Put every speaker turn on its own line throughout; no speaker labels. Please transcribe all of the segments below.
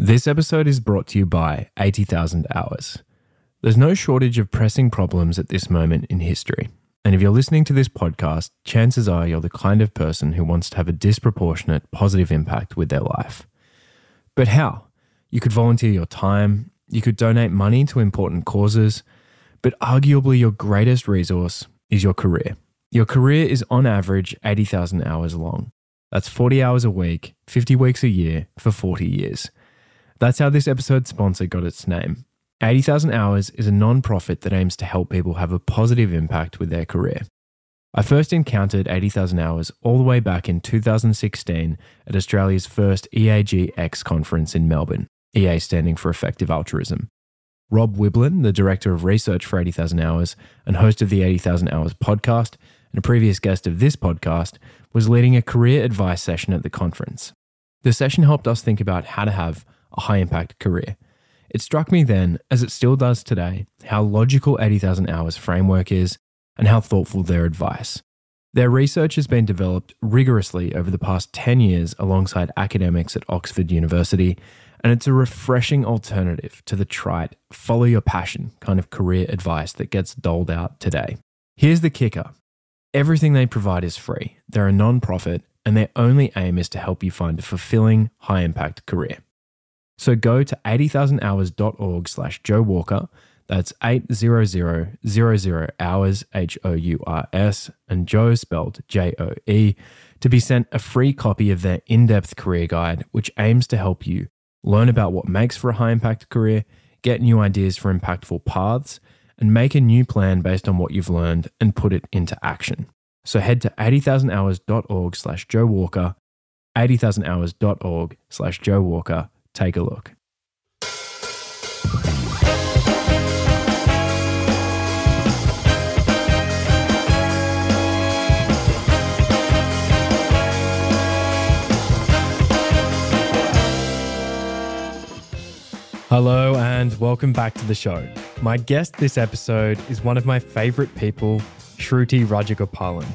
This episode is brought to you by 80,000 Hours. There's no shortage of pressing problems at this moment in history. And if you're listening to this podcast, chances are you're the kind of person who wants to have a disproportionate positive impact with their life. But how? You could volunteer your time, you could donate money to important causes, but arguably your greatest resource is your career. Your career is on average 80,000 hours long. That's 40 hours a week, 50 weeks a year for 40 years. That's how this episode's sponsor got its name. 80,000 Hours is a non profit that aims to help people have a positive impact with their career. I first encountered 80,000 Hours all the way back in 2016 at Australia's first EAGX conference in Melbourne, EA standing for Effective Altruism. Rob Wiblin, the director of research for 80,000 Hours and host of the 80,000 Hours podcast, and a previous guest of this podcast, was leading a career advice session at the conference. The session helped us think about how to have high impact career. It struck me then, as it still does today, how logical 80,000 Hours framework is and how thoughtful their advice. Their research has been developed rigorously over the past 10 years alongside academics at Oxford University, and it's a refreshing alternative to the trite, follow your passion kind of career advice that gets doled out today. Here's the kicker everything they provide is free, they're a non profit, and their only aim is to help you find a fulfilling, high impact career. So go to 80,000hours.org slash Joe Walker. That's 80000 hours, H O U R S, and Joe spelled J O E, to be sent a free copy of their in depth career guide, which aims to help you learn about what makes for a high impact career, get new ideas for impactful paths, and make a new plan based on what you've learned and put it into action. So head to 80,000hours.org slash Joe Walker, 80,000hours.org slash Joe Walker Take a look. Hello and welcome back to the show. My guest this episode is one of my favorite people, Shruti Rajagopalan.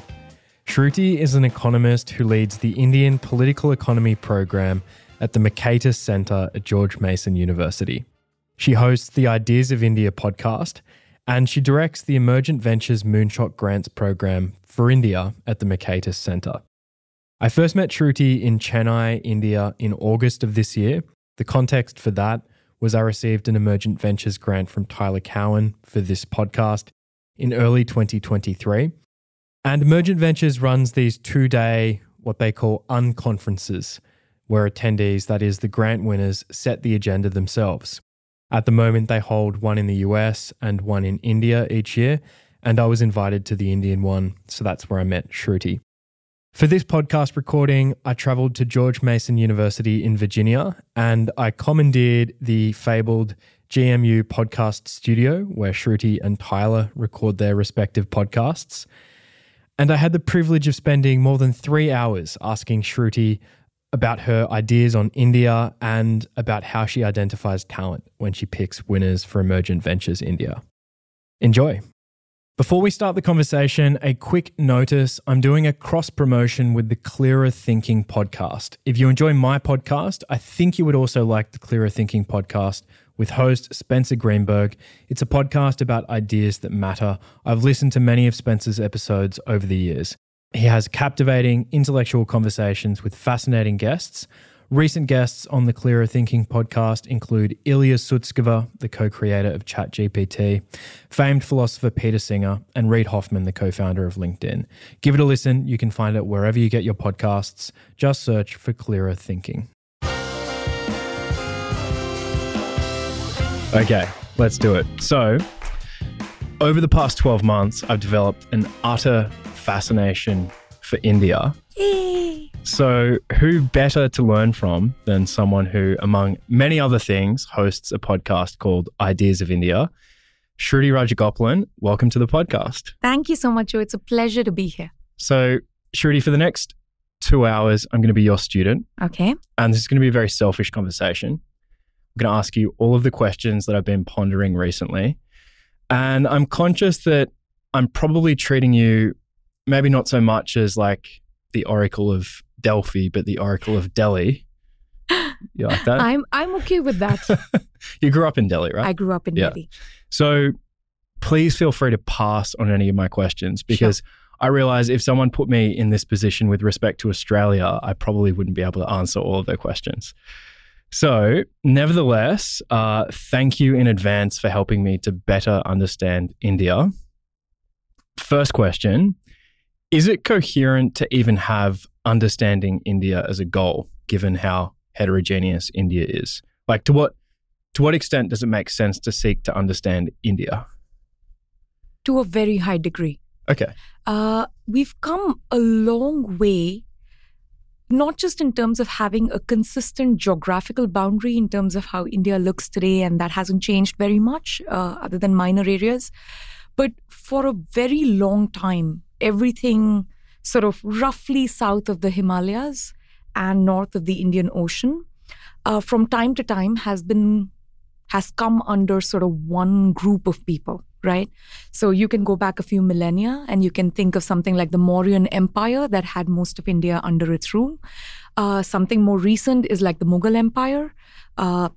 Shruti is an economist who leads the Indian Political Economy program at the Mercatus Center at George Mason University. She hosts the Ideas of India podcast and she directs the Emergent Ventures Moonshot Grants program for India at the Mercatus Center. I first met Shruti in Chennai, India in August of this year. The context for that was I received an Emergent Ventures grant from Tyler Cowen for this podcast in early 2023. And Emergent Ventures runs these two day, what they call unconferences, where attendees, that is, the grant winners, set the agenda themselves. At the moment, they hold one in the US and one in India each year, and I was invited to the Indian one, so that's where I met Shruti. For this podcast recording, I traveled to George Mason University in Virginia and I commandeered the fabled GMU podcast studio where Shruti and Tyler record their respective podcasts. And I had the privilege of spending more than three hours asking Shruti about her ideas on India and about how she identifies talent when she picks winners for Emergent Ventures India. Enjoy. Before we start the conversation, a quick notice I'm doing a cross promotion with the Clearer Thinking podcast. If you enjoy my podcast, I think you would also like the Clearer Thinking podcast with host Spencer Greenberg. It's a podcast about ideas that matter. I've listened to many of Spencer's episodes over the years. He has captivating intellectual conversations with fascinating guests. Recent guests on the Clearer Thinking podcast include Ilya Sutskever, the co creator of ChatGPT, famed philosopher Peter Singer, and Reid Hoffman, the co founder of LinkedIn. Give it a listen. You can find it wherever you get your podcasts. Just search for Clearer Thinking. Okay, let's do it. So, over the past 12 months, I've developed an utter fascination for India. So, who better to learn from than someone who, among many other things, hosts a podcast called Ideas of India? Shruti Rajagopalan, welcome to the podcast.
Thank you so much, Joe. It's a pleasure to be here.
So, Shruti, for the next two hours, I'm going to be your student.
Okay.
And this is going to be a very selfish conversation. I'm going to ask you all of the questions that I've been pondering recently. And I'm conscious that I'm probably treating you maybe not so much as like the Oracle of Delphi, but the Oracle of Delhi. You like that?
I'm I'm okay with that.
you grew up in Delhi, right?
I grew up in
Yeah.
Delhi.
So please feel free to pass on any of my questions because I realize if someone put me in this position with respect to Australia, I probably wouldn't be able to answer all of their questions. So, nevertheless, uh, thank you in advance for helping me to better understand India. First question Is it coherent to even have understanding India as a goal, given how heterogeneous India is? Like, to what to what extent does it make sense to seek to understand India?
To a very high degree.
Okay.
Uh, we've come a long way, not just in terms of having a consistent geographical boundary in terms of how India looks today, and that hasn't changed very much, uh, other than minor areas. But for a very long time, everything sort of roughly south of the Himalayas and north of the Indian Ocean, uh, from time to time, has been has come under sort of one group of people, right? So you can go back a few millennia and you can think of something like the Mauryan Empire that had most of India under its rule. Uh, something more recent is like the Mughal Empire. Uh,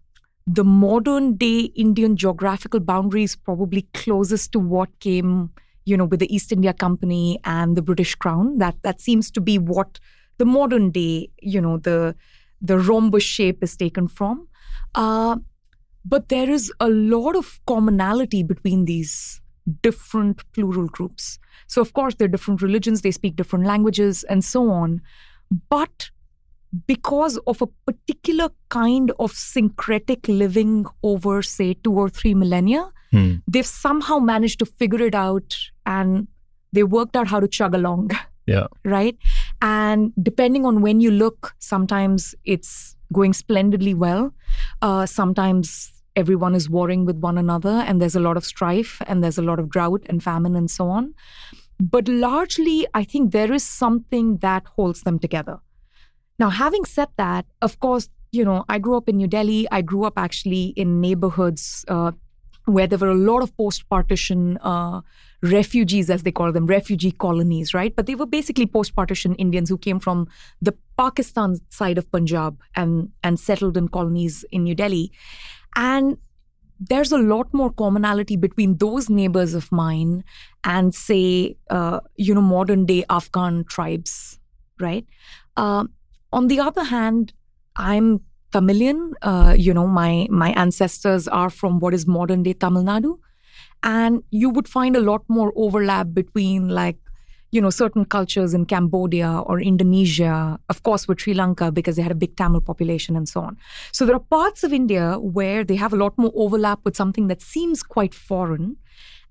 the modern day Indian geographical boundary is probably closest to what came, you know, with the East India Company and the British Crown. That that seems to be what the modern day, you know, the the rhombus shape is taken from. Uh, but there is a lot of commonality between these different plural groups. So, of course, they're different religions, they speak different languages, and so on. But because of a particular kind of syncretic living over, say, two or three millennia,
Hmm.
they've somehow managed to figure it out and they worked out how to chug along.
Yeah.
Right. And depending on when you look, sometimes it's going splendidly well. Uh, sometimes everyone is warring with one another and there's a lot of strife and there's a lot of drought and famine and so on. But largely, I think there is something that holds them together. Now, having said that, of course, you know, I grew up in New Delhi. I grew up actually in neighborhoods uh, where there were a lot of post partition uh, refugees, as they call them, refugee colonies, right? But they were basically post partition Indians who came from the Pakistan side of Punjab and, and settled in colonies in New Delhi. And there's a lot more commonality between those neighbors of mine and, say, uh, you know, modern day Afghan tribes, right? Uh, on the other hand, I'm Tamilian. Uh, you know, my my ancestors are from what is modern day Tamil Nadu, and you would find a lot more overlap between like you know certain cultures in Cambodia or Indonesia, of course with Sri Lanka because they had a big Tamil population and so on. So there are parts of India where they have a lot more overlap with something that seems quite foreign,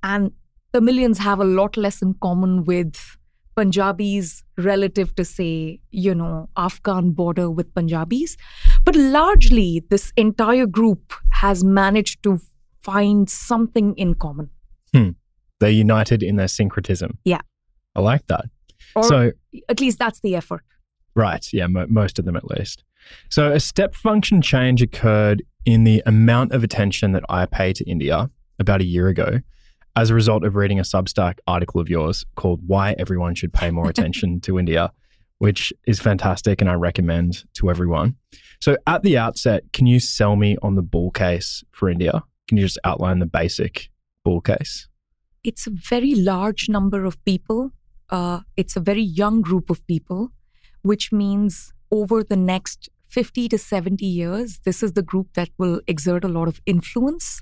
and Tamilians have a lot less in common with Punjabis relative to, say, you know, Afghan border with Punjabis. But largely, this entire group has managed to find something in common. Hmm.
They're united in their syncretism.
Yeah.
I like that.
Or
so,
at least that's the effort.
right. Yeah. Mo- most of them, at least. So, a step function change occurred in the amount of attention that I pay to India about a year ago as a result of reading a Substack article of yours called Why Everyone Should Pay More Attention to India, which is fantastic and I recommend to everyone. So, at the outset, can you sell me on the bull case for India? Can you just outline the basic bull case?
It's a very large number of people. Uh, it's a very young group of people, which means over the next 50 to 70 years, this is the group that will exert a lot of influence.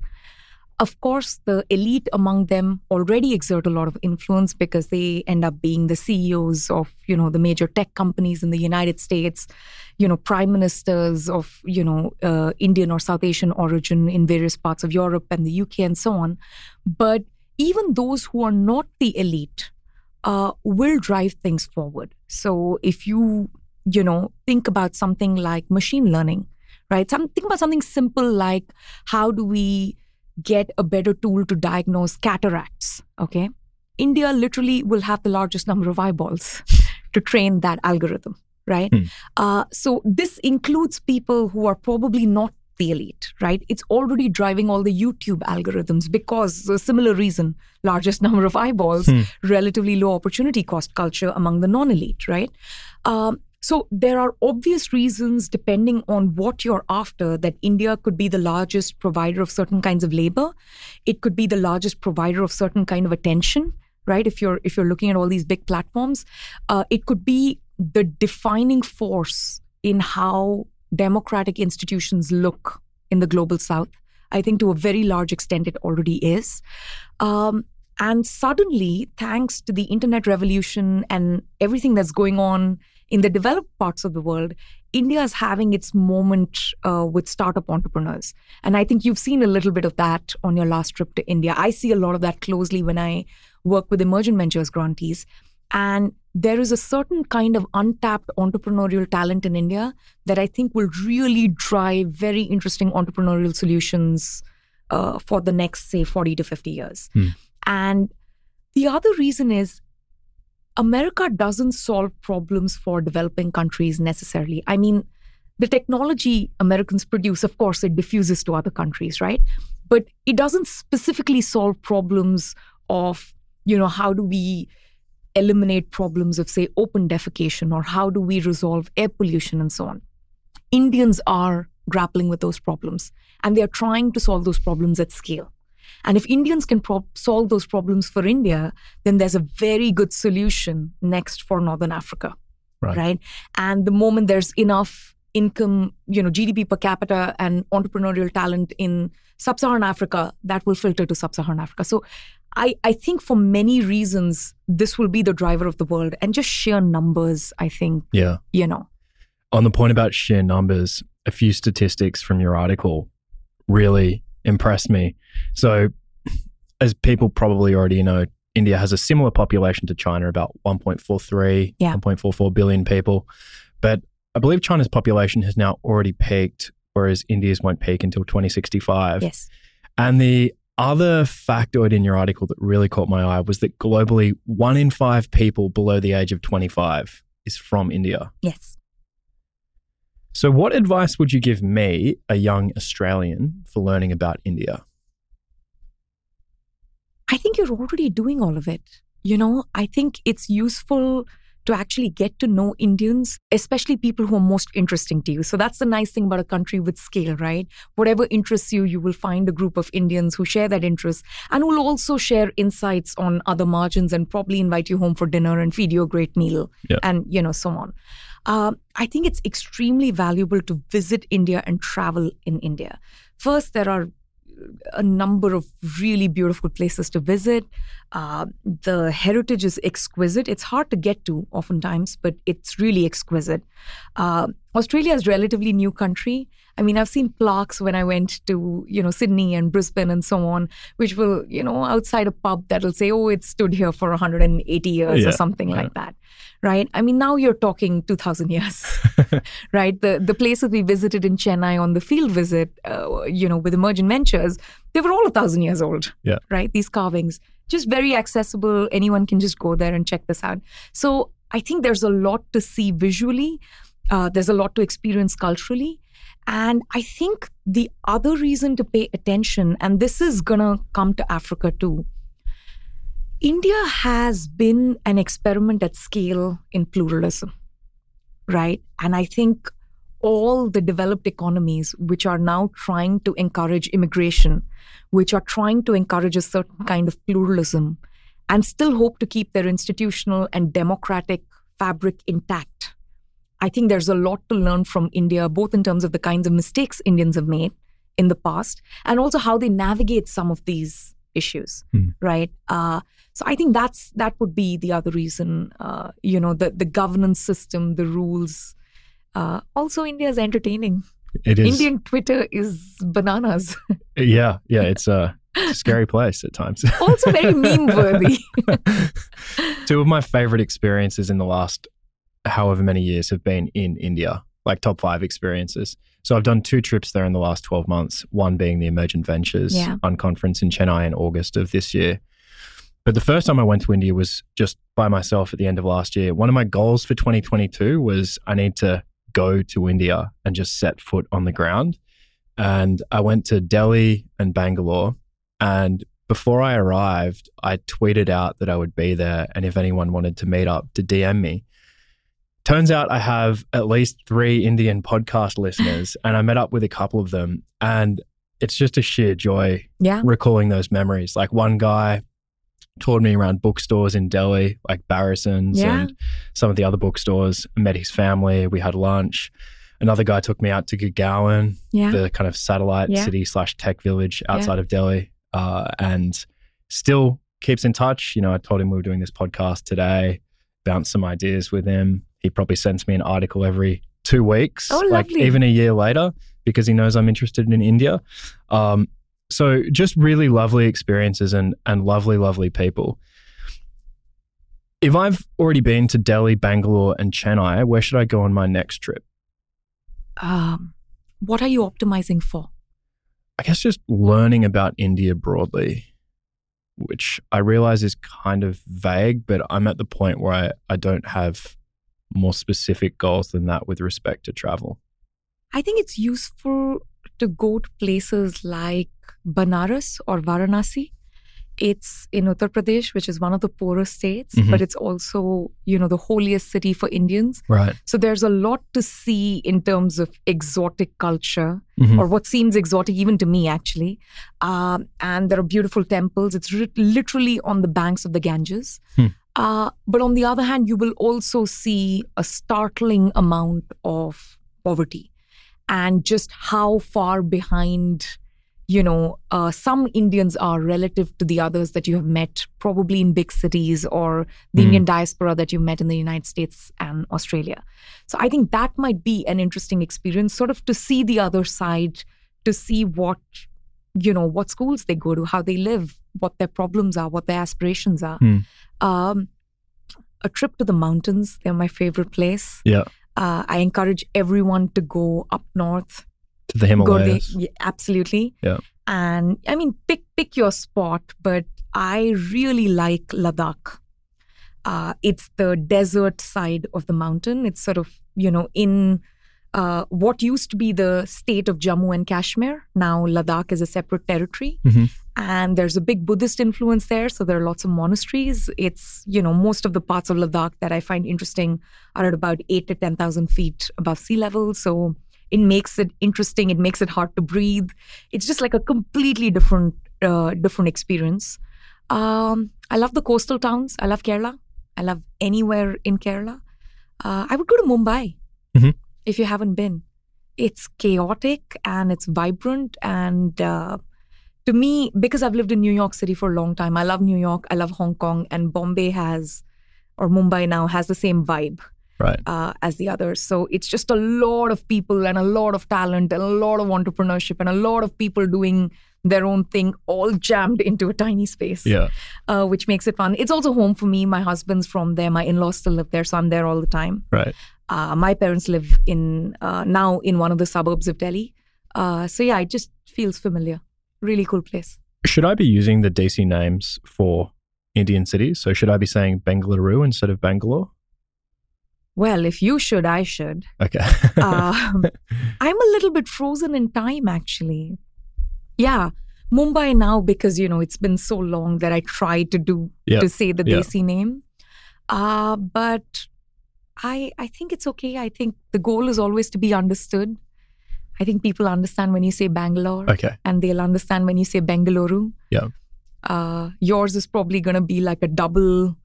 Of course, the elite among them already exert a lot of influence because they end up being the CEOs of, you know, the major tech companies in the United States, you know, prime ministers of, you know, uh, Indian or South Asian origin in various parts of Europe and the UK and so on. But even those who are not the elite uh, will drive things forward. So if you, you know, think about something like machine learning, right? Some, think about something simple like how do we get a better tool to diagnose cataracts, okay? India literally will have the largest number of eyeballs to train that algorithm, right?
Hmm.
Uh, so this includes people who are probably not the elite, right? It's already driving all the YouTube algorithms because a similar reason, largest number of eyeballs,
Hmm.
relatively low opportunity cost culture among the non-elite, right? Um, So there are obvious reasons, depending on what you're after, that India could be the largest provider of certain kinds of labor. It could be the largest provider of certain kind of attention, right? If you're if you're looking at all these big platforms, uh, it could be the defining force in how democratic institutions look in the global south. I think to a very large extent it already is. Um, and suddenly, thanks to the internet revolution and everything that's going on in the developed parts of the world, India is having its moment uh, with startup entrepreneurs. And I think you've seen a little bit of that on your last trip to India. I see a lot of that closely when I work with emergent ventures grantees. And there is a certain kind of untapped entrepreneurial talent in India that I think will really drive very interesting entrepreneurial solutions uh, for the next, say, 40 to 50 years.
Hmm.
And the other reason is America doesn't solve problems for developing countries necessarily. I mean, the technology Americans produce, of course, it diffuses to other countries, right? But it doesn't specifically solve problems of, you know, how do we eliminate problems of, say, open defecation or how do we resolve air pollution and so on. Indians are grappling with those problems and they are trying to solve those problems at scale. And if Indians can pro- solve those problems for India, then there's a very good solution next for Northern Africa.
Right.
right? And the moment there's enough income, you know, GDP per capita and entrepreneurial talent in sub Saharan Africa, that will filter to sub Saharan Africa. So I, I think for many reasons, this will be the driver of the world and just sheer numbers, I think,
Yeah.
you know.
On the point about sheer numbers, a few statistics from your article really impressed me. So, as people probably already know, India has a similar population to China, about 1.43,
Yeah.
1.44 billion people. But I believe China's population has now already peaked, whereas India's won't peak until 2065.
Yes.
And the other factoid in your article that really caught my eye was that globally, one in five people below the age of 25 is from India.
Yes.
So, what advice would you give me, a young Australian, for learning about India?
I think you're already doing all of it. You know, I think it's useful to actually get to know Indians, especially people who are most interesting to you. So that's the nice thing about a country with scale, right? Whatever interests you, you will find a group of Indians who share that interest and will also share insights on other margins and probably invite you home for dinner and feed you a great meal
Yeah.
and, you know, so on. Um, I think it's extremely valuable to visit India and travel in India. First, there are a number of really beautiful places to visit. Uh, the heritage is exquisite. It's hard to get to oftentimes, but it's really exquisite. Uh, Australia is a relatively new country. I mean, I've seen plaques when I went to, you know, Sydney and Brisbane and so on, which will, you know, outside a pub that'll say, oh, it stood here for 180 years
Yeah,
or something
yeah.
like that, right? I mean, now you're talking 2,000 years, right? The the places we visited in Chennai on the field visit, uh, you know, with Emergent Ventures, they were all a thousand years old,
Yeah.
right? These carvings, just very accessible. Anyone can just go there and check this out. So I think there's a lot to see visually. Uh, there's a lot to experience culturally. And I think the other reason to pay attention, and this is going to come to Africa too, India has been an experiment at scale in pluralism, right? And I think all the developed economies which are now trying to encourage immigration, which are trying to encourage a certain kind of pluralism, and still hope to keep their institutional and democratic fabric intact. I think there's a lot to learn from India, both in terms of the kinds of mistakes Indians have made in the past and also how they navigate some of these issues,
Hmm.
right? Uh, so I think that's that would be the other reason. Uh, you know, the the governance system, the rules. Uh, also, India is entertaining.
It is.
Indian Twitter is bananas.
Yeah, yeah. It's a, it's a scary place at times.
also very meme worthy.
Two of my favorite experiences in the last however many years have been in India, like top five experiences. So I've done two trips there in the last 12 months, one being the Emergent Ventures
Yeah.
unconference in Chennai in August of this year. But the first time I went to India was just by myself at the end of last year. One of my goals for 2022 was I need to go to India and just set foot on the ground. And I went to Delhi and Bangalore. And before I arrived, I tweeted out that I would be there and if anyone wanted to meet up, to DM me. Turns out I have at least three Indian podcast listeners, and I met up with a couple of them, and it's just a sheer joy
Yeah.
recalling those memories. Like one guy toured me around bookstores in Delhi, like Bahrisons
Yeah.
and some of the other bookstores. I met his family. We had lunch. Another guy took me out to Gurgaon,
Yeah.
the kind of satellite city slash tech village outside of Delhi, uh, and still keeps in touch. You know, I told him we were doing this podcast today, bounced some ideas with him. He probably sends me an article every two weeks,
Oh,
like even a year later, because he knows I'm interested in India. Um, so just really lovely experiences and and lovely, lovely people. If I've already been to Delhi, Bangalore, and Chennai, where should I go on my next trip?
Um, what are you optimizing for?
I guess just learning about India broadly, which I realize is kind of vague, but I'm at the point where I, I don't have more specific goals than that with respect to travel.
I think it's useful to go to places like Banaras or Varanasi. It's in Uttar Pradesh, which is one of the poorest states,
Mhm.
but it's also, you know, the holiest city for Indians.
Right.
So there's a lot to see in terms of exotic culture,
Mhm.
or what seems exotic even to me, actually. Um, and there are beautiful temples. It's ri- literally on the banks of the Ganges.
Hmm.
Uh, but on the other hand, you will also see a startling amount of poverty and just how far behind you know uh, some indians are relative to the others that you have met probably in big cities or the
Mm.
indian diaspora that you met in the united states and australia so i think that might be an interesting experience sort of to see the other side to see what you know what schools they go to how they live what their problems are what their aspirations are
Mm.
um, a trip to the mountains they're my favorite place
Yeah.
uh, I encourage everyone to go up north.
To the
Go to
Himalayas.
the, yeah, absolutely.
Yeah.
And I mean, pick pick your spot, but I really like Ladakh. Uh, it's the desert side of the mountain. It's sort of you know in uh, what used to be the state of Jammu and Kashmir. Now Ladakh is a separate territory.
Mhm.
And there's a big Buddhist influence there, so there are lots of monasteries. It's you know most of the parts of Ladakh that I find interesting are at about eight to ten thousand feet above sea level. So it makes it interesting. It makes it hard to breathe. It's just like a completely different uh, different experience. Um, I love the coastal towns. I love Kerala. I love anywhere in Kerala. Uh, I would go to Mumbai
Mhm.
If you haven't been. It's chaotic and it's vibrant and. Uh, to me, because I've lived in New York City for a long time, I love New York, I love Hong Kong, and Bombay has, or Mumbai now has the same vibe
Right.
uh, as the others. So it's just a lot of people and a lot of talent and a lot of entrepreneurship and a lot of people doing their own thing, all jammed into a tiny space,
Yeah.
uh, which makes it fun. It's also home for me. My husband's from there. My in-laws still live there, so I'm there all the time.
Right.
Uh, my parents live in uh, now in one of the suburbs of Delhi. Uh, so yeah, it just feels familiar. Really cool place.
Should I be using the desi names for Indian cities? So should I be saying Bengaluru instead of Bangalore?
Well, if you should, I should.
Okay.
Um, I'm a little bit frozen in time, actually. Yeah, Mumbai now because you know it's been so long that I tried to do
Yeah,
to say the. Desi name. Uh, but I I think it's okay. I think the goal is always to be understood. I think people understand when you say Bangalore,
okay.
and they'll understand when you say Bengaluru.
Yeah.
Uh, yours is probably going to be like a double,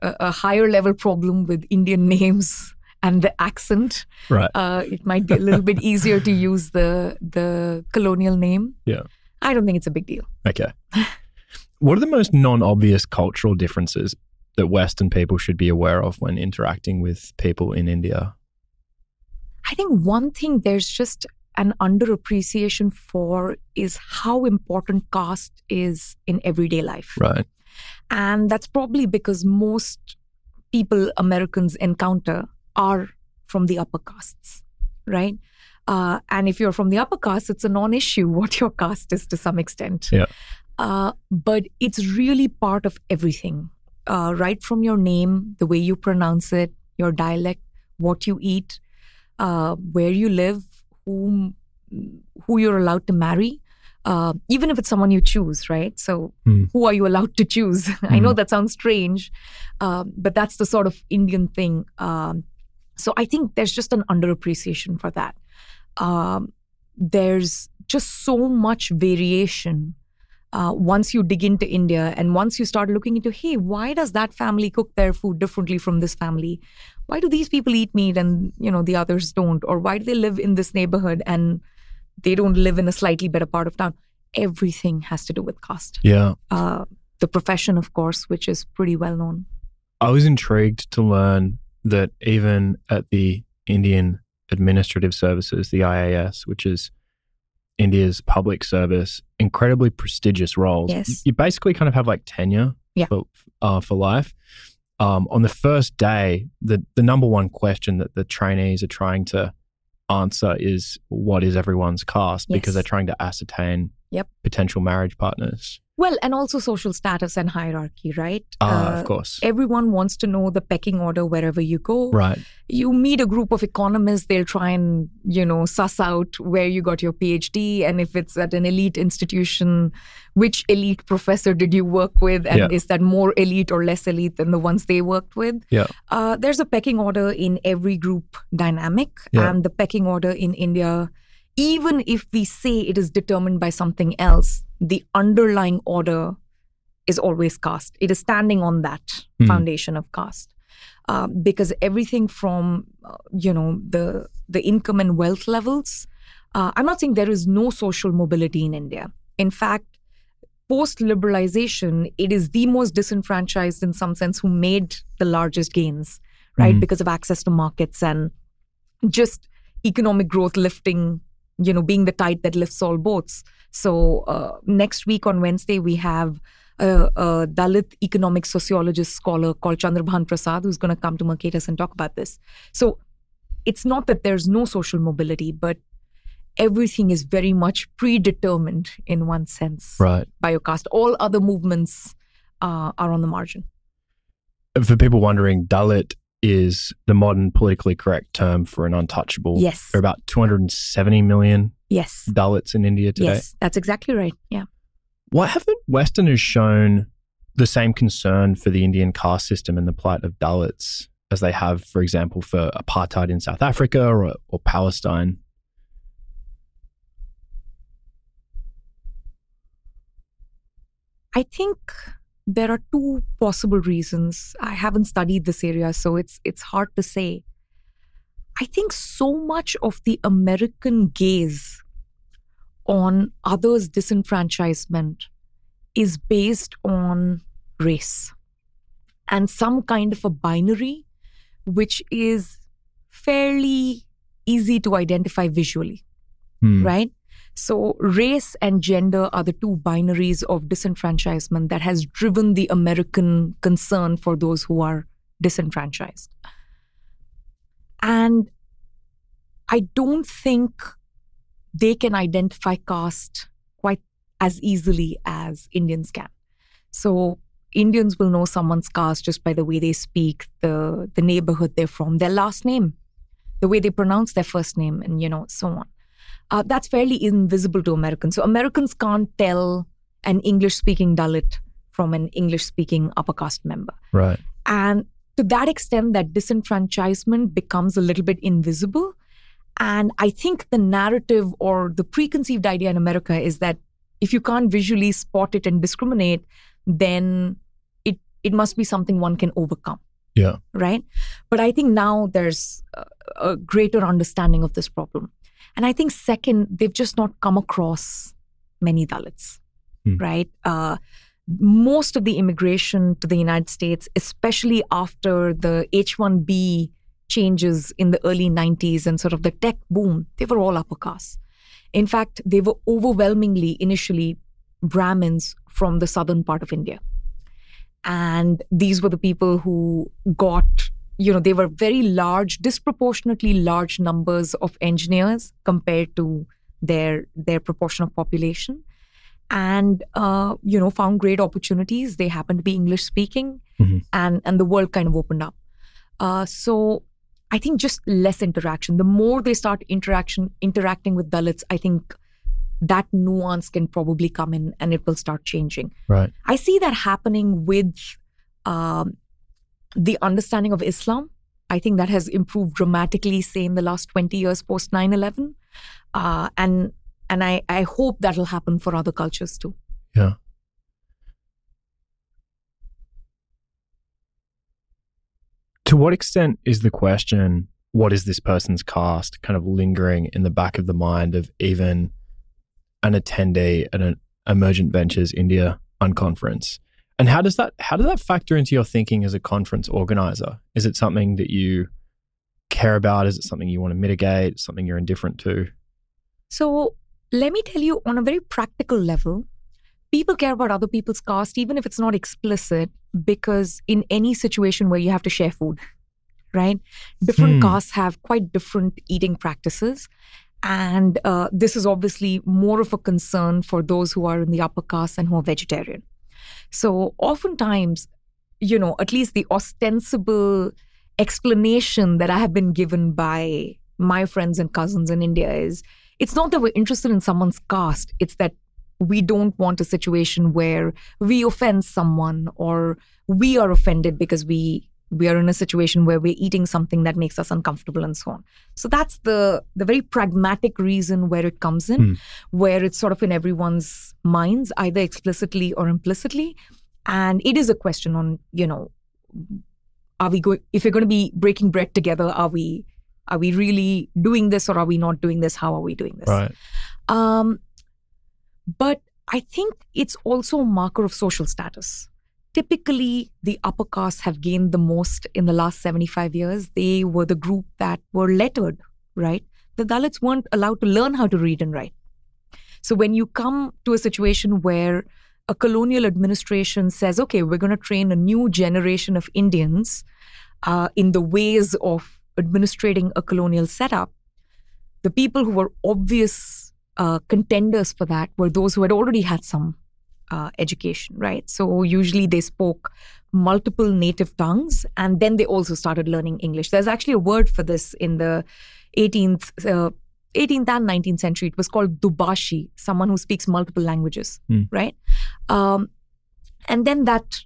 a, a higher level problem with Indian names and the accent.
Right.
Uh, it might be a little bit easier to use the the colonial name.
Yeah.
I don't think it's a big deal.
Okay. what are the most non-obvious cultural differences that Western people should be aware of when interacting with people in India?
I think one thing there's just an underappreciation for is how important caste is in everyday life.
Right.
And that's probably because most people Americans encounter are from the upper castes, right? Uh, and if you're from the upper caste, it's a non issue what your caste is to some extent.
Yeah.
Uh, but it's really part of everything, uh, right from your name, the way you pronounce it, your dialect, what you eat, uh, where you live, whom, who you're allowed to marry. Uh, even if it's someone you choose, right? So,
Hmm.
who are you allowed to choose? I know
Hmm.
that sounds strange, um, but that's the sort of Indian thing. Um, So I think there's just an underappreciation for that. Um, there's just so much variation uh, once you dig into India and once you start looking into, hey, why does that family cook their food differently from this family? Why do these people eat meat and you know the others don't? Or why do they live in this neighborhood and they don't live in a slightly better part of town? Everything has to do with caste.
Yeah.
Uh, the profession, of course, which is pretty well known.
I was intrigued to learn that even at the Indian Administrative Services, the IAS, which is India's public service, incredibly prestigious roles.
Yes.
You, basically kind of have like tenure
Yeah.
for, uh, for life. Um, on the first day, the, the number one question that the trainees are trying to answer is what is everyone's caste? Because they're trying to ascertain
Yep.
potential marriage partners.
Well, and also social status and hierarchy, right?
Ah,
Uh,
of course.
Everyone wants to know the pecking order wherever you go.
Right.
You meet a group of economists, they'll try and, you know, suss out where you got your PhD and if it's at an elite institution, which elite professor did you work with? And
Yeah.
is that more elite or less elite than the ones they worked with?
Yeah.
Uh, there's a pecking order in every group dynamic.
Yeah.
And the pecking order in India, even if we say it is determined by something else, the underlying order is always caste. It is standing on that
Hmm.
foundation of caste. Uh, because everything from uh, you know the the income and wealth levels, uh, I'm not saying there is no social mobility in India. In fact, post liberalization, it is the most disenfranchised in some sense who made the largest gains, right?
Mhm.
Because of access to markets and just economic growth lifting, you know, being the tide that lifts all boats. So uh, next week on Wednesday, we have a, a Dalit economic sociologist scholar called Chandrabhan Prasad who's going to come to Mercatus and talk about this. So it's not that there's no social mobility, but everything is very much predetermined in one sense
Right.
by your caste. All other movements uh, are on the margin.
For people wondering, Dalit is the modern politically correct term for an untouchable.
Yes.
There are about 270 million
Yes.
Dalits in India today.
Yes, that's exactly right. Yeah.
Why haven't Westerners shown the same concern for the Indian caste system and the plight of Dalits as they have, for example, for apartheid in South Africa or, or Palestine?
I think there are two possible reasons. I haven't studied this area, so it's it's hard to say. I think so much of the American gaze on others' disenfranchisement is based on race and some kind of a binary which is fairly easy to identify visually
Hmm.
right? So, race and gender are the two binaries of disenfranchisement that has driven the American concern for those who are disenfranchised. And I don't think they can identify caste quite as easily as Indians can. So, Indians will know someone's caste just by the way they speak, the, the neighborhood they're from, their last name, the way they pronounce their first name, and you know, so on uh, that's fairly invisible to Americans. So Americans can't tell an English speaking Dalit from an English speaking upper caste member.
Right.
And to that extent, that disenfranchisement becomes a little bit invisible. And I think the narrative or the preconceived idea in America is that if you can't visually spot it and discriminate, then it, it must be something one can overcome
Yeah.
right? But I think now there's a, a greater understanding of this problem. And I think, second, they've just not come across many Dalits,
Hmm.
right? Uh, most of the immigration to the United States, especially after the H 1B changes in the early 90s and sort of the tech boom, they were all upper caste. In fact, they were overwhelmingly initially Brahmins from the southern part of India. And these were the people who got, you know, they were very large, disproportionately large numbers of engineers compared to their their proportion of population. And uh, you know, found great opportunities. They happened to be English speaking,
Mhm.
and and the world kind of opened up. Uh, so I think just less interaction. The more they start interaction interacting with Dalits, I think that nuance can probably come in and it will start changing.
Right.
I see that happening with um, the understanding of Islam. I think that has improved dramatically, say, in the last 20 years post 9 11. Uh, and and I, I hope that'll happen for other cultures too.
Yeah. To what extent is the question, what is this person's caste, kind of lingering in the back of the mind of even an attendee at an Emergent Ventures India unconference? And how does that how does that factor into your thinking as a conference organizer? Is it something that you care about? Is it something you want to mitigate? Something you're indifferent to?
So let me tell you on a very practical level, people care about other people's caste, even if it's not explicit, because in any situation where you have to share food, right? Different
Hmm.
castes have quite different eating practices. And uh, this is obviously more of a concern for those who are in the upper caste and who are vegetarian. So, oftentimes, you know, at least the ostensible explanation that I have been given by my friends and cousins in India is it's not that we're interested in someone's caste, it's that we don't want a situation where we offend someone or we are offended because we we are in a situation where we're eating something that makes us uncomfortable and so on so that's the the very pragmatic reason where it comes in
Hmm.
where it's sort of in everyone's minds either explicitly or implicitly and it is a question on you know are we going if we're going to be breaking bread together are we are we really doing this or are we not doing this how are we doing this
Right.
um, but I think it's also a marker of social status. Typically, the upper castes have gained the most in the last 75 years. They were the group that were lettered, right? The Dalits weren't allowed to learn how to read and write. So when you come to a situation where a colonial administration says, okay, we're going to train a new generation of Indians uh, in the ways of administrating a colonial setup, the people who were obvious uh, contenders for that were those who had already had some uh, education, right? So usually they spoke multiple native tongues and then they also started learning English. There's actually a word for this in the 18th, uh, 18th and 19th century. It was called Dubashi, someone who speaks multiple languages,
Hmm.
right? Um, and then that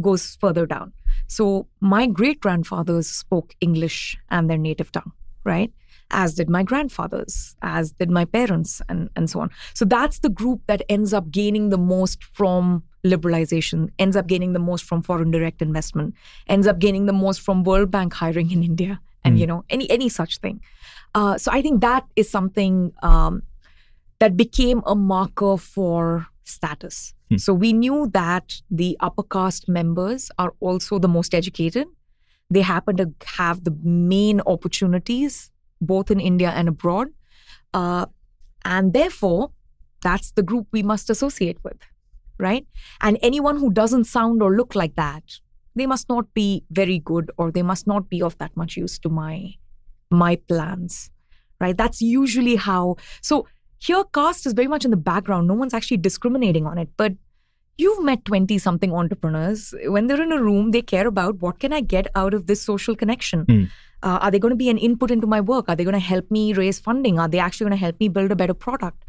goes further down. So my great grandfathers spoke English and their native tongue, right? As did my grandfathers, as did my parents, and, and so on. So that's the group that ends up gaining the most from liberalization, ends up gaining the most from foreign direct investment, ends up gaining the most from World Bank hiring in India, and
Mm.
you know any any such thing. Uh, so I think that is something um, that became a marker for status.
Hmm.
So we knew that the upper caste members are also the most educated. They happen to have the main opportunities both in India and abroad. Uh, and therefore, that's the group we must associate with, right? And anyone who doesn't sound or look like that, they must not be very good or they must not be of that much use to my my plans right that's usually how so here caste is very much in the background no one's actually discriminating on it but you've met 20 something entrepreneurs. When they're in a room they care about what can i get out of this social connection?
Hmm.
uh, are they going to be an input into my work? Are they going to help me raise funding? Are they actually going to help me build a better product?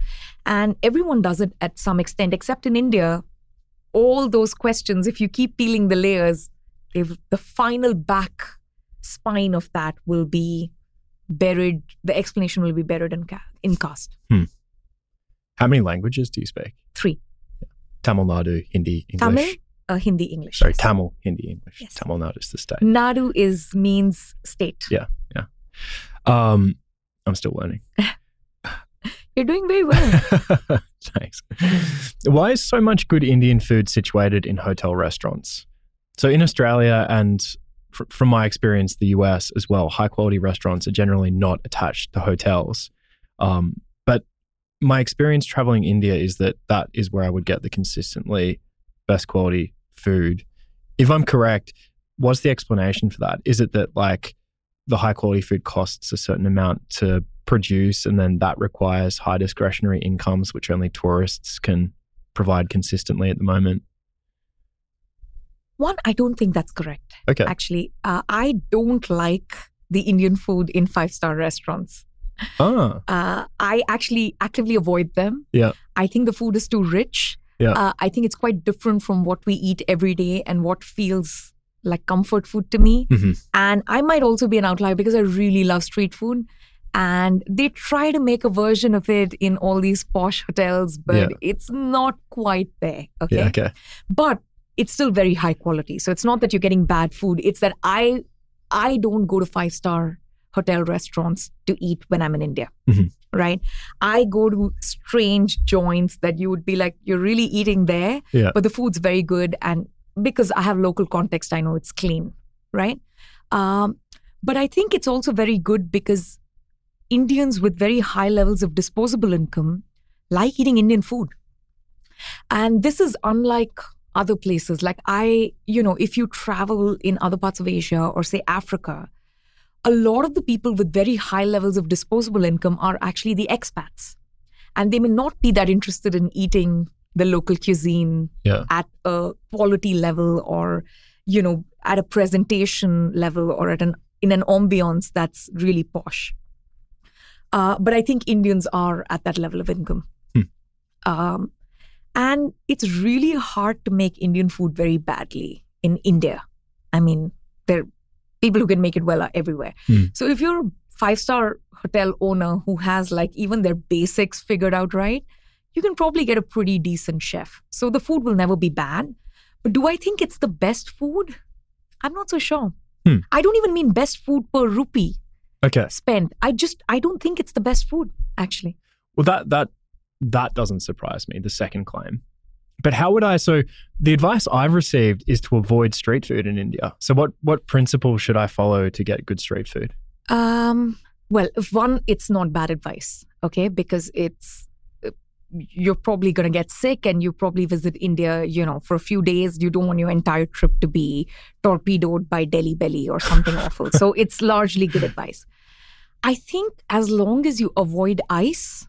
And everyone does it at some extent except in india all those questions if you keep peeling the layers the final back spine of that will be buried the explanation will be buried in, ca- in caste.
How many languages do you speak?
three
Tamil Nadu, Hindi, English.
tamil uh, hindi english
Sorry,
yes.
Tamil, Hindi, English.
Yes.
Tamil Nadu is the state.
nadu is means state
Yeah. Um, I'm still learning.
you're doing very well
Thanks. Why is so much good Indian food situated in hotel restaurants? So in Australia and fr- from my experience, the US as well, high quality restaurants are generally not attached to hotels. Um, but my experience traveling India is that that is where I would get the consistently best quality food. If I'm correct, what's the explanation for that? Is it that like the high quality food costs a certain amount to produce and then that requires high discretionary incomes which only tourists can provide consistently at the moment?
one i don't think that's correct
Okay.
actually uh, i don't like the indian food in five star restaurants
Ah,
uh, I actually actively avoid them.
Yeah.
I think the food is too rich.
Yeah.
Uh, I think it's quite different from what we eat every day and what feels like comfort food to me.
Mhm.
And I might also be an outlier because I really love street food. And they try to make a version of it in all these posh hotels, but
Yeah.
it's not quite there. Okay.
Yeah. Okay.
But it's still very high quality. So it's not that you're getting bad food. It's that I I don't go to five star hotel restaurants to eat when I'm in India.
Mhm.
Right. I go to strange joints that you would be like, you're really eating there,
Yeah.
but the food's very good. And because I have local context, I know it's clean. Right. Um, but I think it's also very good because Indians with very high levels of disposable income like eating Indian food. And this is unlike other places. Like, I, you know, if you travel in other parts of Asia or say Africa, a lot of the people with very high levels of disposable income are actually the expats. And they may not be that interested in eating the local cuisine
Yeah.
at a quality level or, you know, at a presentation level or at an in an ambiance that's really posh. Uh, but I think Indians are at that level of income.
Hmm.
Um, and it's really hard to make Indian food very badly in India. I mean, there people who can make it well are everywhere.
Hmm.
So if you're a five star hotel owner who has like even their basics figured out right, you can probably get a pretty decent chef. So the food will never be bad. But do I think it's the best food? I'm not so sure.
Hmm.
I don't even mean best food per rupee
Okay.
spent. I just I don't think it's the best food actually.
Well, that that that doesn't surprise me. The second claim. But how would I? So the advice I've received is to avoid street food in India. So what what principle should I follow to get good street food?
Um, well, if one, it's not bad advice, okay, because it's uh, you're probably going to get sick and you probably visit India, you know, for a few days. You don't want your entire trip to be torpedoed by Delhi belly or something awful. So it's largely good advice. I think as long as you avoid ice,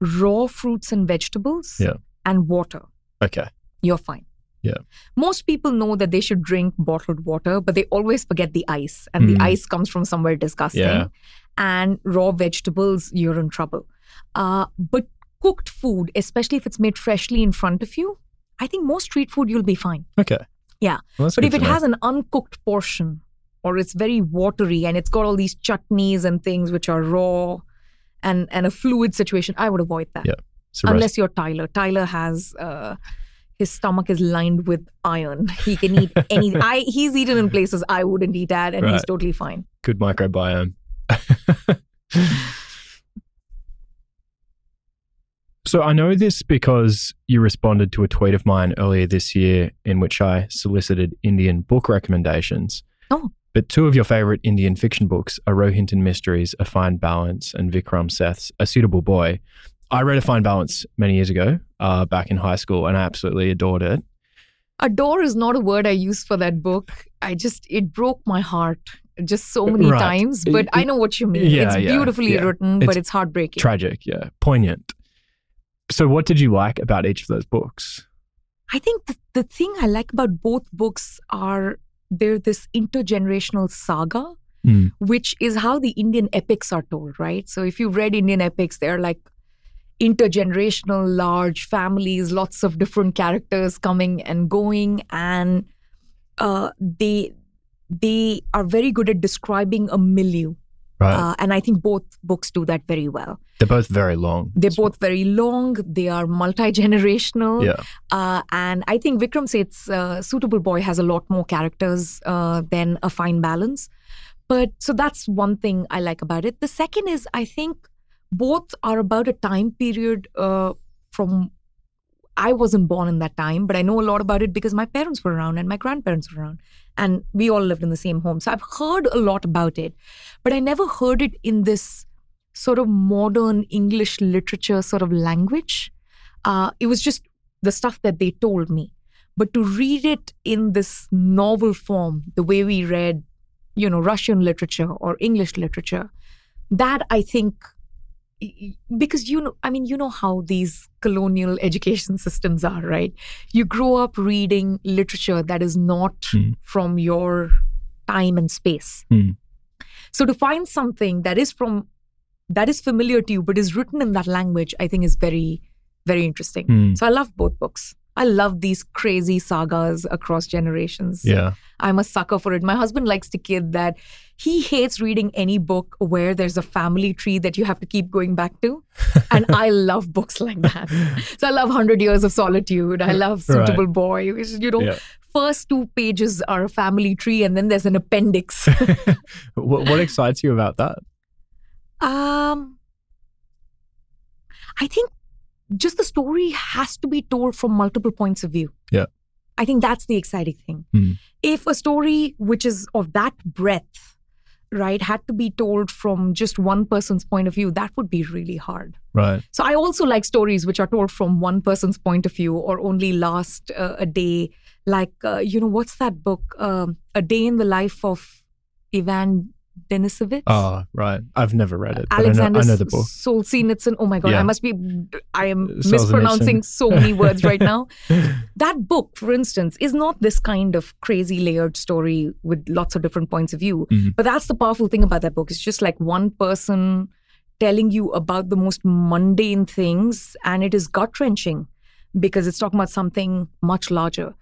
raw fruits and vegetables,
Yeah.
And water,
Okay.
you're fine.
Yeah.
Most people know that they should drink bottled water, but they always forget the ice, and
Mm.
the ice comes from somewhere disgusting.
Yeah.
And raw vegetables, you're in trouble. Uh, but cooked food, especially if it's made freshly in front of you, I think most street food you'll be fine.
Okay.
Yeah.
Well,
But if it
know.
has an uncooked portion, or it's very watery and it's got all these chutneys and things which are raw, and and a fluid situation, I would avoid that
Yeah. Rest-
unless you're Tyler. Tyler has uh, his stomach is lined with iron. He can eat any. I he's eaten in places I wouldn't eat at, and he's totally fine.
good microbiome. so I know this because you responded to a tweet of mine earlier this year in which I solicited Indian book recommendations.
Oh.
But two of your favorite Indian fiction books are Rohinton Mistry's, A Fine Balance, and Vikram Seth's A Suitable Boy. I read A Fine Balance many years ago, uh, back in high school, and I absolutely adored it.
Adore is not a word I use for that book. I just it broke my heart just so many
Right.
times. But I know what you mean.
Yeah,
it's beautifully
yeah.
written,
It's
but it's heartbreaking.
Tragic, yeah, poignant. So, what did you like about each of those books?
I think the, the thing I like about both books are they're this intergenerational saga,
Hmm.
which is how the Indian epics are told, right? So if you've read Indian epics, they're like intergenerational, large families, lots of different characters coming and going, and uh, they they are very good at describing a milieu.
Right.
Uh, and I think both books do that very well.
They're both very long.
They're both very long. They are multi generational.
Yeah.
Uh, and I think Vikram Seth's uh, Suitable Boy has a lot more characters uh, than A Fine Balance. But so that's one thing I like about it. The second is I think both are about a time period uh, from. I wasn't born in that time, but I know a lot about it because my parents were around and my grandparents were around, and we all lived in the same home. So I've heard a lot about it, but I never heard it in this sort of modern English literature sort of language. Uh, it was just the stuff that they told me. But to read it in this novel form, the way we read, you know, Russian literature or English literature, that I think, because you know, I mean, you know how these colonial education systems are, right? You grow up reading literature that is not
Hmm.
from your time and space.
Hmm.
So to find something that is from that is familiar to you but is written in that language, I think is very, very interesting.
Hmm.
So I love both books. I love these crazy sagas across generations.
Yeah.
I'm a sucker for it. My husband likes to kid that he hates reading any book where there's a family tree that you have to keep going back to. and I love books like that. So I love 100 Years of Solitude. I love Suitable right. Boy. Which, you know, yeah. first two pages are a family tree and then there's an appendix.
what, what excites you about that?
Um, I think just the story has to be told from multiple points of view.
Yeah.
I think that's the exciting thing.
Mm.
If a story which is of that breadth, right, had to be told from just one person's point of view, that would be really hard.
Right.
So I also like stories which are told from one person's point of view or only last uh, a day. Like, uh, you know, what's that book? Um, a Day in the Life of Ivan Denisovich.
Oh, right. I've never read it. Alexander I know, I know the book.
Solzhenitsyn. Oh my God. Yeah. I must be, I am mispronouncing so many words right now. that book, for instance, is not this kind of crazy layered story with lots of different points of view.
Mm-hmm.
But that's the powerful thing about that book. It's just like one person telling you about the most mundane things, and it is gut wrenching because it's talking about something much larger.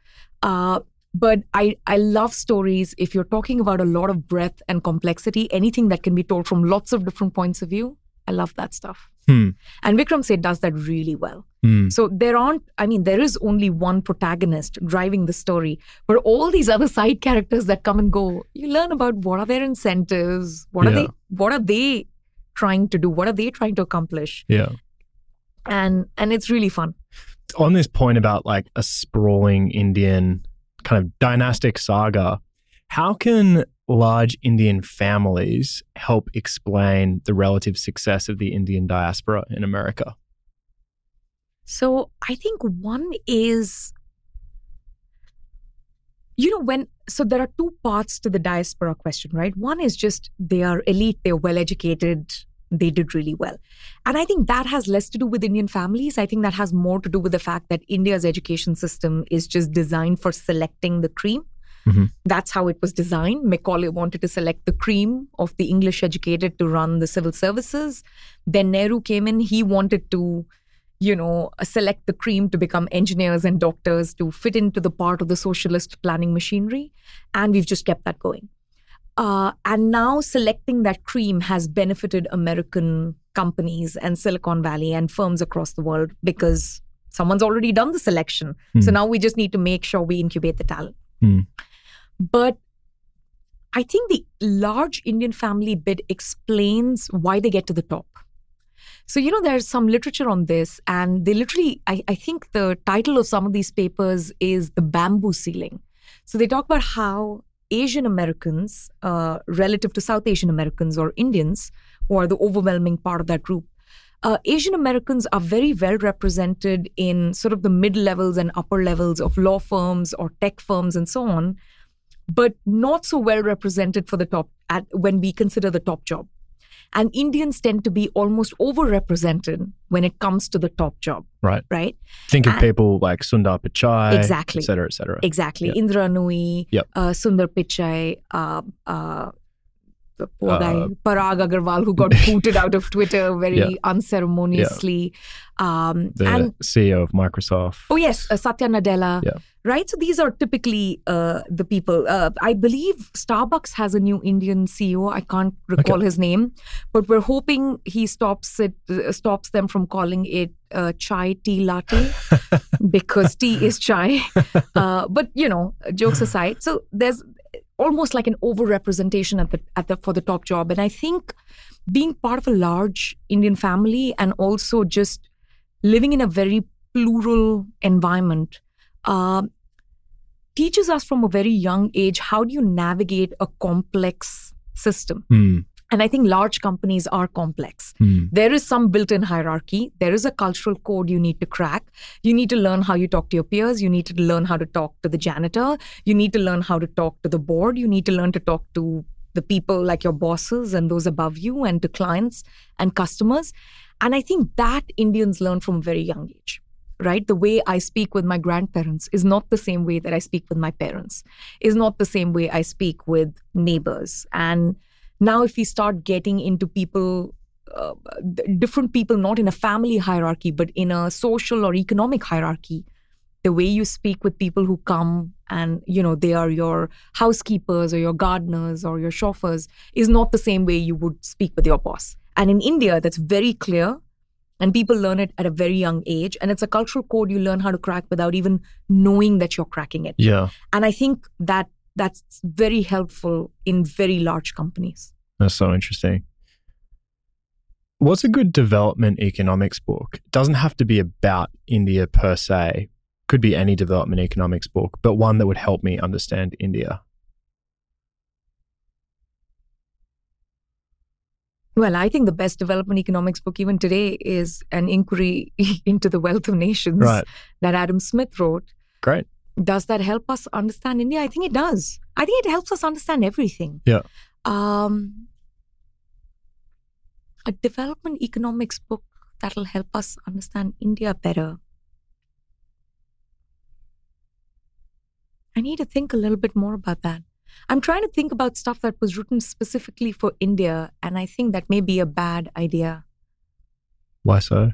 Uh, but I, I love stories. If you're talking about a lot of breadth and complexity, anything that can be told from lots of different points of view, I love that stuff.
Hmm.
And Vikram Seth does that really well.
Hmm.
So there aren't, I mean, there is only one protagonist driving the story, but all these other side characters that come and go, you learn about what are their incentives, what yeah. are they, what are they trying to do, what are they trying to accomplish.
Yeah.
And and it's really fun.
On this point about like a sprawling Indian kind of dynastic saga, how can large Indian families help explain the relative success of the Indian diaspora in America?
So I think one is, you know, when, so there are two parts to the diaspora question, right? One is just they are elite, they're well educated, they did really well. And I think that has less to do with Indian families. I think that has more to do with the fact that India's education system is just designed for selecting the cream.
Mm-hmm.
That's how it was designed. Macaulay wanted to select the cream of the English educated to run the civil services. Then Nehru came in, he wanted to, you know, select the cream to become engineers and doctors to fit into the part of the socialist planning machinery. And we've just kept that going. Uh, and now selecting that cream has benefited American companies and Silicon Valley and firms across the world because someone's already done the selection.
Mm.
So now we just need to make sure we incubate the talent.
Mm.
But I think the large Indian family bit explains why they get to the top. So, you know, there's some literature on this, and they literally, I, I think the title of some of these papers is The Bamboo Ceiling. So they talk about how Asian Americans, uh, relative to South Asian Americans or Indians, who are the overwhelming part of that group, uh, Asian Americans are very well represented in sort of the mid levels and upper levels of law firms or tech firms and so on, but not so well represented for the top at, when we consider the top job. And Indians tend to be almost overrepresented when it comes to the top job.
Right.
Right.
Think of and people like Sundar Pichai,
exactly,
et cetera, et cetera.
Exactly. Yep. Indra Nooyi,
yep.
uh, Sundar Pichai, uh, uh, the poor uh, guy Parag Agrawal who got booted out of Twitter very yeah. unceremoniously.
Yeah. Um, the and, CEO of Microsoft.
Oh yes, uh, Satya Nadella.
Yeah.
Right. So these are typically uh, the people. Uh, I believe Starbucks has a new Indian CEO. I can't recall okay. his name, but we're hoping he stops it, uh, stops them from calling it uh, chai tea latte because tea is chai. but you know, jokes aside, so there's almost like an overrepresentation at the at the for the top job. And I think being part of a large Indian family and also just living in a very plural environment uh, teaches us from a very young age how do you navigate a complex system.
Mm.
And I think large companies are complex.
Mm.
There is some built in hierarchy. There is a cultural code you need to crack. You need to learn how you talk to your peers. You need to learn how to talk to the janitor. You need to learn how to talk to the board. You need to learn to talk to the people like your bosses and those above you and to clients and customers. And I think that Indians learn from a very young age right? The way I speak with my grandparents is not the same way that I speak with my parents, is not the same way I speak with neighbors. And now, if we start getting into people, uh, different people, not in a family hierarchy, but in a social or economic hierarchy, the way you speak with people who come and you know they are your housekeepers or your gardeners or your chauffeurs is not the same way you would speak with your boss and in india that's very clear and people learn it at a very young age and it's a cultural code you learn how to crack without even knowing that you're cracking it
Yeah.
and i think that that's very helpful in very large companies
That's so interesting. What's a good development economics book? It doesn't have to be about India per se. Could be any development economics book, but one that would help me understand India.
Well, I think the best development economics book even today is an inquiry into the wealth of nations
Right.
that Adam Smith wrote.
Great.
Does that help us understand India? I think it does. I think it helps us understand everything.
Yeah.
Um, a development economics book that'll help us understand India better. I need to think a little bit more about that. I'm trying to think about stuff that was written specifically for India, and I think that may be a bad idea
Why so?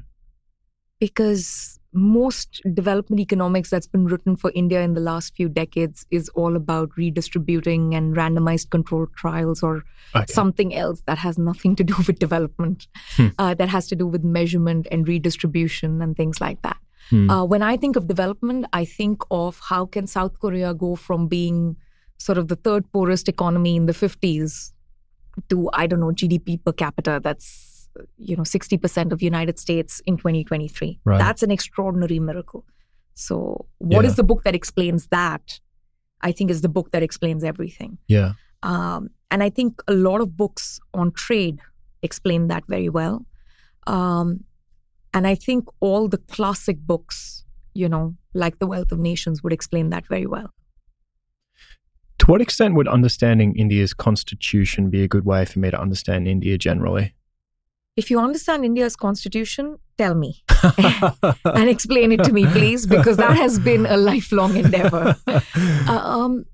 because most development economics that's been written for India in the last few decades is all about redistributing and randomized controlled trials or
Okay.
something else that has nothing to do with development,
Hmm.
uh, that has to do with measurement and redistribution and things like that.
Hmm.
Uh, when I think of development, I think of how can South Korea go from being sort of the third poorest economy in the 50s to I don't know GDP per capita that's you know 60% of United States in 2023.
Right.
That's an extraordinary miracle. So, what is
Yeah.
the book that explains that? I think is the book that explains everything.
yeah.
Um, and I think a lot of books on trade explain that very well. Um, and I think all the classic books, you know, like The Wealth of Nations, would explain that very well.
To what extent would understanding India's constitution be a good way for me to understand India generally?
If you understand India's constitution, tell me and explain it to me, please, because that has been a lifelong endeavor. Uh, um,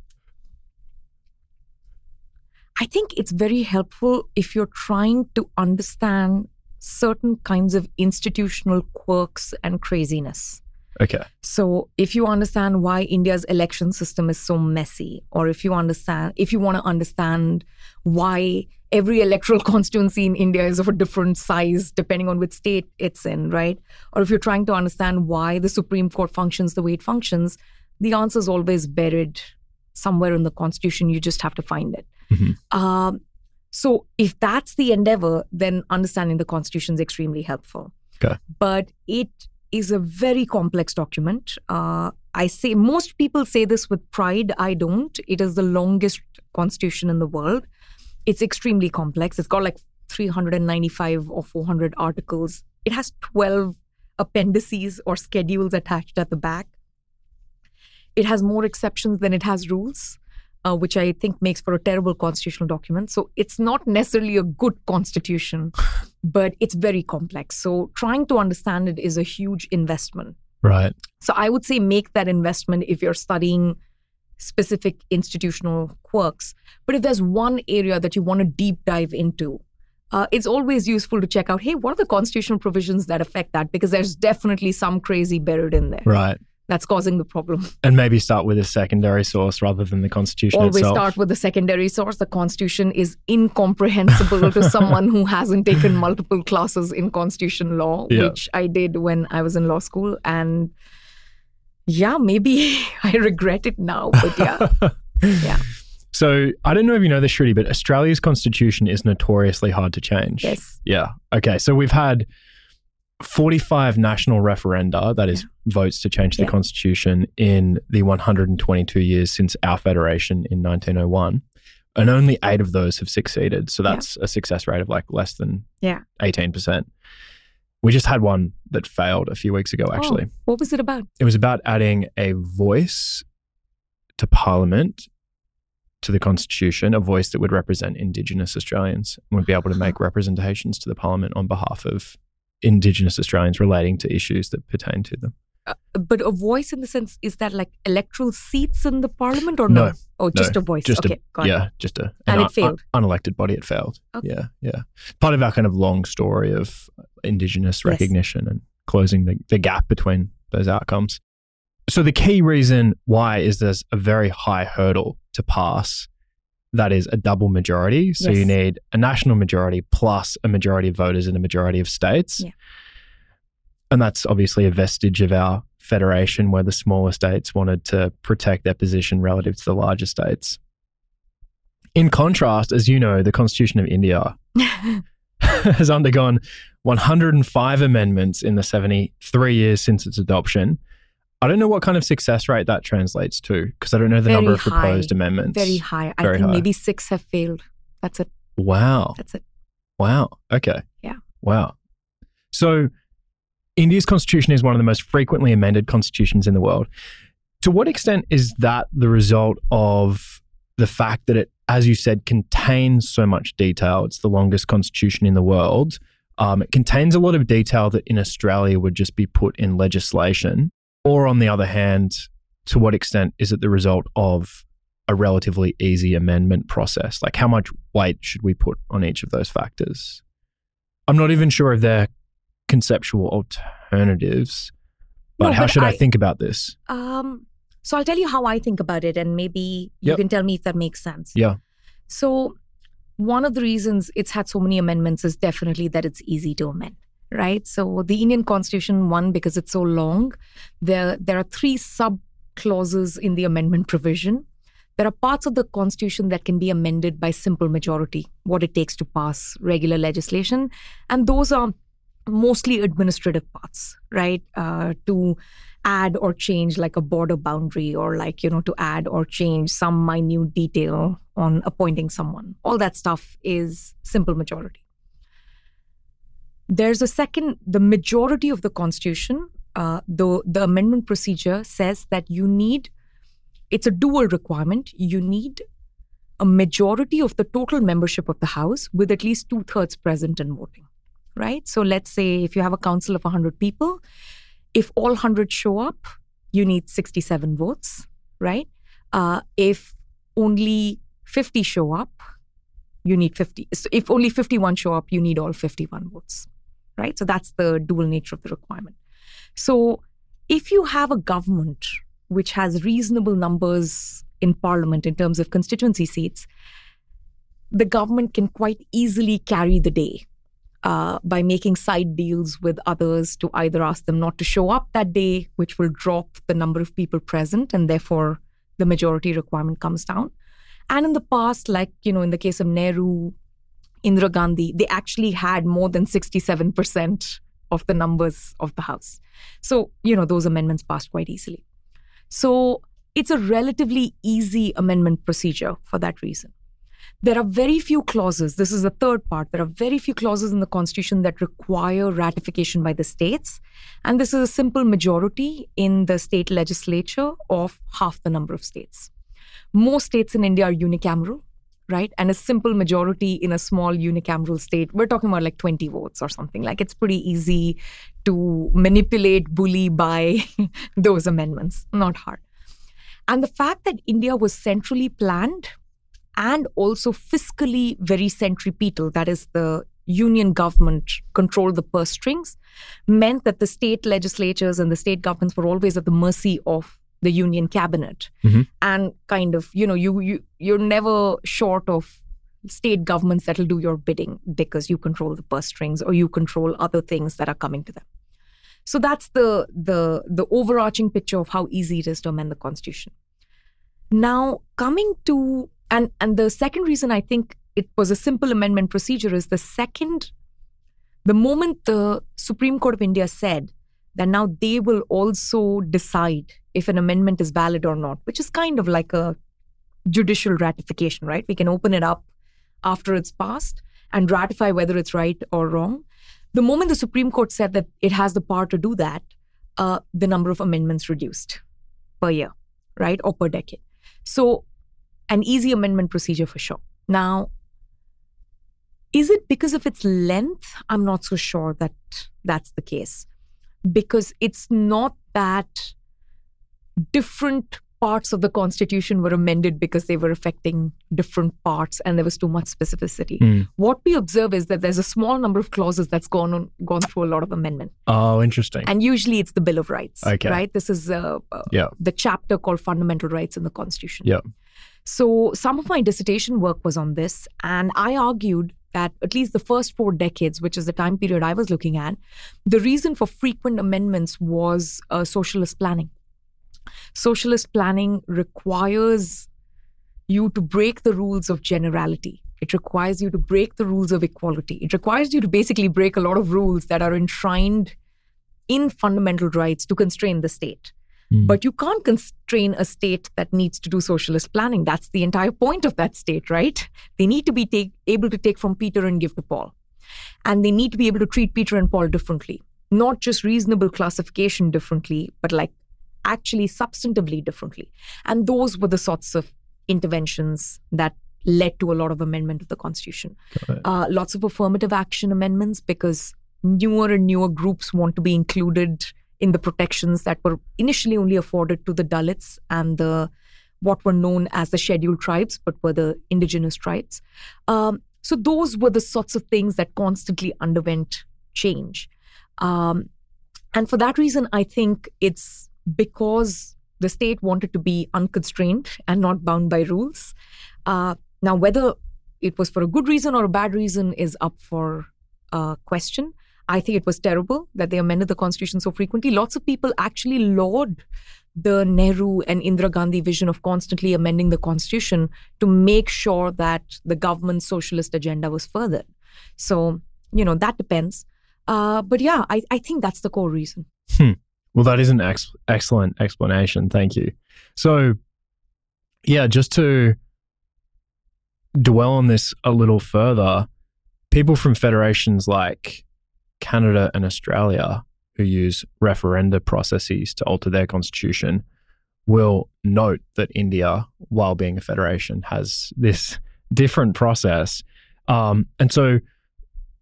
I think it's very helpful if you're trying to understand certain kinds of institutional quirks and craziness.
okay.
So, if you understand why India's election system is so messy, or if you understand, if you want to understand why every electoral constituency in India is of a different size depending on which state it's in, right? Or if you're trying to understand why the Supreme Court functions the way it functions, the answer is always buried somewhere in the Constitution. You just have to find it.
Mhm.
Um, so, if that's the endeavor, then understanding the Constitution is extremely helpful.
Okay.
But it is a very complex document. Uh, I say most people say this with pride. I don't. It is the longest constitution in the world. It's extremely complex. It's got like 395 or 400 articles. It has 12 appendices or schedules attached at the back. It has more exceptions than it has rules, uh, which I think makes for a terrible constitutional document. So it's not necessarily a good constitution, but it's very complex. So trying to understand it is a huge investment.
Right.
So I would say make that investment if you're studying specific institutional quirks. But if there's one area that you want to deep dive into, uh, it's always useful to check out hey, what are the constitutional provisions that affect that? Because there's definitely some crazy buried in there
Right.
that's causing the problem.
And maybe start with a secondary source rather than the constitution
Always
itself.
start with the secondary source. The Constitution is incomprehensible to someone who hasn't taken multiple classes in Constitution law,
Yeah.
which I did when I was in law school. And yeah, maybe I regret it now, but yeah. Yeah.
So I don't know if you know this, Shruti, but Australia's constitution is notoriously hard to change.
Yes.
Yeah. Okay. So we've had 45 national referenda, that is votes to change the
Yeah.
constitution in the 122 years since our federation in 1901. And only eight of those have succeeded. So
Yeah.
that's a success rate of like less than
Yeah.
18%. We just had one that failed a few weeks ago, actually.
Oh, what was it about?
It was about adding a voice to Parliament to the Constitution, a voice that would represent Indigenous Australians and would be able to make representations to the Parliament on behalf of Indigenous Australians relating to issues that pertain to them.
Uh, but a voice in the sense, is that like electoral seats in the parliament or no?
No,
Oh, just
no,
a voice.
Just
okay,
a, yeah, just a
And
an
it failed.
unelected body. It failed.
Okay.
Yeah, yeah. Part of our kind of long story of Indigenous
Yes.
recognition and closing the, the gap between those outcomes. So the key reason why is there's a very high hurdle to pass. That is a double majority. So you need a national majority plus a majority of voters in a majority of states.
Yeah.
And that's obviously a vestige of our federation where the smaller states wanted to protect their position relative to the larger states. In contrast, as you know, the Constitution of India has undergone 105 amendments in the 73 years since its adoption. I don't know what kind of success rate that translates to because I don't know the number
Very
of proposed
high,
amendments.
Very high. I
Very
think
high.
maybe six have failed. That's it.
Wow.
That's it.
Wow. Okay.
Yeah.
Wow. So India's constitution is one of the most frequently amended constitutions in the world. To what extent is that the result of the fact that it, as you said, contains so much detail? It's the longest constitution in the world. Um, it contains a lot of detail that in Australia would just be put in legislation. Or on the other hand, to what extent is it the result of a relatively easy amendment process? Like, how much weight should we put on each of those factors? I'm not even sure if they're conceptual alternatives, but
No,
how
but
should I,
I-
think about this?
Um, so I'll tell you how I think about it, and maybe you
Yep.
can tell me if that makes sense.
Yeah.
So, one of the reasons it's had so many amendments is definitely that it's easy to amend, right? So, the Indian Constitution, one, because it's so long, there there are three sub clauses in the amendment provision. There are parts of the Constitution that can be amended by simple majority, what it takes to pass regular legislation, and those are mostly administrative parts, right? Uh, to add or change like a border boundary or like you know to add or change some minute detail on appointing someone. All that stuff is simple majority. There's a second the majority of the constitution uh, the the amendment procedure says that you need it's a dual requirement. You need a majority of the total membership of the house with at least two-thirds present and voting right? So let's say if you have a council of 100 people if all 100 show up, you need 67 votes, right? Uh, if only 50 show up, you need 50. So if only 51 show up, you need all 51 votes, right? So that's the dual nature of the requirement. So if you have a government which has reasonable numbers in parliament in terms of constituency seats, the government can quite easily carry the day uh, by making side deals with others to either ask them not to show up that day, which will drop the number of people present, and therefore the majority requirement comes down. And in the past, like, you know, in the case of Nehru, Indira Gandhi, they actually had more than 67% of the numbers of the House. So, you know, those amendments passed quite easily. So it's a relatively easy amendment procedure for that reason there are very few clauses. This is the third part. There are very few clauses in the Constitution that require ratification by the states. And this is a simple majority in the state legislature of half the number of states. Most states in India are unicameral, right? And a simple majority in a small unicameral state, we're talking about like 20 votes or something. Like it's pretty easy to manipulate, bully by those amendments, not hard. And the fact that India was centrally planned and also fiscally very centripetal, that is, the union government controlled the purse strings, meant that the state legislatures and the state governments were always at the mercy of the union cabinet.
Mhm.
and kind of you know you you you're never short of state governments that'll do your bidding because you control the purse strings or you control other things that are coming to them. So that's the the the overarching picture of how easy it is to amend the constitution. Now coming to and and the second reason i think it was a simple amendment procedure is the second the moment the supreme court of india said that now they will also decide if an amendment is valid or not which is kind of like a judicial ratification right? We can open it up after it's passed and ratify whether it's right or wrong. The moment the supreme court said that it has the power to do that uh, the number of amendments reduced per year right? Or per decade. So an easy amendment procedure for sure. Now, is it because of its length? I'm not so sure that that's the case. Because it's not that different parts of the constitution were amended because they were affecting different parts and there was too much specificity.
Mm.
What we observe is that there's a small number of clauses that's gone on, gone through a lot of amendment.
Oh, interesting.
And usually it's the Bill of Rights.
Okay.
Right? This is uh, uh,
Yeah.
the chapter called Fundamental Rights in the Constitution.
Yeah.
So some of my dissertation work was on this, and I argued that at least the first four decades, which is the time period I was looking at, the reason for frequent amendments was uh, socialist planning. Socialist planning requires you to break the rules of generality. It requires you to break the rules of equality. It requires you to basically break a lot of rules that are enshrined in fundamental rights to constrain the state.
Mm.
But you can't constrain a state that needs to do socialist planning. That's the entire point of that state, right? They need to be take, able to take from Peter and give to Paul. And they need to be able to treat Peter and Paul differently, not just reasonable classification differently, but like actually substantively differently. And those were the sorts of interventions that led to a lot of amendment of the Constitution. Uh, lots of affirmative action amendments because newer and newer groups want to be included in the protections that were initially only afforded to the Dalits and the what were known as the scheduled tribes, but were the indigenous tribes. Um, so those were the sorts of things that constantly underwent change. Um, and for that reason, I think it's because the state wanted to be unconstrained and not bound by rules. Uh, now, whether it was for a good reason or a bad reason is up for uh, question. I think it was terrible that they amended the constitution so frequently. Lots of people actually laud the Nehru and Indira Gandhi vision of constantly amending the constitution to make sure that the government's socialist agenda was furthered. So, you know, that depends. Uh, but yeah, I, I think that's the core reason.
Well, that is an ex- excellent explanation. Thank you. So, yeah, just to dwell on this a little further, people from federations like Canada and Australia who use referenda processes to alter their constitution will note that India, while being a federation, has this different process. Um, and so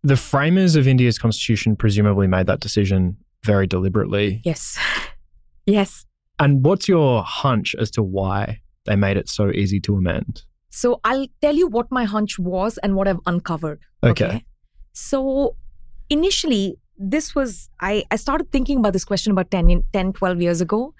the framers of India's constitution presumably made that decision very deliberately.
Yes. yes.
And what's your hunch as to why they made it so easy to amend?
So I'll tell you what my hunch was and what I've uncovered.
Okay.
So initially, this was, I, I started thinking about this question about 10, 10 12 years ago.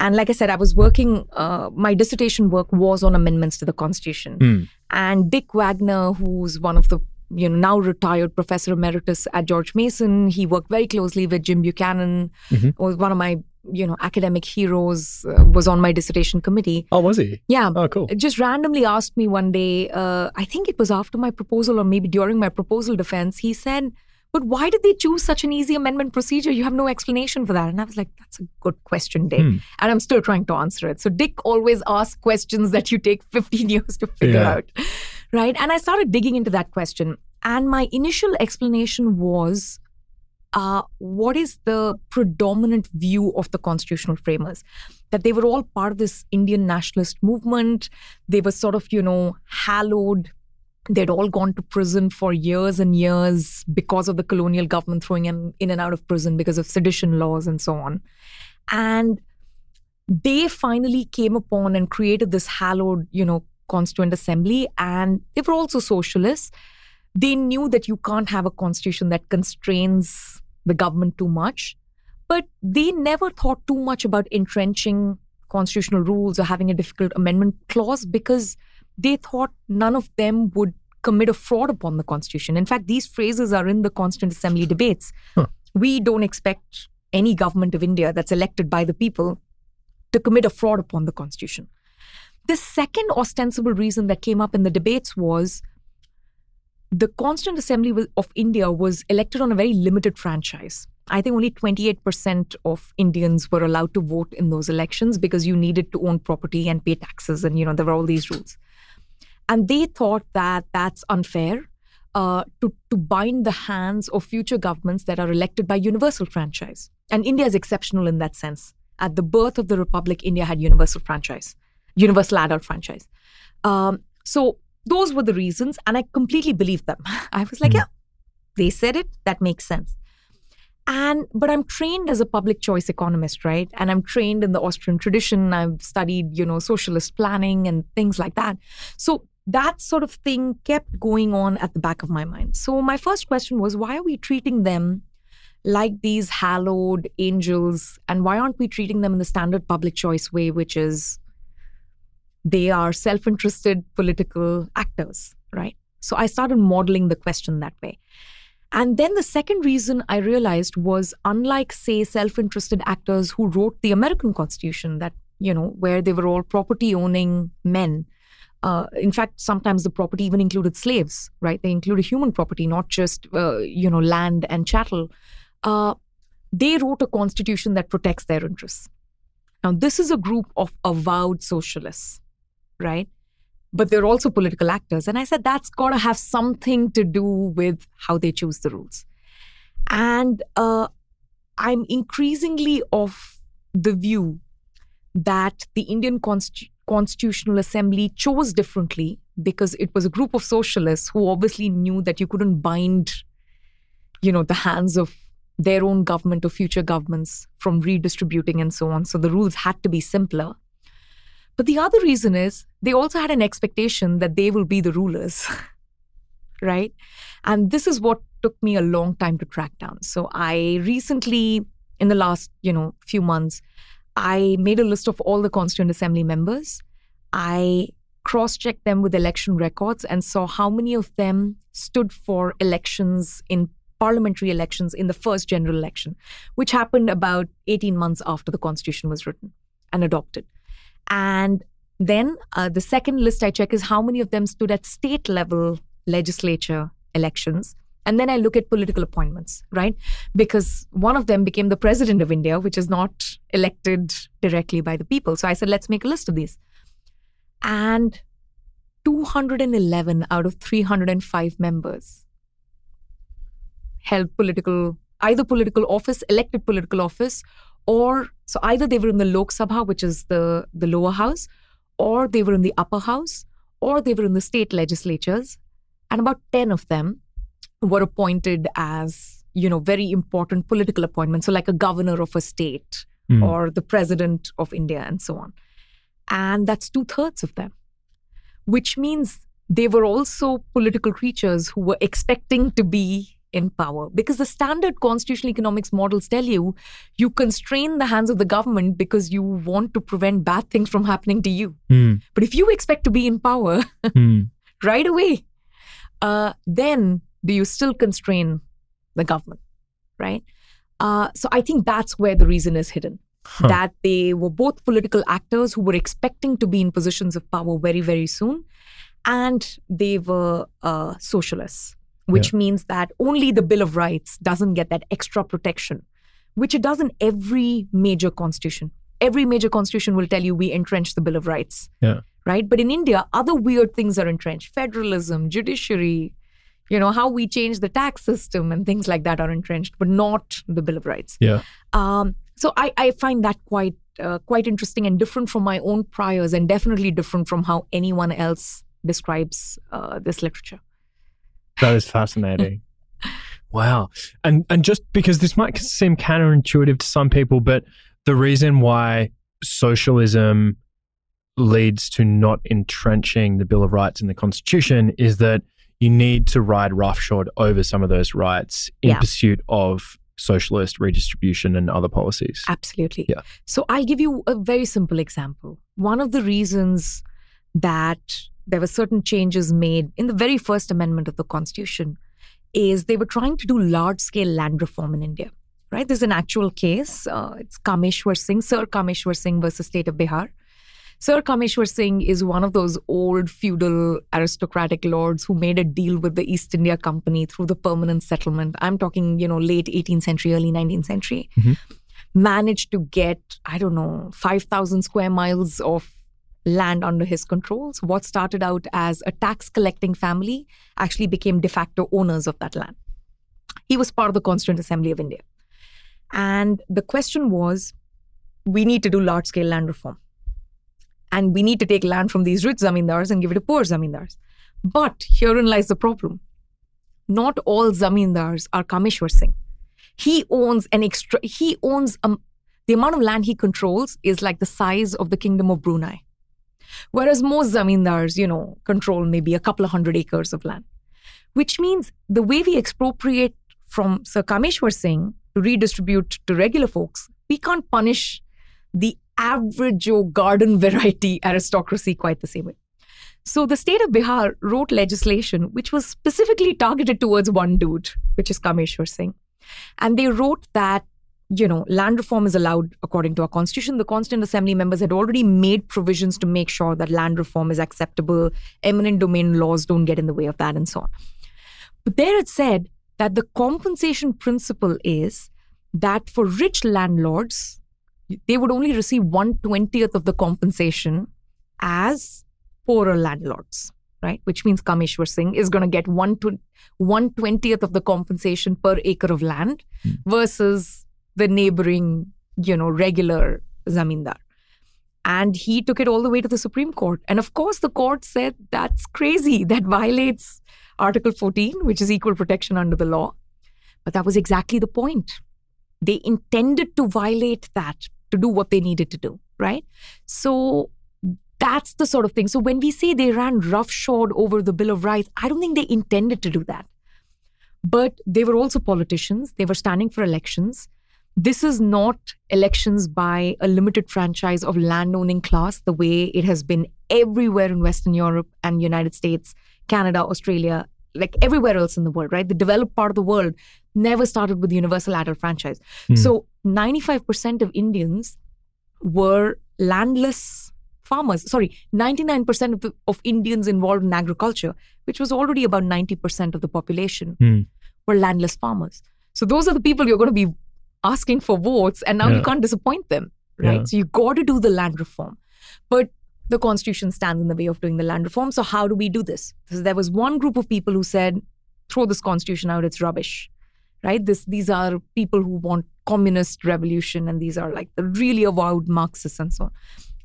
And like I said, I was working, uh, my dissertation work was on amendments to the Constitution.
Hmm.
And Dick Wagner, who's one of the you know now retired professor emeritus at George Mason, he worked very closely with Jim Buchanan.
Mhm.
Was one of my you know academic heroes. Uh, was on my dissertation committee.
Oh, was he?
Yeah,
Oh, cool.
just randomly asked me one day. Uh, I think it was after my proposal or maybe during my proposal defense. He said. But why did they choose such an easy amendment procedure? You have no explanation for that. And I was like, that's a good question, Dick.
Hmm.
And I'm still trying to answer it. So Dick always asks questions that you take 15 years to figure
Yeah.
out. Right. And I started digging into that question. And my initial explanation was uh, what is the predominant view of the constitutional framers? That they were all part of this Indian nationalist movement. They were sort of, you know, hallowed. They'd all gone to prison for years and years because of the colonial government throwing them in and out of prison because of sedition laws and so on. And they finally came upon and created this hallowed, you know, constituent assembly. And they were also socialists. They knew that you can't have a constitution that constrains the government too much. But they never thought too much about entrenching constitutional rules or having a difficult amendment clause because they thought none of them would commit a fraud upon the constitution. In fact, these phrases are in the Constituent Assembly debates.
Huh.
We don't expect any government of India that's elected by the people to commit a fraud upon the constitution. The second ostensible reason that came up in the debates was the Constituent Assembly of India was elected on a very limited franchise. I think only 28% of Indians were allowed to vote in those elections because you needed to own property and pay taxes, and you know there were all these rules. And they thought that that's unfair uh, to to bind the hands of future governments that are elected by universal franchise. And India is exceptional in that sense. At the birth of the republic, India had universal franchise, universal adult franchise. Um, so those were the reasons, and I completely believed them. I was like,
Mm.
yeah, they said it. That makes sense. And but I'm trained as a public choice economist, right? And I'm trained in the Austrian tradition. I've studied, you know, socialist planning and things like that. So that sort of thing kept going on at the back of my mind. So my first question was why are we treating them like these hallowed angels and why aren't we treating them in the standard public choice way which is they are self-interested political actors, right? So I started modeling the question that way. And then the second reason I realized was unlike, say, self interested actors who wrote the American Constitution, that, you know, where they were all property owning men. Uh, in fact, sometimes the property even included slaves, right? They included human property, not just, uh, you know, land and chattel. Uh, they wrote a constitution that protects their interests. Now, this is a group of avowed socialists, right? but they're also political actors. And I said, that's got to have something to do with how they choose the rules. And uh, I'm increasingly of the view that the Indian Const- Constitutional Assembly chose differently because it was a group of socialists who obviously knew that you couldn't bind, you know, the hands of their own government or future governments from redistributing and so on. So the rules had to be simpler. But the other reason is they also had an expectation that they will be the rulers, right? And this is what took me a long time to track down. So I recently, in the last, you know, few months, I made a list of all the Constituent Assembly members. I cross checked them with election records and saw how many of them stood for elections in parliamentary elections in the first general election, which happened about 18 months after the Constitution was written and adopted. And then uh, the second list I check is how many of them stood at state level legislature elections. And then I look at political appointments, right? Because one of them became the president of India, which is not elected directly by the people. So I said, let's make a list of these. And 211 out of 305 members held political, either political office, elected political office, or so either they were in the Lok Sabha, which is the, the lower house, or they were in the upper house, or they were in the state legislatures. And about 10 of them were appointed as, you know, very important political appointments. So, like a governor of a state mm. or the president of India and so on. And that's two thirds of them, which means they were also political creatures who were expecting to be in power because the standard constitutional economics models tell you you constrain the hands of the government because you want to prevent bad things from happening to you mm. but if you expect to be in power mm. right away uh, then do you still constrain the government right uh, so i think that's where the reason is hidden huh. that they were both political actors who were expecting to be in positions of power very very soon and they were uh, socialists which yeah. means that only the Bill of Rights doesn't get that extra protection, which it does in every major constitution. Every major constitution will tell you we entrench the Bill of Rights.
Yeah.
Right? But in India, other weird things are entrenched. Federalism, judiciary, you know, how we change the tax system and things like that are entrenched, but not the Bill of Rights.
Yeah.
Um, so I, I find that quite uh, quite interesting and different from my own priors, and definitely different from how anyone else describes uh, this literature.
That is fascinating. wow. And and just because this might seem counterintuitive to some people, but the reason why socialism leads to not entrenching the Bill of Rights in the Constitution is that you need to ride roughshod over some of those rights in yeah. pursuit of socialist redistribution and other policies.
Absolutely.
Yeah.
So I'll give you a very simple example. One of the reasons that there were certain changes made in the very first amendment of the Constitution is they were trying to do large scale land reform in India. Right? There's an actual case. Uh, it's Kameshwar Singh, Sir Kameshwar Singh versus State of Bihar. Sir Kameshwar Singh is one of those old feudal aristocratic lords who made a deal with the East India Company through the permanent settlement. I'm talking, you know, late 18th century, early 19th century. Mm-hmm. Managed to get, I don't know, 5,000 square miles of land under his control. So, what started out as a tax collecting family actually became de facto owners of that land. He was part of the Constituent Assembly of India. And the question was we need to do large scale land reform. And we need to take land from these rich zamindars and give it to poor zamindars. But herein lies the problem. Not all zamindars are Kameshwar Singh. He owns an extra. He owns um, the amount of land he controls is like the size of the kingdom of Brunei, whereas most zamindars, you know, control maybe a couple of hundred acres of land. Which means the way we expropriate from Sir Kameshwar Singh to redistribute to regular folks, we can't punish the average Joe garden variety aristocracy quite the same way. So the state of Bihar wrote legislation which was specifically targeted towards one dude, which is Kameshwar Singh. And they wrote that, you know, land reform is allowed according to our constitution. The Constituent Assembly members had already made provisions to make sure that land reform is acceptable, eminent domain laws don't get in the way of that, and so on. But there it said that the compensation principle is that for rich landlords, they would only receive 120th of the compensation as poorer landlords, right? Which means Kameshwar Singh is going to get one to, 120th of the compensation per acre of land mm. versus the neighboring, you know, regular zamindar. And he took it all the way to the Supreme Court. And of course, the court said that's crazy. That violates Article 14, which is equal protection under the law. But that was exactly the point. They intended to violate that to do what they needed to do, right? So that's the sort of thing. So when we say they ran roughshod over the Bill of Rights, I don't think they intended to do that. But they were also politicians, they were standing for elections. This is not elections by a limited franchise of landowning class, the way it has been everywhere in Western Europe and United States, Canada, Australia, like everywhere else in the world, right? The developed part of the world never started with universal adult franchise. Mm. So 95% of Indians were landless farmers. Sorry, 99% of, the, of Indians involved in agriculture, which was already about 90% of the population, mm. were landless farmers. So those are the people you're going to be asking for votes, and now yeah. you can't disappoint them, right? Yeah. So you've got to do the land reform. But the constitution stands in the way of doing the land reform. So how do we do this? There was one group of people who said, throw this constitution out, it's rubbish. Right? This these are people who want communist revolution, and these are like the really avowed Marxists and so on.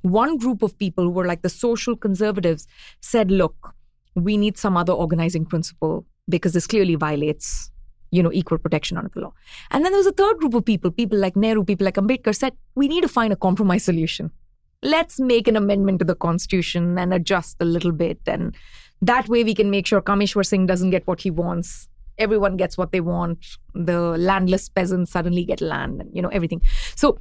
One group of people who were like the social conservatives said, look, we need some other organizing principle because this clearly violates you know equal protection under the law. And then there was a third group of people people like nehru people like ambedkar said we need to find a compromise solution. Let's make an amendment to the constitution and adjust a little bit and that way we can make sure kameshwar singh doesn't get what he wants everyone gets what they want the landless peasants suddenly get land and you know everything so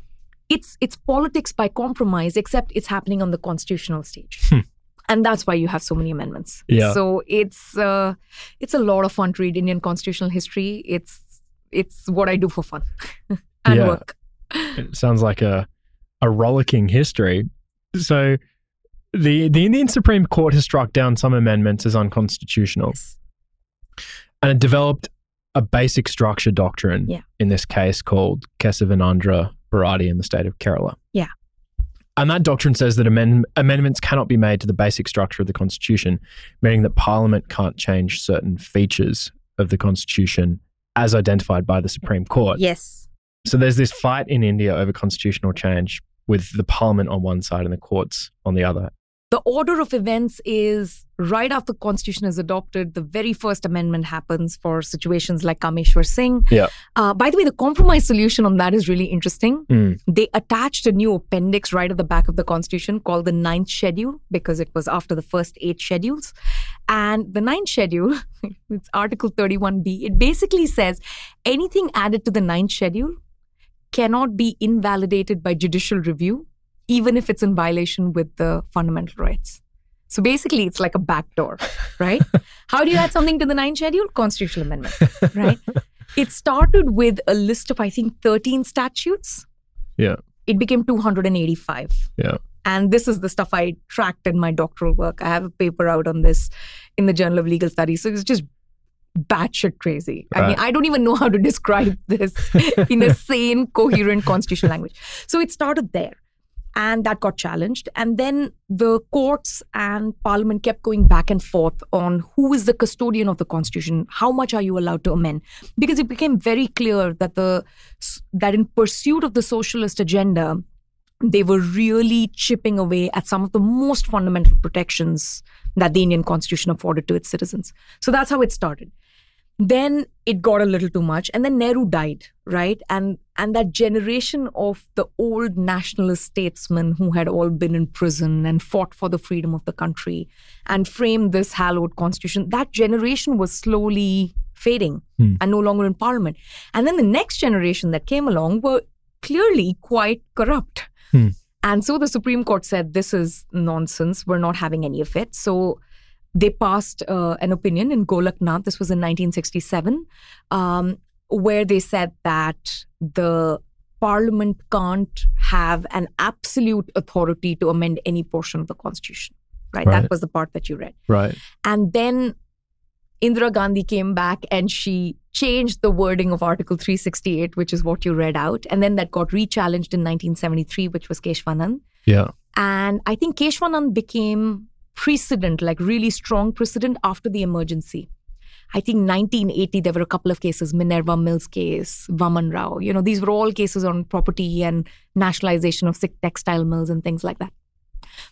it's it's politics by compromise, except it's happening on the constitutional stage. Hmm. And that's why you have so many amendments.
Yeah.
So it's uh, it's a lot of fun to read Indian constitutional history. It's it's what I do for fun and yeah. work.
It sounds like a a rollicking history. So the the Indian Supreme Court has struck down some amendments as unconstitutional. Yes. And it developed a basic structure doctrine
yeah.
in this case called Kesavananda Bharati in the state of Kerala.
Yeah.
And that doctrine says that amend- amendments cannot be made to the basic structure of the Constitution, meaning that Parliament can't change certain features of the Constitution as identified by the Supreme Court.
Yes.
So there's this fight in India over constitutional change with the Parliament on one side and the courts on the other
the order of events is right after the constitution is adopted the very first amendment happens for situations like kameshwar singh.
Yeah.
Uh, by the way the compromise solution on that is really interesting.
Mm.
they attached a new appendix right at the back of the constitution called the ninth schedule because it was after the first eight schedules. And the ninth schedule it's article 31b it basically says anything added to the ninth schedule cannot be invalidated by judicial review even if it's in violation with the fundamental rights. So basically, it's like a backdoor, right? How do you add something to the ninth schedule? Constitutional amendment, right? it started with a list of, I think, 13 statutes.
Yeah.
It became 285.
Yeah.
And this is the stuff I tracked in my doctoral work. I have a paper out on this in the Journal of Legal Studies. So it's just batshit crazy. Right. I mean, I don't even know how to describe this in a sane, coherent constitutional language. So it started there and that got challenged. And then the courts and parliament kept going back and forth on who is the custodian of the constitution, how much are you allowed to amend, because it became very clear that the that in pursuit of the socialist agenda, they were really chipping away at some of the most fundamental protections that the Indian constitution afforded to its citizens. So that's how it started. then it got a little too much and then nehru died right and and that generation of the old nationalist statesmen who had all been in prison and fought for the freedom of the country and framed this hallowed constitution that generation was slowly fading
Hmm.
and no longer in parliament and then the next generation that came along were clearly quite corrupt
Hmm.
and so the supreme court said this is nonsense we're not having any of it so they passed uh, an opinion in Golaknath. This was in 1967, um, where they said that the parliament can't have an absolute authority to amend any portion of the constitution. Right?
Right.
That was the part that you read.
Right.
And then Indira Gandhi came back and she changed the wording of Article 368, which is what you read out. And then that got re challenged in 1973, which was Keshwanand.
Yeah.
And I think Keshwanand became precedent, like really strong precedent after the emergency. I think 1980, there were a couple of cases, Minerva Mills case, Vaman Rao. You know, these were all cases on property and nationalization of sick textile mills and things like that.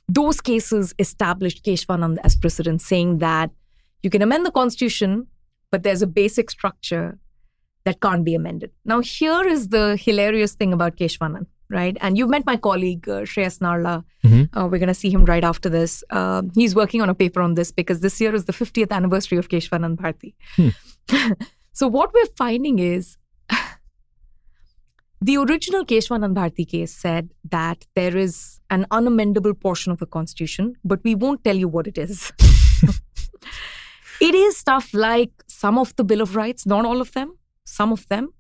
Those cases established Keshwanand as precedent, saying that you can amend the constitution, but there's a basic structure that can't be amended. Now, here is the hilarious thing about Keshwanand, right? And you've met my colleague, uh, Shreyas Narla.
Mhm.
Uh, we're going to see him right after this. Uh, he's working on a paper on this because this year is the 50th anniversary of Keshwanand Bharti. so, what we're finding is the original Keshwanand Bharti case said that there is an unamendable portion of the Constitution, but we won't tell you what it is. it is stuff like some of the Bill of Rights, not all of them, some of them.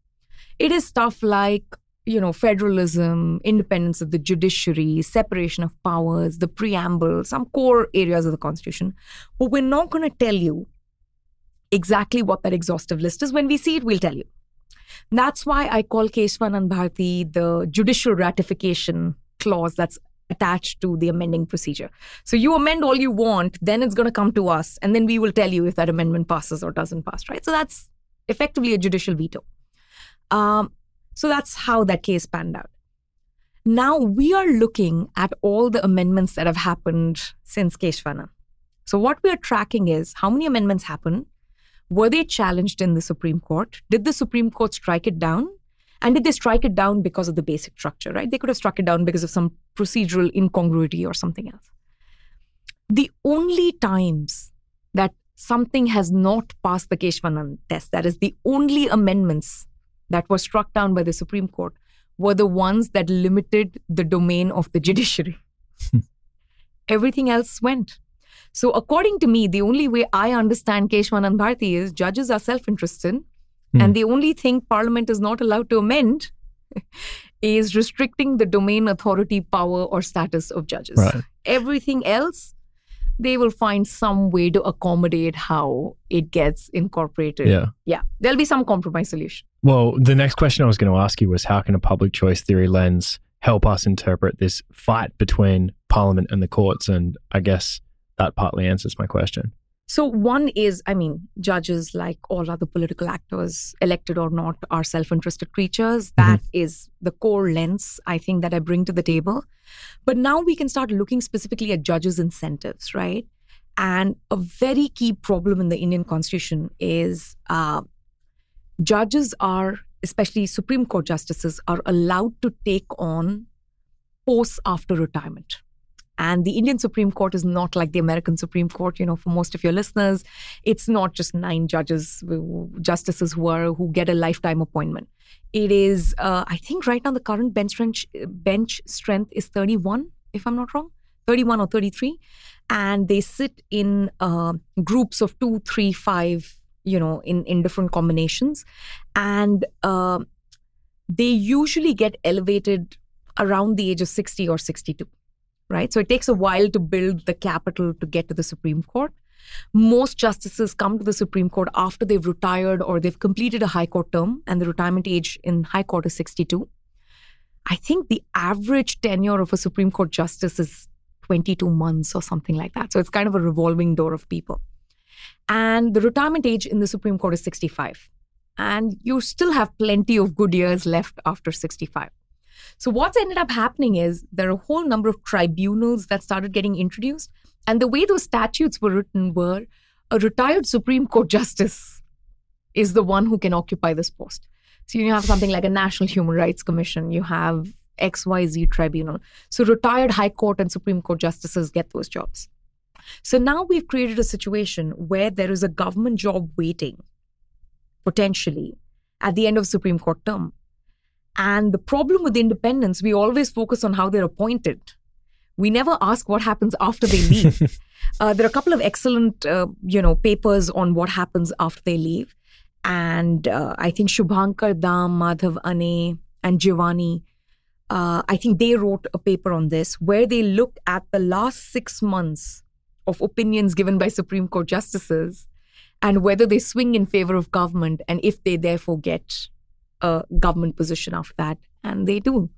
It is stuff like, you know, federalism, independence of the judiciary, separation of powers, the preamble, some core areas of the Constitution. But we're not going to tell you exactly what that exhaustive list is. When we see it, we'll tell you. That's why I call Keshwanand Bharti the judicial ratification clause that's attached to the amending procedure. So you amend all you want, then it's going to come to us, and then we will tell you if that amendment passes or doesn't pass, right? So that's effectively a judicial veto. Um, so that's how that case panned out. Now we are looking at all the amendments that have happened since Keshwana. So what we are tracking is how many amendments happened, were they challenged in the Supreme Court? Did the Supreme Court strike it down? And did they strike it down because of the basic structure, right? They could have struck it down because of some procedural incongruity or something else. The only times that something has not passed the Keshwanand test, that is, the only amendments that were struck down by the Supreme Court, were the ones that limited the domain of the judiciary. Everything else went. So, according to me, the only way I understand Keshwanand Bharti is judges are self interested,
Hmm.
and the only thing Parliament is not allowed to amend is restricting the domain, authority, power, or status of judges.
Right.
Everything else, they will find some way to accommodate how it gets incorporated.
Yeah.
Yeah. There'll be some compromise solution.
Well, the next question I was going to ask you was how can a public choice theory lens help us interpret this fight between Parliament and the courts? And I guess that partly answers my question.
So, one is, I mean, judges, like all other political actors, elected or not, are self interested creatures. That is the core lens, I think, that I bring to the table. But now we can start looking specifically at judges' incentives, right? And a very key problem in the Indian constitution is uh, judges are, especially Supreme Court justices, are allowed to take on posts after retirement. And the Indian Supreme Court is not like the American Supreme Court. You know, for most of your listeners, it's not just nine judges, justices who are who get a lifetime appointment. It is, uh, I think, right now the current bench strength, bench strength is 31, if I'm not wrong, 31 or 33, and they sit in uh, groups of two, three, five. You know, in in different combinations, and uh, they usually get elevated around the age of 60 or 62 right? So it takes a while to build the capital to get to the Supreme Court. Most justices come to the Supreme Court after they've retired or they've completed a high court term, and the retirement age in high court is 62. I think the average tenure of a Supreme Court justice is 22 months or something like that. So it's kind of a revolving door of people. And the retirement age in the Supreme Court is 65. And you still have plenty of good years left after 65. So what's ended up happening is there are a whole number of tribunals that started getting introduced. And the way those statutes were written were a retired Supreme Court justice is the one who can occupy this post. So you have something like a National Human Rights Commission, you have XYZ tribunal. So retired High Court and Supreme Court justices get those jobs. So now we've created a situation where there is a government job waiting, potentially, at the end of Supreme Court term. And the problem with independents, we always focus on how they're appointed. We never ask what happens after they leave. uh, there are a couple of excellent, uh, you know, papers on what happens after they leave, and uh, I think Shubhankar Dam, Madhav Aney, and Giovanni, uh, I think they wrote a paper on this where they looked at the last six months of opinions given by Supreme Court justices and whether they swing in favor of government and if they therefore get a government position after that. And they do.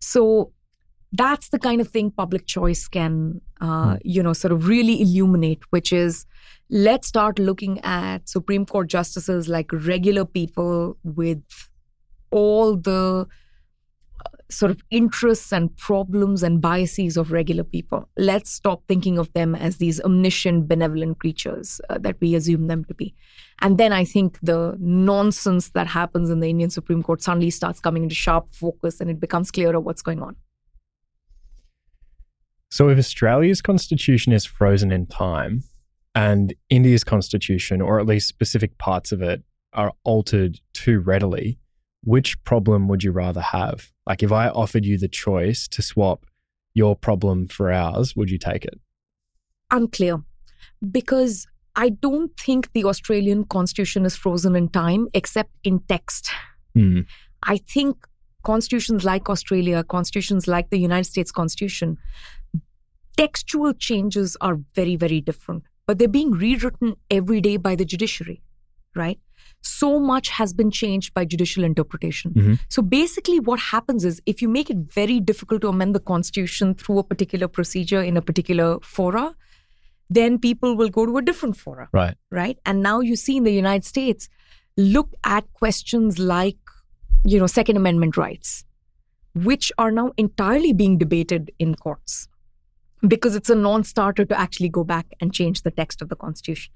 So that's the kind of thing public choice can, uh, mm. you know, sort of really illuminate, which is let's start looking at Supreme Court justices like regular people with all the sort of interests and problems and biases of regular people. Let's stop thinking of them as these omniscient, benevolent creatures uh, that we assume them to be. And then I think the nonsense that happens in the Indian Supreme Court suddenly starts coming into sharp focus and it becomes clearer what's going on.
So, if Australia's constitution is frozen in time and India's constitution, or at least specific parts of it, are altered too readily, which problem would you rather have? Like, if I offered you the choice to swap your problem for ours, would you take it?
Unclear. Because I don't think the Australian constitution is frozen in time except in text.
Mm.
I think constitutions like Australia, constitutions like the United States Constitution, textual changes are very, very different, but they're being rewritten every day by the judiciary, right? So much has been changed by judicial interpretation.
Mm-hmm.
So basically, what happens is if you make it very difficult to amend the constitution through a particular procedure in a particular fora, then people will go to a different fora.
Right.
Right. And now you see in the United States, look at questions like, you know, Second Amendment rights, which are now entirely being debated in courts because it's a non starter to actually go back and change the text of the Constitution.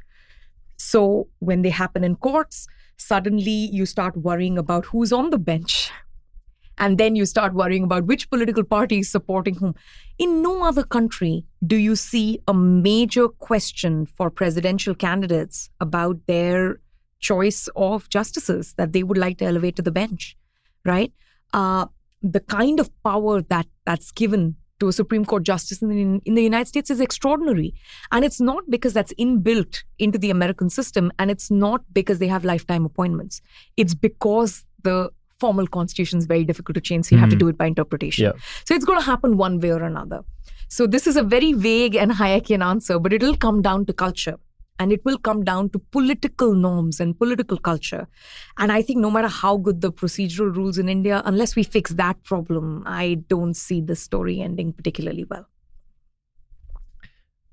So when they happen in courts, suddenly you start worrying about who's on the bench. And then you start worrying about which political party is supporting whom. In no other country do you see a major question for presidential candidates about their choice of justices that they would like to elevate to the bench, right? Uh, the kind of power that that's given to a Supreme Court justice in, in the United States is extraordinary. And it's not because that's inbuilt into the American system, and it's not because they have lifetime appointments. It's because the formal constitution is very difficult to change. So you mm-hmm. have to mm-hmm. do it by interpretation.
Yeah.
So it's going to happen one way or another. So this is a very vague and Hayekian answer, but it'll come down to culture and it will come down to political norms and political culture. And I think no matter how good the procedural rules in India, unless we fix that problem, I don't see the story ending particularly well.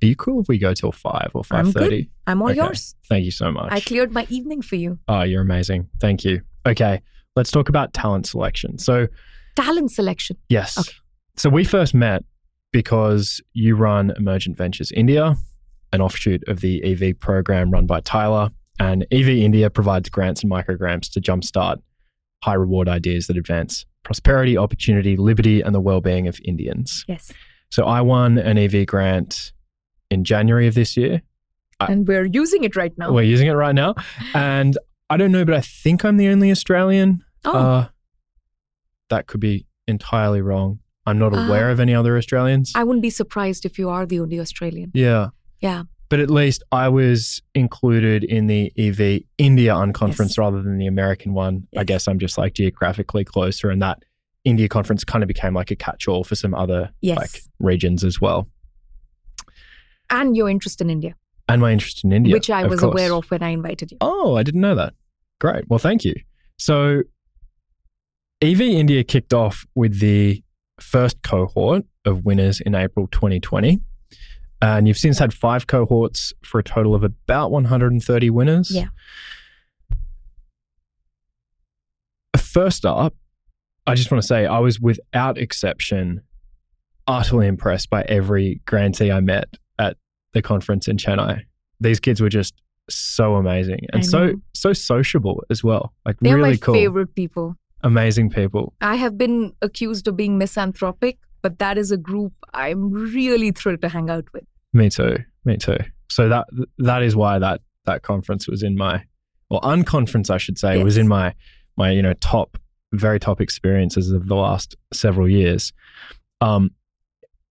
Are you cool if we go till five or five thirty?
I'm, all okay. yours.
Thank you so much.
I cleared my evening for you.
Oh, you're amazing. Thank you. Okay, let's talk about talent selection. So,
talent selection.
Yes.
Okay.
So we first met because you run Emergent Ventures India, an offshoot of the EV program run by Tyler. And EV India provides grants and microgrants to jumpstart high reward ideas that advance prosperity, opportunity, liberty, and the well being of Indians.
Yes.
So I won an EV grant in January of this year.
And we're using it right now.
We're using it right now. And I don't know, but I think I'm the only Australian.
Oh. Uh,
that could be entirely wrong. I'm not aware uh, of any other Australians.
I wouldn't be surprised if you are the only Australian.
Yeah.
Yeah.
But at least I was included in the EV India unconference yes. rather than the American one. Yes. I guess I'm just like geographically closer, and that India conference kind of became like a catch-all for some other
yes.
like regions as well.
And your interest in India.
And my interest in India,
which I was course. aware of when I invited you.
Oh, I didn't know that. Great. Well, thank you. So, EV India kicked off with the first cohort of winners in April 2020. And you've since had five cohorts for a total of about 130 winners.
Yeah.
First up, I just want to say I was without exception utterly impressed by every grantee I met at the conference in Chennai. These kids were just so amazing and so so sociable as well. Like
They're
really
my
cool,
favorite people.
amazing people.
I have been accused of being misanthropic, but that is a group I'm really thrilled to hang out with.
Me too. Me too. So that that is why that that conference was in my or unconference I should say was in my my you know top very top experiences of the last several years. Um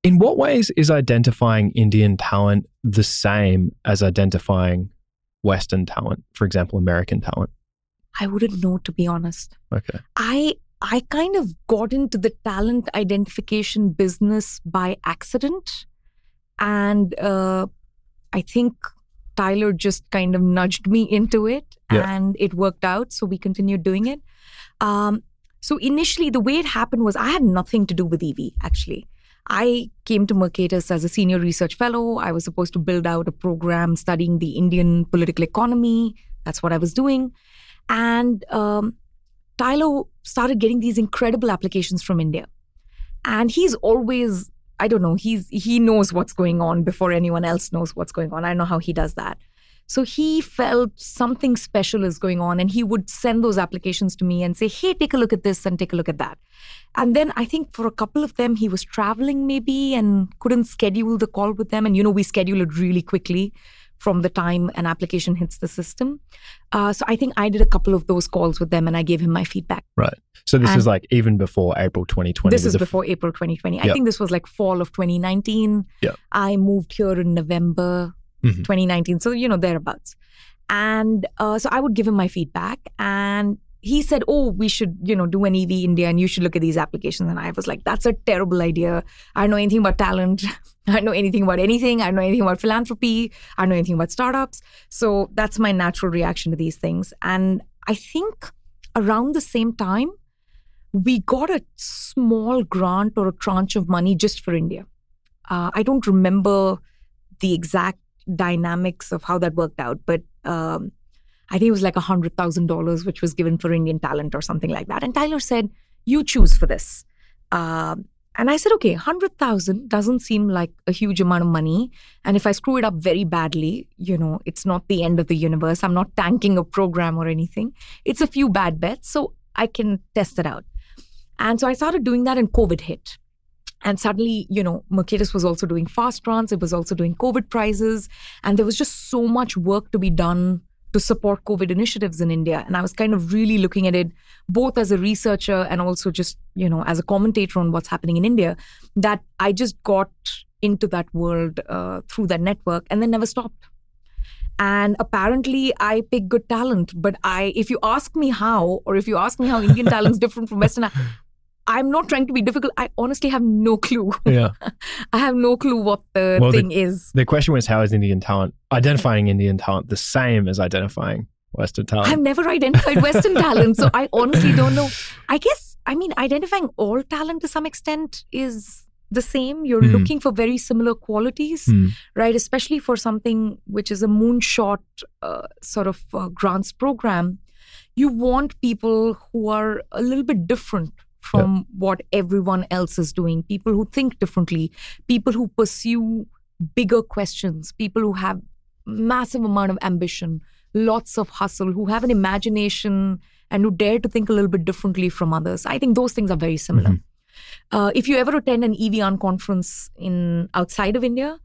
in what ways is identifying Indian talent the same as identifying Western talent, for example, American talent?
I wouldn't know, to be honest.
Okay.
I I kind of got into the talent identification business by accident, and uh, I think Tyler just kind of nudged me into it,
Yeah.
and it worked out. So we continued doing it. Um, so initially, the way it happened was I had nothing to do with EV. Actually, I came to Mercatus as a senior research fellow. I was supposed to build out a program studying the Indian political economy. That's what I was doing, and um, Tyler started getting these incredible applications from India. And he's always, I don't know, he's he knows what's going on before anyone else knows what's going on. I know how he does that. So he felt something special is going on and he would send those applications to me and say, "Hey, take a look at this and take a look at that." And then I think for a couple of them he was traveling maybe and couldn't schedule the call with them and you know we schedule it really quickly from the time an application hits the system. Uh, so I think I did a couple of those calls with them and I gave him my feedback. Right.
So this
And-
is like even before April 2020.
This is
f-
before April 2020. I think this was like fall of 2019.
Yep.
I moved here in November
Mhm.
2019. So, you know, thereabouts. And uh, so I would give him my feedback. And he said, Oh, we should, you know, do an EV India and you should look at these applications. And I was like, That's a terrible idea. I don't know anything about talent. I don't know anything about anything. I don't know anything about philanthropy. I don't know anything about startups. So that's my natural reaction to these things. And I think around the same time, we got a small grant or a tranche of money just for India. Uh, I don't remember the exact dynamics of how that worked out, but um, I think it was like a hundred thousand dollars, which was given for Indian talent or something like that. And Tyler said, "You choose for this." Um, and I said, "Okay, hundred thousand doesn't seem like a huge amount of money, and if I screw it up very badly, you know, it's not the end of the universe. I'm not tanking a program or anything. It's a few bad bets, so I can test it out." And so I started doing that, and COVID hit. And suddenly, you know, Mercatus was also doing Fast Grants. It was also doing COVID prizes. And there was just so much work to be done to support COVID initiatives in India. And I was kind of really looking at it both as a researcher and also just, you know, as a commentator on what's happening in India, that I just got into that world uh, through that network and then never stopped. And apparently, I pick good talent. But I, if you ask me how, or if you ask me how Indian talent's different from Western, I'm not trying to be difficult. I honestly have no clue.
yeah.
I have no clue what the
Well, the-
thing is.
The question was how is Indian talent identifying Indian talent the same as identifying Western talent?
I've never identified Western talent, so I honestly don't know. I guess, I mean, identifying all talent to some extent is the same. You're
Hmm.
looking for very similar qualities,
Hmm.
right? Especially for something which is a moonshot uh, sort of uh, grants program. You want people who are a little bit different from what everyone else is doing, people who think differently, people who pursue bigger questions, people who have massive amount of ambition, lots of hustle, who have an imagination and who dare to think a little bit differently from others. I think those things are very similar.
Mhm.
Uh, if you ever attend an EVN conference in outside of India,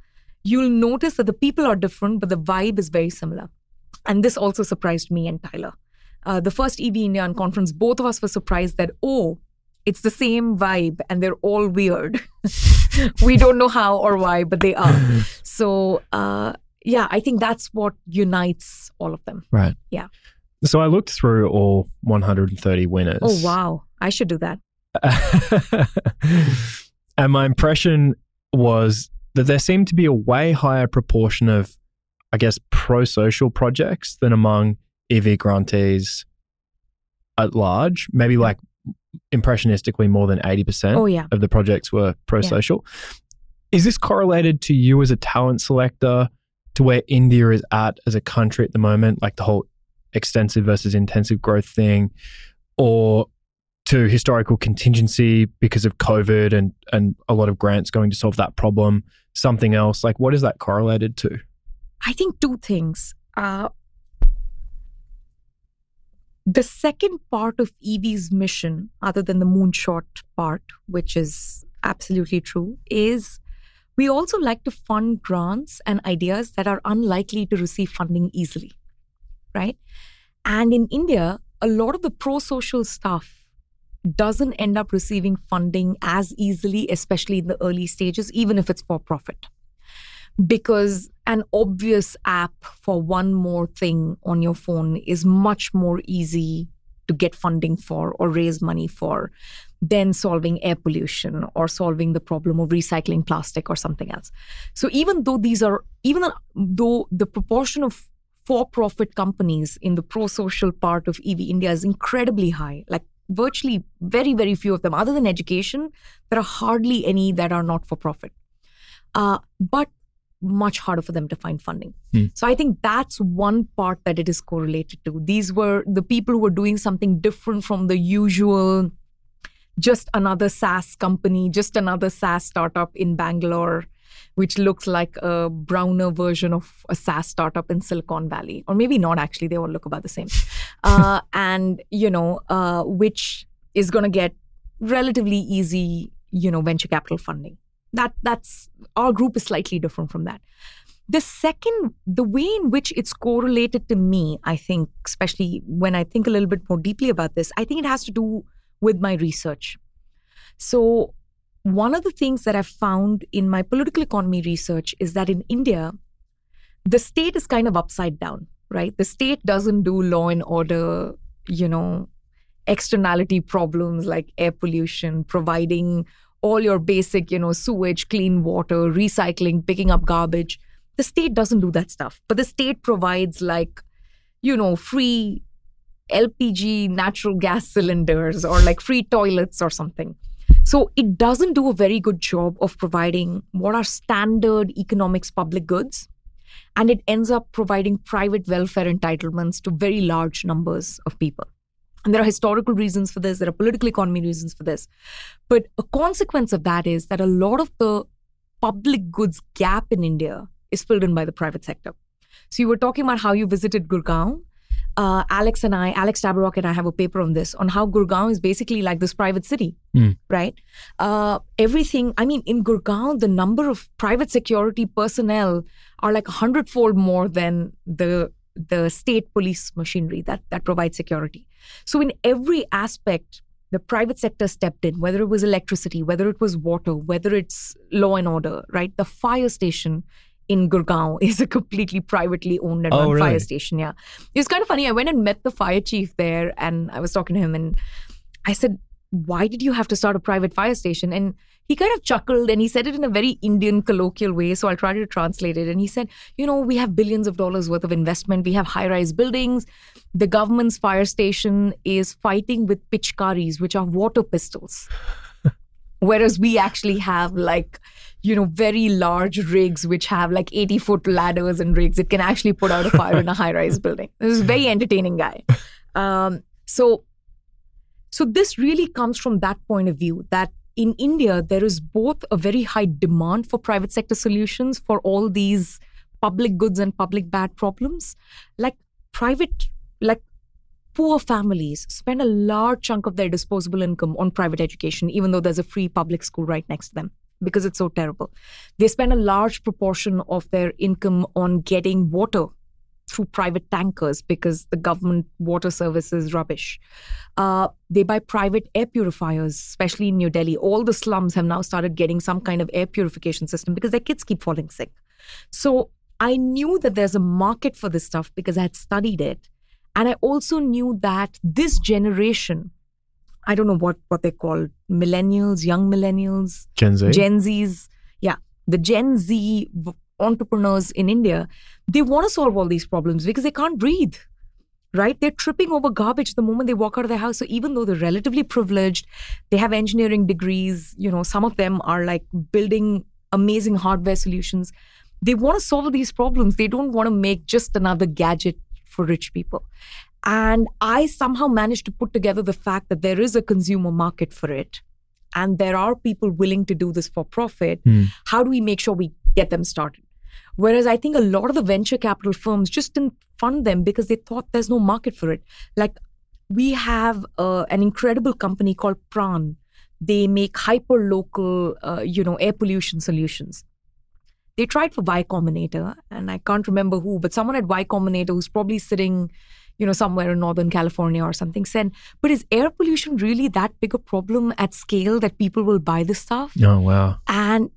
you'll notice that the people are different, but the vibe is very similar. And this also surprised me and Tyler. Uh, the first EV Indian conference, both of us were surprised that, oh, it's the same vibe and they're all weird. we don't know how or why, but they are. So, uh, yeah, I think that's what unites all of them.
Right.
Yeah.
So I looked through all 130 winners.
Oh, wow. I should do that.
and my impression was that there seemed to be a way higher proportion of, I guess, pro social projects than among EV grantees at large. Maybe like impressionistically more than 80%
Oh, yeah.
of the projects were pro social. Is this correlated to you as a talent selector, to where India is at as a country at the moment, like the whole extensive versus intensive growth thing, or to historical contingency because of COVID and, and a lot of grants going to solve that problem? Something else? Like, what is that correlated to?
I think two things. Uh, The second part of EV's mission, other than the moonshot part, which is absolutely true, is we also like to fund grants and ideas that are unlikely to receive funding easily, right? And in India, a lot of the pro social stuff doesn't end up receiving funding as easily, especially in the early stages, even if it's for profit. Because an obvious app for one more thing on your phone is much more easy to get funding for or raise money for than solving air pollution or solving the problem of recycling plastic or something else. So even though these are, even though the proportion of for profit companies in the pro social part of EV India is incredibly high, like virtually very, very few of them, other than education, there are hardly any that are not for profit. Uh, but much harder for them to find funding. Hmm. So I think that's one part that it is correlated to. These were the people who were doing something different from the usual just another SaaS company, just another SaaS startup in Bangalore, which looks like a browner version of a SaaS startup in Silicon Valley. Or maybe not actually, they all look about the same. Uh, and, you know, uh, which is going to get relatively easy, you know, venture capital funding. That that's our group is slightly different from that. The second, the way in which it's correlated to me, I think, especially when I think a little bit more deeply about this, I think it has to do with my research. So, one of the things that I've found in my political economy research is that in India, the state is kind of upside down, right? The state doesn't do law and order, you know, externality problems like air pollution, providing all your basic, you know, sewage, clean water, recycling, picking up garbage. The state doesn't do that stuff, but the state provides like, you know, free LPG natural gas cylinders or like free toilets or something. So it doesn't do a very good job of providing what are standard economics public goods. And it ends up providing private welfare entitlements to very large numbers of people. And there are historical reasons for this, there are political economy reasons for this. But a consequence of that is that a lot of the public goods gap in India is filled in by the private sector. So you were talking about how you visited Gurgaon uh, Alex and I, Alex Tabarrok and I have a paper on this, on how Gurgaon is basically like this private city, mm. right? Uh, everything, I mean, in Gurgaon, the number of private security personnel are like a hundredfold more than the the state police machinery that that provides security. So in every aspect, the private sector stepped in, whether it was electricity, whether it was water, whether it's law and order, right? The fire station in Gurgaon is a completely privately owned and oh, run really? fire station. Yeah. It was kind of funny. I went and met the fire chief there and I was talking to him and I said, Why did you have to start a private fire station? And he kind of chuckled and he said it in a very Indian colloquial way. So I'll try to translate it. And he said, You know, we have billions of dollars worth of investment. We have high rise buildings. The government's fire station is fighting with pitchkaris, which are water pistols. Whereas we actually have like you know, very large rigs which have like 80 foot ladders and rigs. It can actually put out a fire in a high rise building. This is a very entertaining guy. Um, so, so this really comes from that point of view that in India, there is both a very high demand for private sector solutions for all these public goods and public bad problems. Like private, like poor families spend a large chunk of their disposable income on private education, even though there's a free public school right next to them because it's so terrible. They spend a large proportion of their income on getting water through private tankers because the government water service is rubbish. Uh, they buy private air purifiers, especially in New Delhi. All the slums have now started getting some kind of air purification system because their kids keep falling sick. So I knew that there's a market for this stuff because I had studied it. And I also knew that this generation I don't know what what they call millennials, young millennials,
Gen Z,
Gen Zs. Yeah, the Gen Z entrepreneurs in India, they want to solve all these problems because they can't breathe. Right? They're tripping over garbage the moment they walk out of their house. So even though they're relatively privileged, they have engineering degrees, you know, some of them are like building amazing hardware solutions. They want to solve these problems. They don't want to make just another gadget for rich people. And I somehow managed to put together the fact that there is a consumer market for it and there are people willing to do this for profit. Mm. How do we make sure we get them started? Whereas I think a lot of the venture capital firms just didn't fund them because they thought there's no market for it. Like we have uh, an incredible company called Praan. They make hyper local, uh, you know, air pollution solutions. They tried for Y Combinator, and I can't remember who, but someone at Y Combinator who's probably sitting, you know, somewhere in Northern California or something said, but is air pollution really that big a problem at scale that people will buy this stuff?
Oh, wow.
And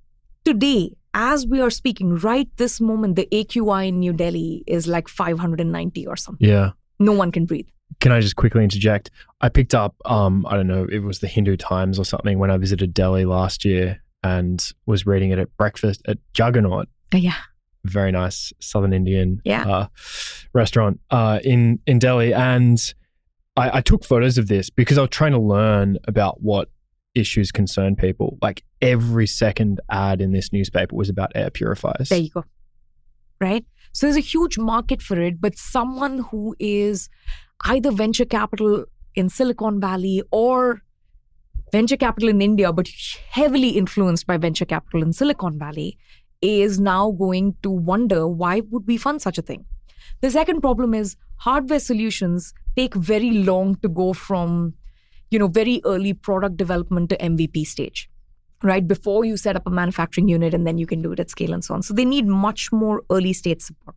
today, as we are speaking, right this moment, the AQI in New Delhi is like 590 or something.
Yeah.
No one can breathe.
Can I just quickly interject? I picked up, um, I don't know, it was the Hindu Times or something when I visited Delhi last year and was reading it at breakfast at Juggernaut.
Uh, yeah.
Very nice Southern Indian
Yeah.
uh, restaurant uh, in in Delhi, and I, I took photos of this because I was trying to learn about what issues concern people. Like every second ad in this newspaper was about air purifiers.
There you go. Right? So there's a huge market for it, but someone who is either venture capital in Silicon Valley or venture capital in India, but heavily influenced by venture capital in Silicon Valley, is now going to wonder why would we fund such a thing? The second problem is hardware solutions take very long to go from, you know, very early product development to MVP stage right? Before you set up a manufacturing unit and then you can do it at scale and so on. So they need much more early stage support.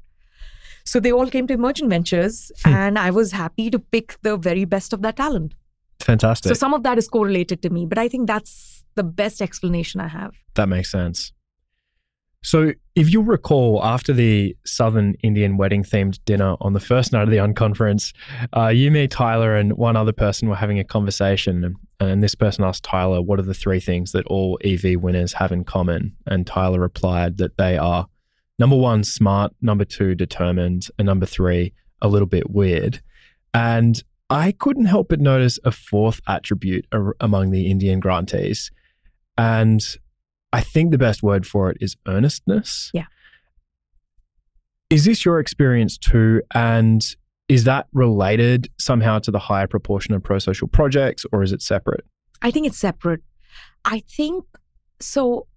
So they all came to Emergent Ventures, hmm. and I was happy to pick the very best of that talent.
Fantastic.
So some of that is correlated to me, but I think that's the best explanation I have.
That makes sense. So, if you'll recall, after the Southern Indian wedding themed dinner on the first night of the unconference, uh, you, me, Tyler, and one other person were having a conversation. And, and this person asked Tyler, What are the three things that all EV winners have in common? And Tyler replied that they are number one, smart, number two, determined, and number three, a little bit weird. And I couldn't help but notice a fourth attribute ar- among the Indian grantees. And I think the best word for it is earnestness.
Yeah.
Is this your experience too? And is that related somehow to the higher proportion of pro social projects or is it separate?
I think it's separate. I think so.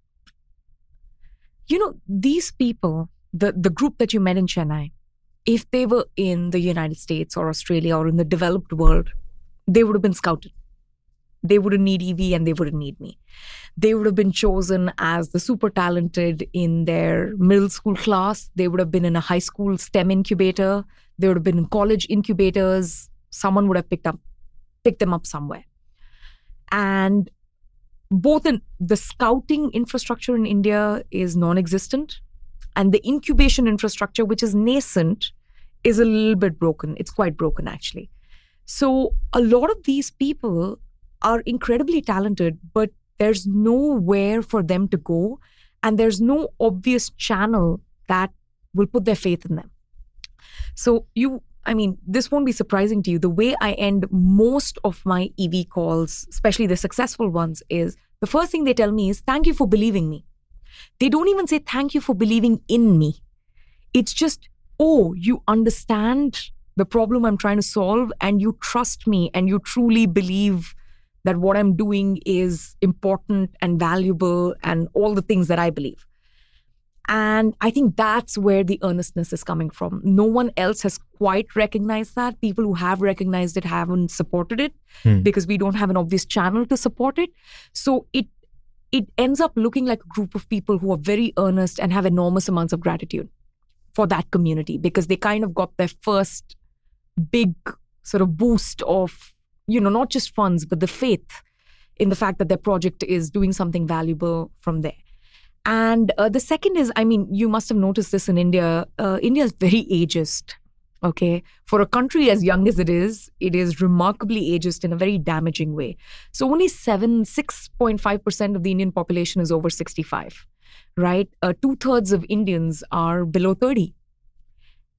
You know, these people, the, the group that you met in Chennai, if they were in the United States or Australia or in the developed world, they would have been scouted. They wouldn't need EV and they wouldn't need me. They would have been chosen as the super talented in their middle school class. They would have been in a high school STEM incubator. They would have been in college incubators. Someone would have picked up, picked them up somewhere. And both in the scouting infrastructure in India is non-existent, and the incubation infrastructure, which is nascent, is a little bit broken. It's quite broken actually. So a lot of these people are incredibly talented, but there's nowhere for them to go, and there's no obvious channel that will put their faith in them. So you I mean, this won't be surprising to you. The way I end most of my EV calls, especially the successful ones, is the first thing they tell me is, Thank you for believing me. They don't even say, Thank you for believing in me. It's just, Oh, you understand the problem I'm trying to solve, and you trust me, and you truly believe that what I'm doing is important and valuable, and all the things that I believe. And I think that's where the earnestness is coming from. No one else has quite recognized that. People who have recognized it haven't supported it
Hmm.
because we don't have an obvious channel to support it. So it it ends up looking like a group of people who are very earnest and have enormous amounts of gratitude for that community because they kind of got their first big sort of boost of, you know, not just funds, but the faith in the fact that their project is doing something valuable from there. And uh, the second is, I mean, you must have noticed this in India. Uh, India is very ageist. Okay. For a country as young as it is, it is remarkably ageist in a very damaging way. So only 7, 6.5% of the Indian population is over 65, right? Uh, Two thirds of Indians are below 30.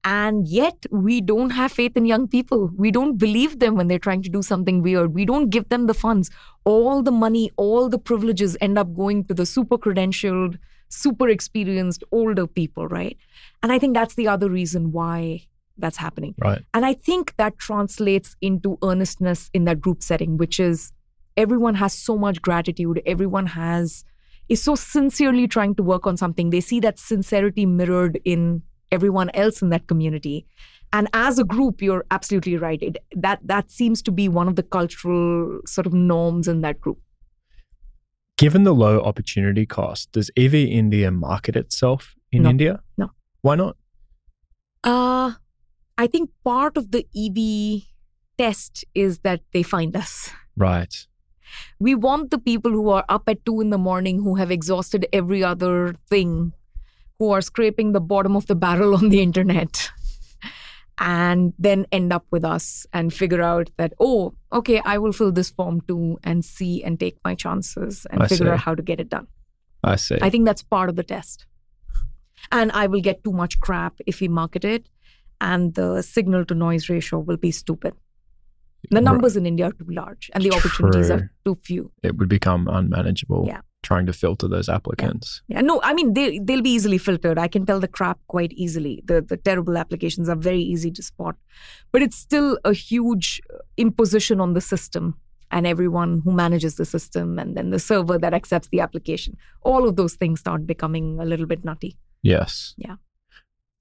And yet, we don't have faith in young people. We don't believe them when they're trying to do something weird. We don't give them the funds. All the money, all the privileges end up going to the super credentialed, super experienced older people, right? And I think that's the other reason why that's happening.
Right.
And I think that translates into earnestness in that group setting, which is everyone has so much gratitude. Everyone has is so sincerely trying to work on something. They see that sincerity mirrored in everyone else in that community. And as a group, you're absolutely right. It, that that seems to be one of the cultural sort of norms in that group.
Given the low opportunity cost, does EV India market itself in
No.
India?
No.
Why not?
Uh, I think part of the EV test is that they find us.
Right.
We want the people who are up at two in the morning, who have exhausted every other thing, who are scraping the bottom of the barrel on the internet, and then end up with us and figure out that, oh, okay, I will fill this form too and see and take my chances and
I
figure
see.
out how to get it done.
I see.
I think that's part of the test. And I will get too much crap if we market it, and the signal to noise ratio will be stupid. The
Right.
numbers in India are too large, and the opportunities are too few.
it would become unmanageable
Yeah.
Trying to filter those applicants.
Yeah, no, I mean they they'll be easily filtered. I can tell the crap quite easily. The the terrible applications are very easy to spot, but it's still a huge uh, imposition on the system and everyone who manages the system, and then the server that accepts the application. All of those things start becoming a little bit nutty.
Yes.
Yeah.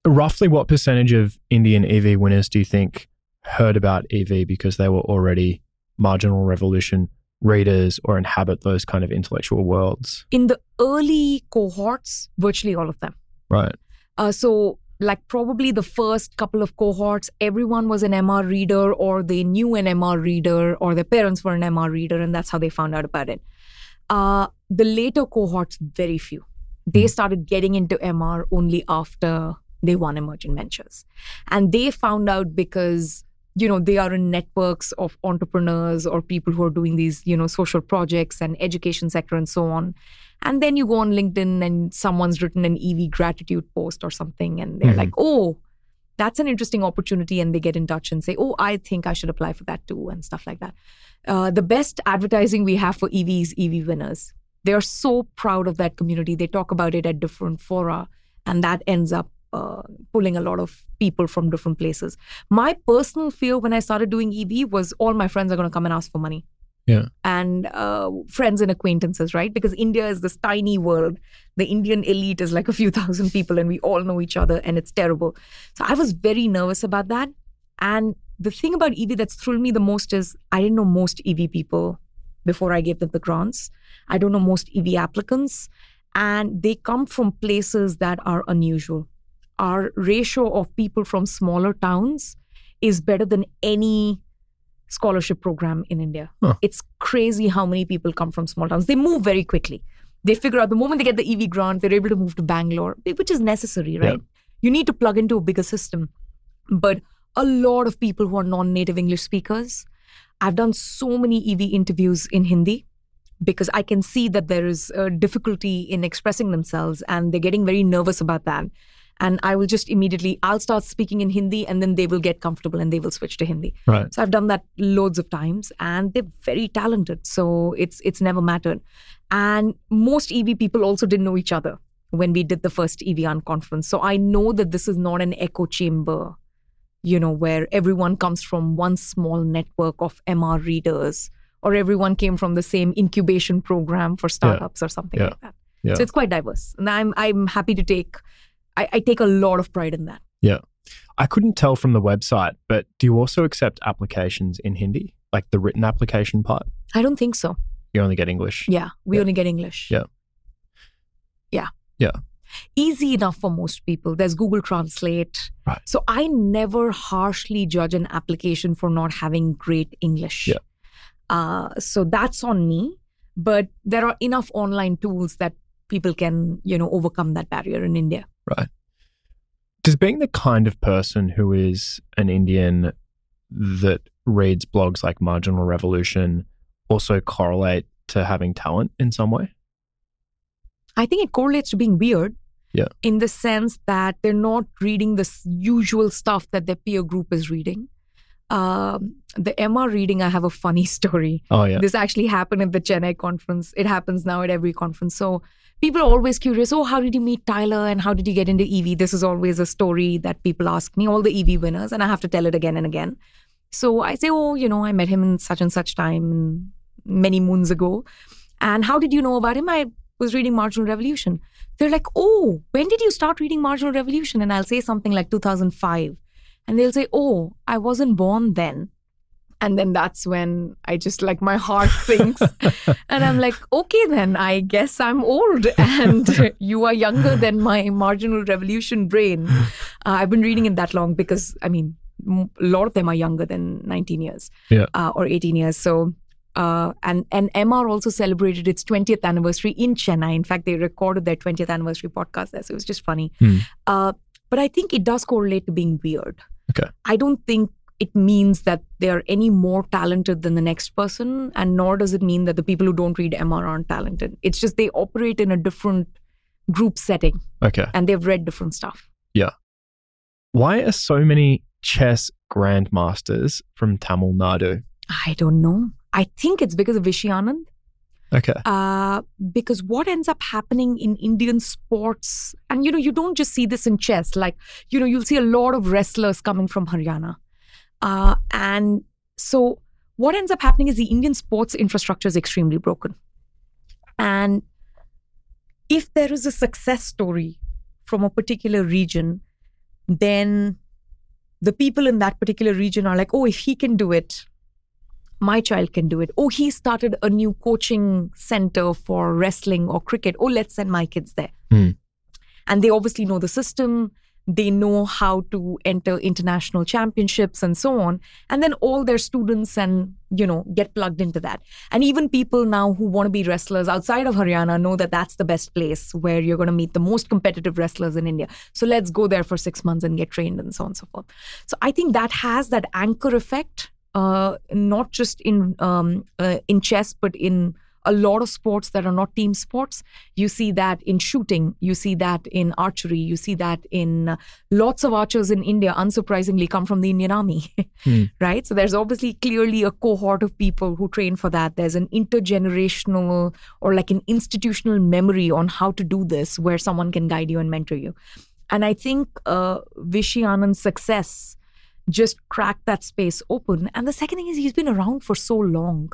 Roughly what percentage of Indian EV winners do you think heard about EV because they were already marginal revolution readers or inhabit those kind of intellectual worlds?
In the early cohorts, virtually all of them.
Right.
Uh, so, like probably the first couple of cohorts, everyone was an MR reader, or they knew an MR reader, or their parents were an MR reader, and that's how they found out about it. Uh, the later cohorts, very few. They started getting into MR only after they won emergent ventures, and they found out because you know they are in networks of entrepreneurs or people who are doing these you know social projects and education sector and so on. And then you go on linkedin and someone's written an ev gratitude post or something and they're
Mhm.
like oh that's an interesting opportunity and they get in touch and say oh i think i should apply for that too and stuff like that. Uh, the best advertising we have for ev is ev winners. They are so proud of that community. They talk about it at different fora and that ends up uh, pulling a lot of people from different places my personal fear when i started doing ev was all my friends are going to come and ask for money Yeah. and uh, friends and acquaintances, right? Because India is this tiny world. The Indian elite is like a few thousand people, and we all know each other, and it's terrible. So I was very nervous about that. And the thing about EV that's thrilled me the most is I didn't know most EV people before I gave them the grants. I don't know most EV applicants, and they come from places that are unusual. Our ratio of people from smaller towns is better than any scholarship program in India.
Huh.
It's crazy how many people come from small towns. They move very quickly. They figure out the moment they get the EV grant, they're able to move to Bangalore, which is necessary, right? You need to plug into a bigger system. But a lot of people who are non native English speakers, I've done so many EV interviews in Hindi because I can see that there is a difficulty in expressing themselves and they're getting very nervous about that. And I will just immediately, I'll start speaking in Hindi and then they will get comfortable and they will switch to Hindi.
Right.
So I've done that loads of times and they're very talented. So it's it's never mattered. And most EV people also didn't know each other when we did the first EV conference. So I know that this is not an echo chamber, you know, where everyone comes from one small network of MR readers or everyone came from the same incubation program for startups or something
Yeah.
like that.
Yeah.
So it's quite diverse. And I'm I'm happy to take I, I take a lot of pride in that. Yeah.
I couldn't tell from the website, but do you also accept applications in Hindi, like the written application part?
I don't think so.
You only get English.
Yeah, we
Yeah.
only get English.
Yeah.
Yeah.
Yeah.
Easy enough for most people. There's Google Translate.
Right.
So I never harshly judge an application for not having great English.
Yeah.
Uh, so that's on me. But there are enough online tools that people can, you know, overcome that barrier in India.
Does being the kind of person who is an Indian that reads blogs like Marginal Revolution also correlate to having talent in some way?
I think it correlates to being weird.
Yeah.
In the sense that they're not reading the usual stuff that their peer group is reading. Um, the MR reading, I have a funny story.
Oh, yeah.
This actually happened at the Chennai conference. It happens now at every conference. So people are always curious oh, how did you meet Tyler and how did you get into EV? This is always a story that people ask me, all the EV winners, and I have to tell it again and again. So I say, oh, you know, I met him in such and such time many moons ago. And how did you know about him? I was reading Marginal Revolution. They're like, oh, when did you start reading Marginal Revolution? And I'll say something like 2005. and they'll say, "Oh, I wasn't born then." And then that's when I just like my heart sinks. and I'm like, okay, then I guess I'm old and you are younger than my marginal revolution brain. Uh, I've been reading it that long because, I mean, a lot of them are younger than 19 years
Yeah.
uh, or 18 years. So, uh, and, and MR also celebrated its 20th anniversary in Chennai. In fact, they recorded their 20th anniversary podcast there. So it was just funny.
Hmm.
Uh, but I think it does correlate to being weird.
Okay.
I don't think it means that they are any more talented than the next person, and nor does it mean that the people who don't read MR aren't talented. It's just they operate in a different group setting
Okay.
and they've read different stuff. Yeah.
Why are so many chess grandmasters from Tamil Nadu?
I don't know. I think it's because of Vishy Anand.
Okay.
Uh, because what ends up happening in Indian sports, and you know, you don't just see this in chess, like, you know, you'll see a lot of wrestlers coming from Haryana. Uh, and so what ends up happening is the Indian sports infrastructure is extremely broken. And if there is a success story from a particular region, then the people in that particular region are like, oh, if he can do it, my child can do it. Oh, he started a new coaching center for wrestling or cricket. Oh, let's send my kids there.
Hmm.
And they obviously know the system. They know how to enter international championships and so on. And then all their students and, you know, get plugged into that. And even people now who want to be wrestlers outside of Haryana know that that's the best place where you're going to meet the most competitive wrestlers in India. So let's go there for six months and get trained and so on and so forth. So I think that has that anchor effect uh, not just in um, uh, in chess, but in a lot of sports that are not team sports. You see that in shooting, you see that in archery, you see that in uh, lots of archers in India, unsurprisingly, come from the Indian Army,
Hmm.
right? So there's obviously clearly a cohort of people who train for that. There's an intergenerational or like an institutional memory on how to do this where someone can guide you and mentor you. And I think uh, Vishy Anand's success just cracked that space open. And the second thing is he's been around for so long.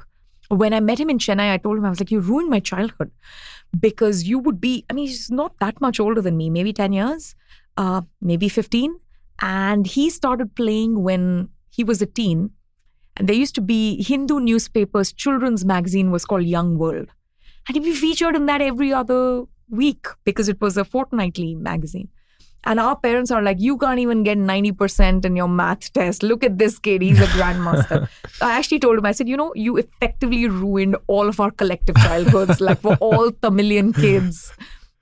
When I met him in Chennai, I told him, I was like, you ruined my childhood because you would be, I mean, he's not that much older than me, maybe 10 years, uh, maybe 15. And he started playing when he was a teen. And there used to be Hindu newspapers, children's magazine was called Young World. And he'd be featured in that every other week because it was a fortnightly magazine. And our parents are like, you can't even get 90% in your math test. Look at this kid. He's a grandmaster. I actually told him, I said, you know, you effectively ruined all of our collective childhoods, like for all Tamilian kids,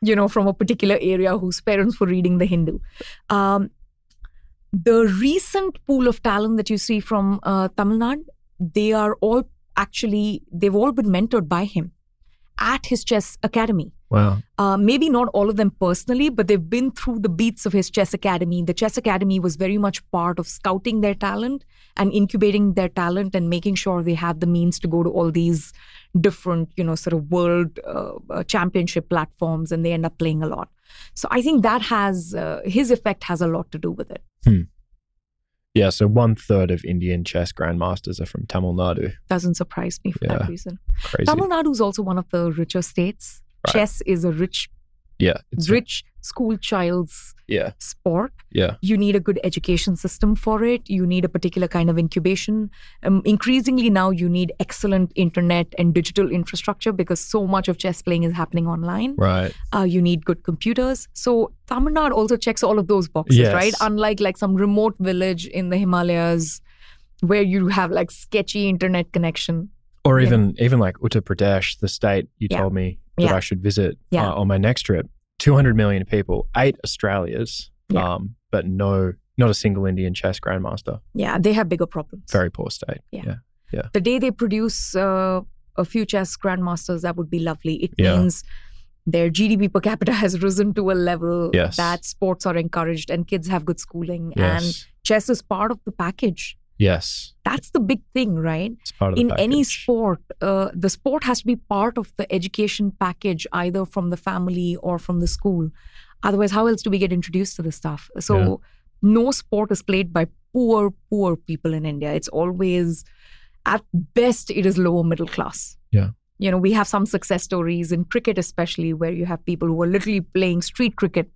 you know, from a particular area whose parents were reading the Hindu. Um, the recent pool of talent that you see from uh, Tamil Nadu, they are all actually, they've all been mentored by him at his chess academy.
Wow.
Uh, maybe not all of them personally, but they've been through the beats of his chess academy. The chess academy was very much part of scouting their talent and incubating their talent and making sure they have the means to go to all these different, you know, sort of world uh, uh, championship platforms, and they end up playing a lot. So I think that has uh, his effect has a lot to do with it.
Yeah. So one third of Indian chess grandmasters are from Tamil Nadu.
Doesn't surprise me for
Yeah.
that reason.
Crazy.
Tamil Nadu is also one of the richer states.
Right.
Chess is a rich,
yeah. It's
rich school child's
yeah.
sport.
Yeah.
you need a good education system for it you need a particular kind of incubation um, increasingly now you need excellent internet and digital infrastructure because so much of chess playing is happening online
Right.
uh, you need good computers so tamil nadu also checks all of those boxes
Yes.
right unlike like some remote village in the himalayas where you have like sketchy internet connection
Or
Yeah.
even even like Uttar Pradesh, the state you
Yeah.
told me that
Yeah.
I should visit
Yeah.
uh, on my next trip. 200 million people, eight Australias,
Yeah.
um, but no, not a single Indian chess grandmaster.
yeah they have bigger problems
Very poor state.
Yeah.
Yeah.
the day they produce uh, a few chess grandmasters, that would be lovely. It means their GDP per capita has risen to a level
Yes.
that sports are encouraged and kids have good schooling and chess is part of the package.
Yes.
That's the big thing, right?
It's part of the
In any sport, uh, the sport has to be part of the education package, either from the family or from the school. Otherwise, how else do we get introduced to this stuff? So,
Yeah.
no sport is played by poor, poor people in India. It's always, at best, it is lower middle class.
Yeah.
You know, we have some success stories in cricket, especially where you have people who are literally playing street cricket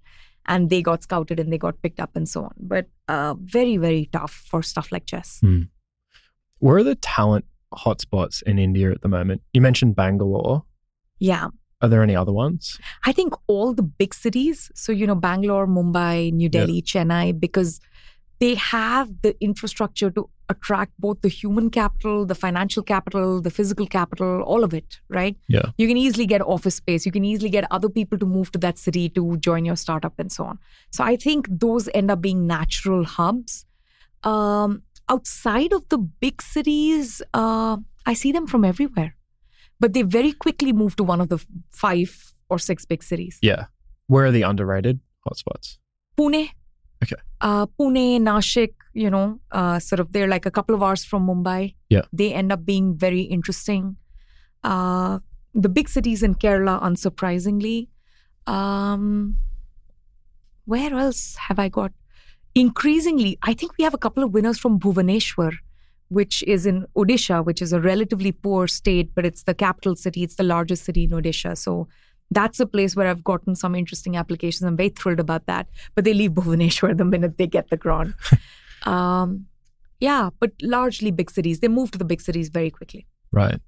and they got scouted and they got picked up and so on. But uh, very, very tough for stuff like chess.
Hmm. Where are the talent hotspots in India at the moment? You mentioned Bangalore.
Yeah.
Are there any other ones?
I think all the big cities, so, you know, Bangalore, Mumbai, New Delhi, Chennai, because they have the infrastructure to attract both the human capital, the financial capital, the physical capital, all of it, right?
Yeah.
You can easily get office space. You can easily get other people to move to that city to join your startup and so on. So I think those end up being natural hubs. Um, outside of the big cities, uh, I see them from everywhere, but they very quickly move to one of the five or six big cities.
Yeah. Where are the underrated hotspots?
Pune.
Okay.
Uh, Pune, Nashik, you know, uh, sort of they're like a couple of hours from Mumbai.
Yeah.
They end up being very interesting. Uh, the big cities in Kerala, unsurprisingly. Um, where else have I got? Increasingly, I think we have a couple of winners from Bhubaneswar, which is in Odisha, which is a relatively poor state, but it's the capital city. It's the largest city in Odisha. So that's a place where I've gotten some interesting applications. I'm very thrilled about that. But they leave Bhubaneswar the minute they get the grant. um, yeah, but largely big cities. They move to the big cities very quickly.
Right.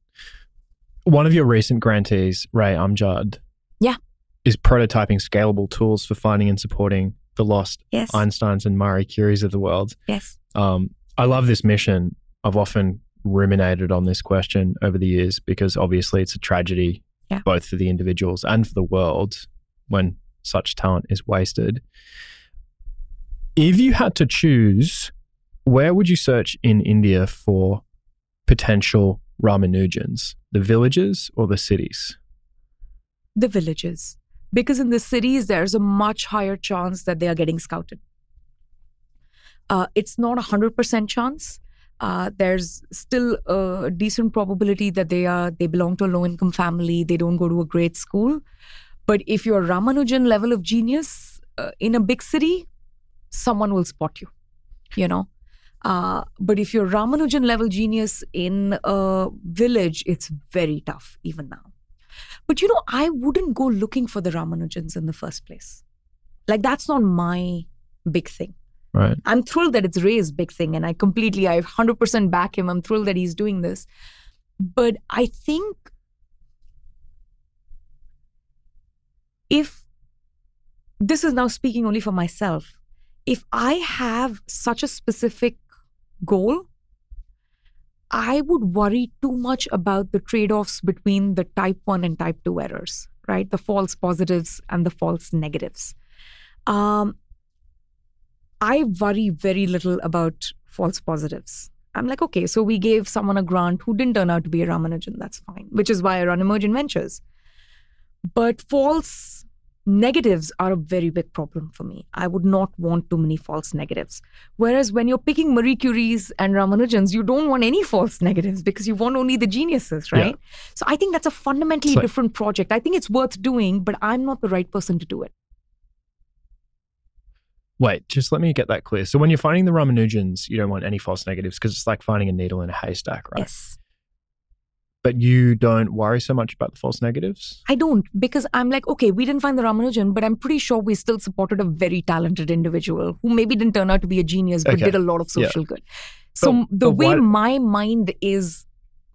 One of your recent grantees, Ray Amjad,
Yeah.
is prototyping scalable tools for finding and supporting the lost
Yes.
Einsteins and Marie Curies of the world.
yes.
Um, I love this mission. I've often ruminated on this question over the years because obviously it's a tragedy,
Yeah.
both for the individuals and for the world when such talent is wasted. If you had to choose, where would you search in India for potential Ramanujans? The villages or the cities?
The villages. Because in the cities, there's a much higher chance that they are getting scouted. Uh, it's not a 100% chance. Uh, there's still a decent probability that they are they belong to a low income family. They don't go to a great school. But if you're ramanujan level of genius uh, in a big city someone will spot you you know? Uh, but if you're ramanujan level genius in a village it's very tough even now. But you know i wouldn't go looking for the ramanujans in the first place. Like that's not my big thing
Right.
I'm thrilled that it's Ray's big thing, and I completely, I 100% back him. I'm thrilled that he's doing this. But I think if this is now speaking only for myself, if I have such a specific goal, I would worry too much about the trade offs between the type 1 and type 2 errors, right? The false positives and the false negatives. Um, I worry very little about false positives. I'm like, okay, so we gave someone a grant who didn't turn out to be a Ramanujan. That's fine, which is why I run Emergent Ventures. But false negatives are a very big problem for me. I would not want too many false negatives. Whereas when you're picking Marie Curie's and Ramanujans, you don't want any false negatives because you want only the geniuses,
Yeah.
right? So I think that's a fundamentally
like-
different project. I think it's worth doing, but I'm not the right person to do it.
Wait, just let me get that clear. So when you're finding the Ramanujans, you don't want any false negatives because it's like finding a needle in a haystack, right?
Yes.
But you don't worry so much about the false negatives?
I don't because I'm like, okay, we didn't find the Ramanujan, but I'm pretty sure we still supported a very talented individual who maybe didn't turn out to be a genius, but
Okay.
did a lot of
Yeah.
social good. So
But-
the
but
way
why-
my mind is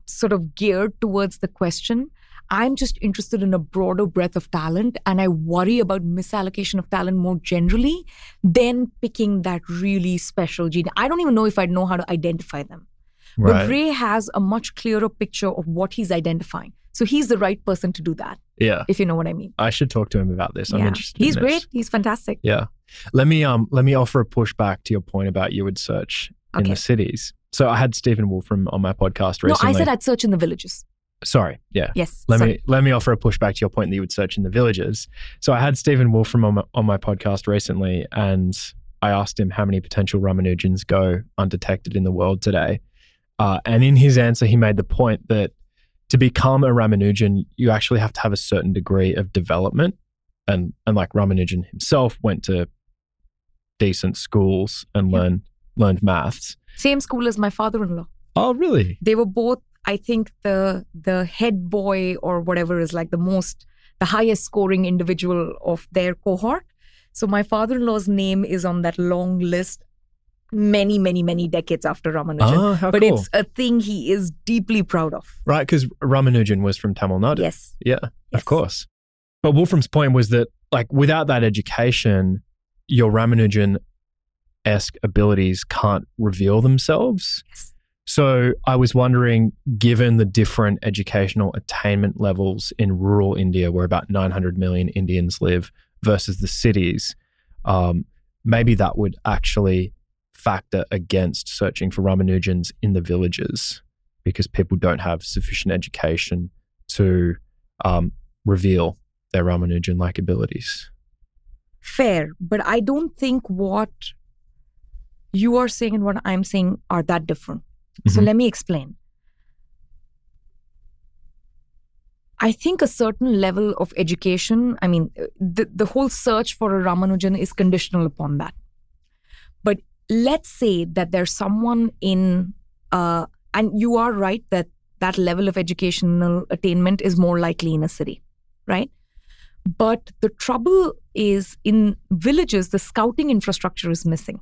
sort of geared towards the question, I'm just interested in a broader breadth of talent, and I worry about misallocation of talent more generally than picking that really special gene. I don't even know if I'd know how to identify them. But Ray has a much clearer picture of what he's identifying. So he's the right person to do that,
yeah.
if you know what I mean.
I should talk to him about this. I'm
yeah.
interested.
He's
in
great. He's fantastic.
Yeah. Let me um let me offer a pushback to your point about you would search in the cities. So I had Stephen Wolfram on my podcast recently. No.
I said I'd search in the villages.
Sorry. Yeah.
Yes.
Let
sorry.
me let me offer a pushback to your point that you would search in the villages. So I had Stephen Wolfram on my, on my podcast recently, and I asked him how many potential Ramanujans go undetected in the world today. Uh, and in his answer, he made the point that to become a Ramanujan, you actually have to have a certain degree of development. And and like Ramanujan himself went to decent schools and
Yeah.
learned learned maths.
Same school as my father-in-law.
Oh, really?
They were both, I think, the the head boy or whatever is like the most, the highest scoring individual of their cohort. So my father-in-law's name is on that long list many, many, many decades after Ramanujan.
Ah, how
but
cool.
it's a thing he is deeply proud of.
right, because Ramanujan was from Tamil Nadu.
Yes.
Yeah,
Yes.
of course. But Wolfram's point was that, like, without that education, your Ramanujan esque abilities can't reveal themselves.
Yes.
So I was wondering, given the different educational attainment levels in rural India, where about 900 million Indians live, versus the cities, um, maybe that would actually factor against searching for Ramanujans in the villages because people don't have sufficient education to um, reveal their Ramanujan like abilities.
Fair. But I don't think what you are saying and what I'm saying are that different. So
Mhm.
let me explain. I think a certain level of education, I mean, the, the whole search for a Ramanujan is conditional upon that. But let's say that there's someone in, uh, and you are right that that level of educational attainment is more likely in a city, right? But the trouble is in villages, the scouting infrastructure is missing.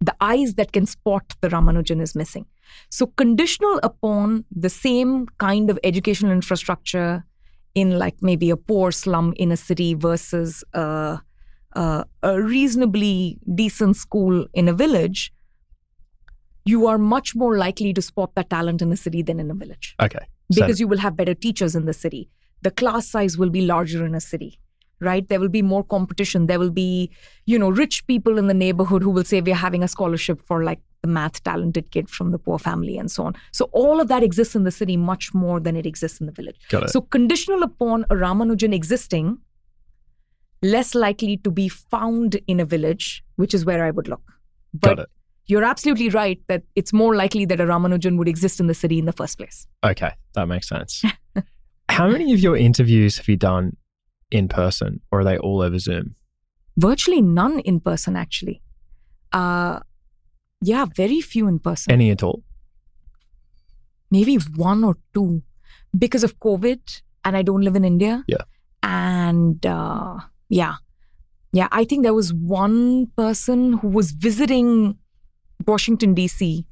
The eyes that can spot the Ramanujan is missing. So, conditional upon the same kind of educational infrastructure in, like, maybe a poor slum in a city versus a, a, a reasonably decent school in a village, you are much more likely to spot that talent in a city than in a village
Okay. So-
because you will have better teachers in the city. The class size will be larger in a city, right? There will be more competition. There will be, you know, rich people in the neighborhood who will say we're having a scholarship for like the math talented kid from the poor family and so on. So all of that exists in the city much more than it exists in the village.
Got it.
So conditional upon a Ramanujan existing, less likely to be found in a village, which is where I would look. But
Got it.
you're absolutely right that it's more likely that a Ramanujan would exist in the city in the first place.
Okay, that makes sense. How many of your interviews have you done in person, or are they all over Zoom?
virtually none in person actually uh yeah very few in person.
Any at all?
maybe one or two. Because of covid and i don't live in india.
Yeah.
and uh yeah. Yeah i think there was one person who was visiting washington dc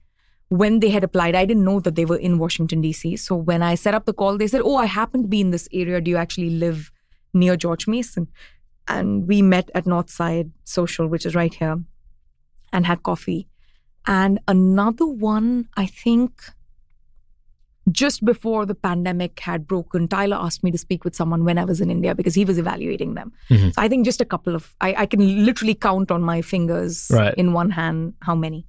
when they had applied. I didn't know that they were in washington dc so when i set up the call they said oh i happen to be in this area. Do you actually live near george mason? And we met at northside social which is right here and had coffee and another one i think just before the pandemic had broken, Tyler asked me to speak with someone when I was in India because he was evaluating them.
Mhm.
So I think just a couple of, I, I can literally count on my fingers
Right.
in one hand how many.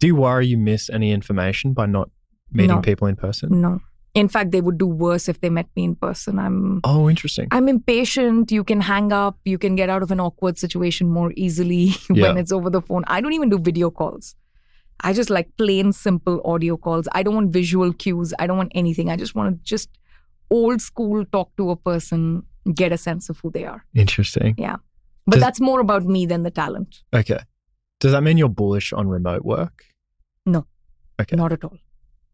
Do you worry you miss any information by not meeting
No.
people in person?
No. In fact, they would do worse if they met me in person. I'm
Oh, interesting.
I'm impatient. You can hang up. You can get out of an awkward situation more easily
Yeah.
when it's over the phone. I don't even do video calls. I just like plain simple audio calls. I don't want visual cues. I don't want anything. I just want to just old school talk to a person, get a sense of who they are.
Interesting. Yeah.
But
Does-
that's more about me than the talent.
Okay. Does that mean you're bullish on remote work?
No.
Okay.
Not at all.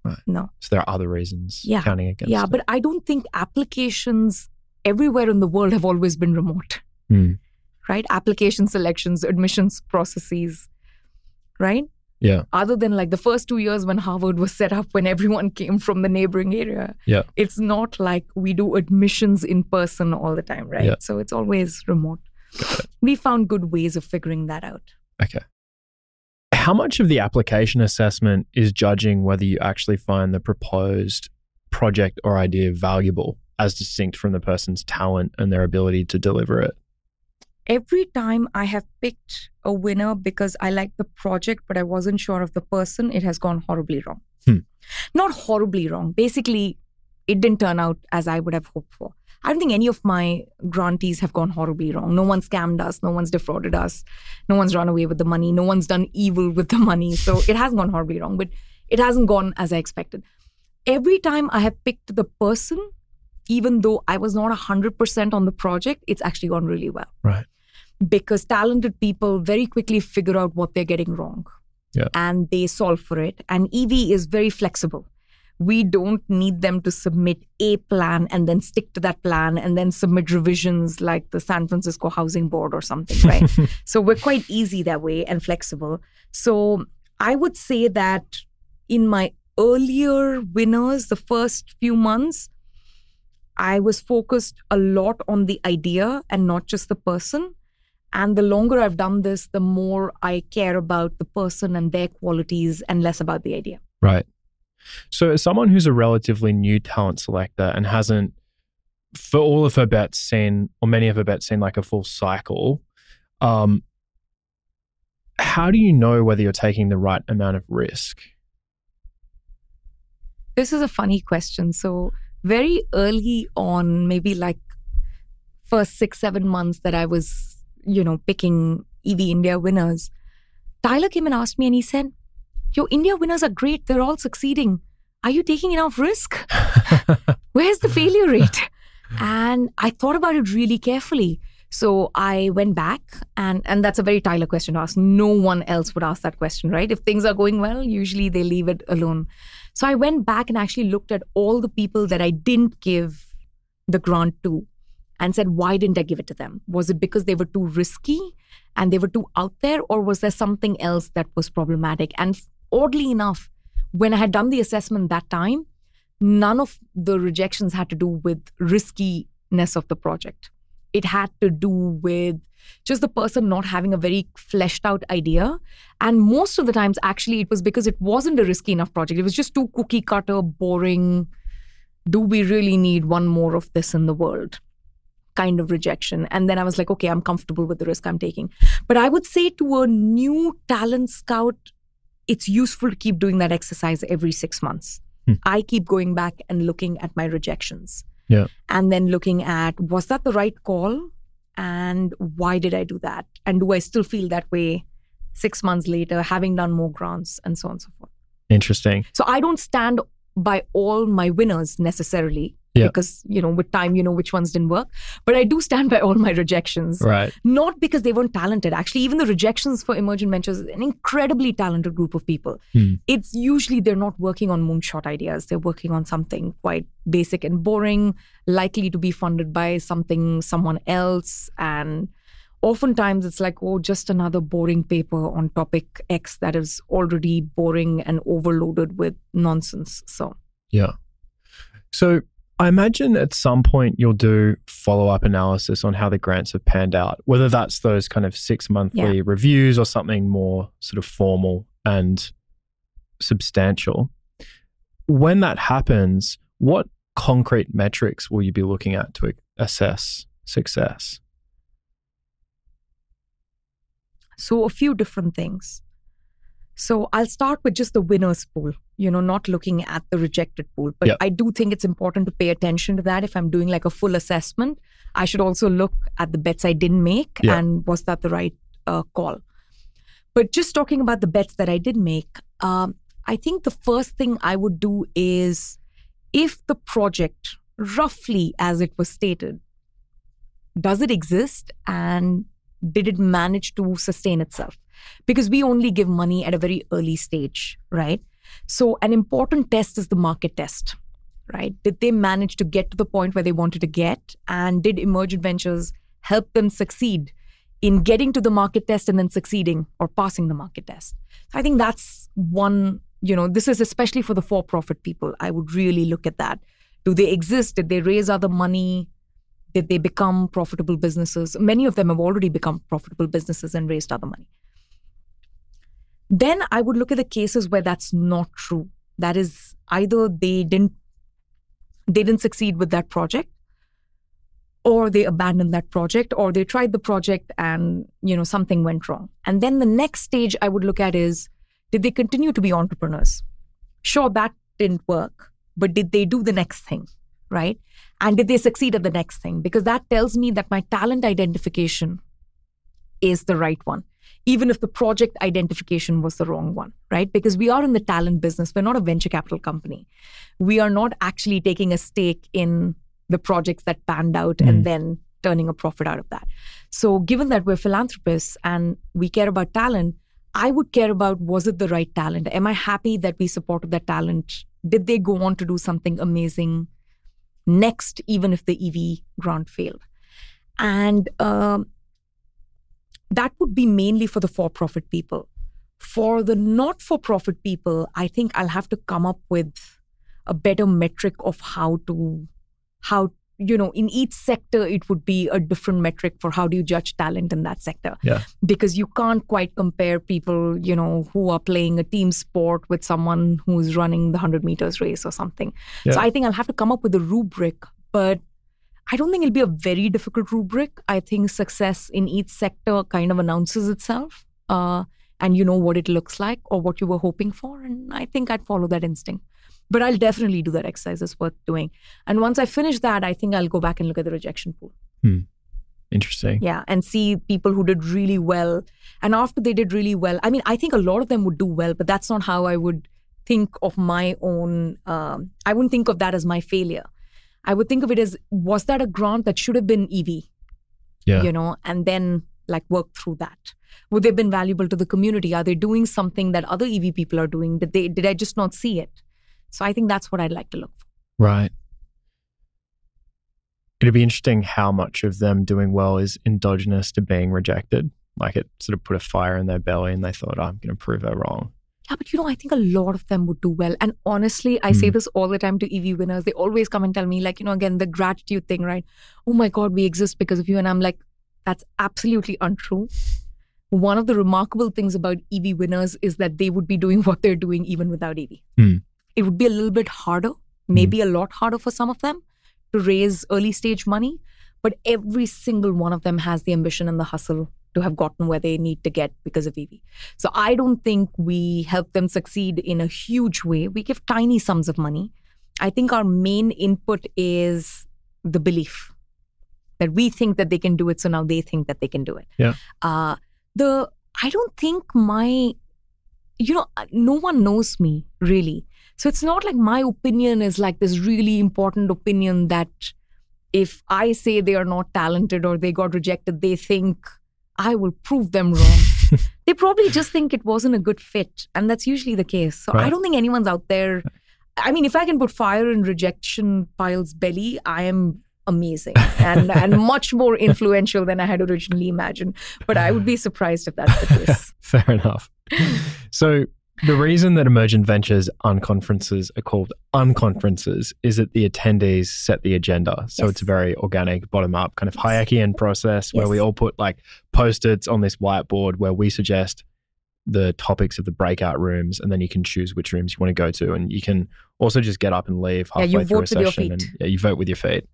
Right.
No.
So there are other reasons
Yeah.
counting against
Yeah,
it.
but I don't think applications everywhere in the world have always been remote.
Hmm.
Right? Application selections, admissions processes, right?
Yeah.
Other than like the first two years when Harvard was set up, when everyone came from the neighboring area.
Yeah.
It's not like we do admissions in person all the time, right?
Yeah.
So it's always remote. We found good ways of figuring that out.
Okay. How much of the application assessment is judging whether you actually find the proposed project or idea valuable as distinct from the person's talent and their ability to deliver it?
Every time I have picked a winner because I like the project, but I wasn't sure of the person, it has gone horribly wrong.
Hmm.
Not horribly wrong. Basically, it didn't turn out as I would have hoped for. I don't think any of my grantees have gone horribly wrong. No one scammed us. No one's defrauded us. No one's run away with the money. No one's done evil with the money. So it hasn't gone horribly wrong, but it hasn't gone as I expected. Every time I have picked the person, even though I was not 100% on the project, it's actually gone really well
Right.
because talented people very quickly figure out what they're getting wrong
Yeah.
and they solve for it and ev is very flexible we don't need them to submit a plan and then stick to that plan and then submit revisions like the San Francisco Housing Board or something, right? so we're quite easy that way and flexible. So I would say that in my earlier winners, the first few months, I was focused a lot on the idea and not just the person. And the longer I've done this, the more I care about the person and their qualities and less about the idea.
Right. So, as someone who's a relatively new talent selector and hasn't, for all of her bets, seen, or many of her bets, seen like a full cycle, um, how do you know whether you're taking the right amount of risk?
This is a funny question. So, very early on, maybe like first six, seven months that I was, you know, picking EV India winners, Tyler came and asked me and he said, Your India winners are great. They're all succeeding. Are you taking enough risk? Where's the failure rate? And I thought about it really carefully. So I went back and and that's a very Tyler question to ask. No one else would ask that question, right? If things are going well, usually they leave it alone. So I went back and actually looked at all the people that I didn't give the grant to and said, why didn't I give it to them? Was it because they were too risky and they were too out there, or was there something else that was problematic? And oddly enough, when I had done the assessment that time, none of the rejections had to do with riskiness of the project. It had to do with just the person not having a very fleshed out idea. And most of the times, actually, it was because it wasn't a risky enough project. It was just too cookie cutter, boring. Do we really need one more of this in the world? Kind of rejection. And then I was like, okay, I'm comfortable with the risk I'm taking. But I would say to a new talent scout, it's useful to keep doing that exercise every six months. Hmm. I keep going back and looking at my rejections.
Yeah.
And then looking at was that the right call? And why did I do that? And do I still feel that way six months later, having done more grants and so on and so forth?
Interesting.
So I don't stand by all my winners necessarily yeah. because you know with time you know which ones didn't work. But i do stand by all my rejections.
Right.
Not because they weren't talented. Actually even the rejections for emergent ventures is an incredibly talented group of people. Hmm. it's usually they're not working on moonshot ideas. They're working on something quite basic and boring likely to be funded by something someone else. And oftentimes it's like oh just another boring paper on topic x that is already boring and overloaded with nonsense. So
yeah. So I imagine at some point you'll do follow up analysis on how the grants have panned out, whether that's those kind of six monthly yeah. reviews or something more sort of formal and substantial. When that happens, what concrete metrics will you be looking at to assess success?
So, a few different things. So, I'll start with just the winners pool, you know, not looking at the rejected pool. But yep. I do think it's important to pay attention to that. If I'm doing like a full assessment, I should also look at the bets I didn't make yep. and was that the right uh, call. But just talking about the bets that I did make, um, I think the first thing I would do is if the project, roughly as it was stated, does it exist and did it manage to sustain itself? Because we only give money at a very early stage, right? So, an important test is the market test, right? Did they manage to get to the point where they wanted to get? And did emergent ventures help them succeed in getting to the market test and then succeeding or passing the market test? So, I think that's one, you know, this is especially for the for profit people. I would really look at that. Do they exist? Did they raise other money? Did they become profitable businesses? Many of them have already become profitable businesses and raised other money. Then I would look at the cases where that's not true. That is either they didn't they didn't succeed with that project or they abandoned that project or they tried the project and you know something went wrong. And then the next stage I would look at is did they continue to be entrepreneurs? Sure that didn't work, but did they do the next thing? right? And did they succeed at the next thing? Because that tells me that my talent identification is the right one, even if the project identification was the wrong one, right? Because we are in the talent business. We're not a venture capital company. We are not actually taking a stake in the projects that panned out mm. and then turning a profit out of that. So, given that we're philanthropists and we care about talent, I would care about was it the right talent? Am I happy that we supported that talent Did they go on to do something amazing next, even if the EV grant failed? And um, that would be mainly for the for profit people. For the not for profit people, I think I'll have to come up with a better metric of how to, how, you know, in each sector, it would be a different metric for how do you judge talent in that sector.
Yeah.
Because you can't quite compare people, you know, who are playing a team sport with someone who's running the 100 meters race or something.
Yeah.
So I think I'll have to come up with a rubric, but I don't think it'll be a very difficult rubric. I think success in each sector kind of announces itself. Uh, and you know what it looks like or what you were hoping for. And I think I'd follow that instinct. But I'll definitely do that exercise. It's worth doing. And once I finish that, I think I'll go back and look at the rejection pool.
Interesting.
Yeah. And see people who did really well. And after they did really well, I mean, I think a lot of them would do well, but that's not how I would think of my own. Um, I wouldn't think of that as my failure. I would think of it as was that a grant that should have been EV?
Yeah.
You know, and then like work through that. Would they have been valuable to the community? Are they doing something that other EV people are doing? Did they did I just not see it? So I think that's what I'd like to look for.
Right. It'd be interesting how much of them doing well is endogenous to being rejected. Like it sort of put a fire in their belly and they thought, I'm going to prove her wrong.
Yeah, but you know, I think a lot of them would do well. And honestly, I say
Hmm.
this all the time to EV winners. They always come and tell me, like, you know, again, the gratitude thing, right? Oh my God, we exist because of you. And I'm like, that's absolutely untrue. One of the remarkable things about EV winners is that they would be doing what they're doing even without EV.
Hmm.
It would be a little bit harder, maybe a lot harder for some of them to raise early stage money. But every single one of them has the ambition and the hustle to have gotten where they need to get because of EV. So I don't think we help them succeed in a huge way. We give tiny sums of money. I think our main input is the belief that we think that they can do it, so now they think that they can do it.
Yeah.
Uh, the I don't think my, you know, uh, no one knows me really. So it's not like my opinion is like this really important opinion that if I say they are not talented or they got rejected, they think I will prove them wrong. they probably just think it wasn't a good fit. And that's usually the case. So I don't think anyone's out there. I mean, if I can put fire in rejection pile's belly, I am amazing and, and much more influential than I had originally imagined. But I would be surprised if that's the case.
Fair enough. so the reason that emergent ventures unconferences are called unconferences is that the attendees set the agenda. So
Yes.
it's a very organic, bottom up kind of Hayekian process where we all put like post-its on this whiteboard where we suggest the topics of the breakout rooms and then you can choose which rooms you want to go to and you can also just get up and leave
Yeah,
halfway
you
through a
vote with your
session and
feet.
yeah, you vote with your feet.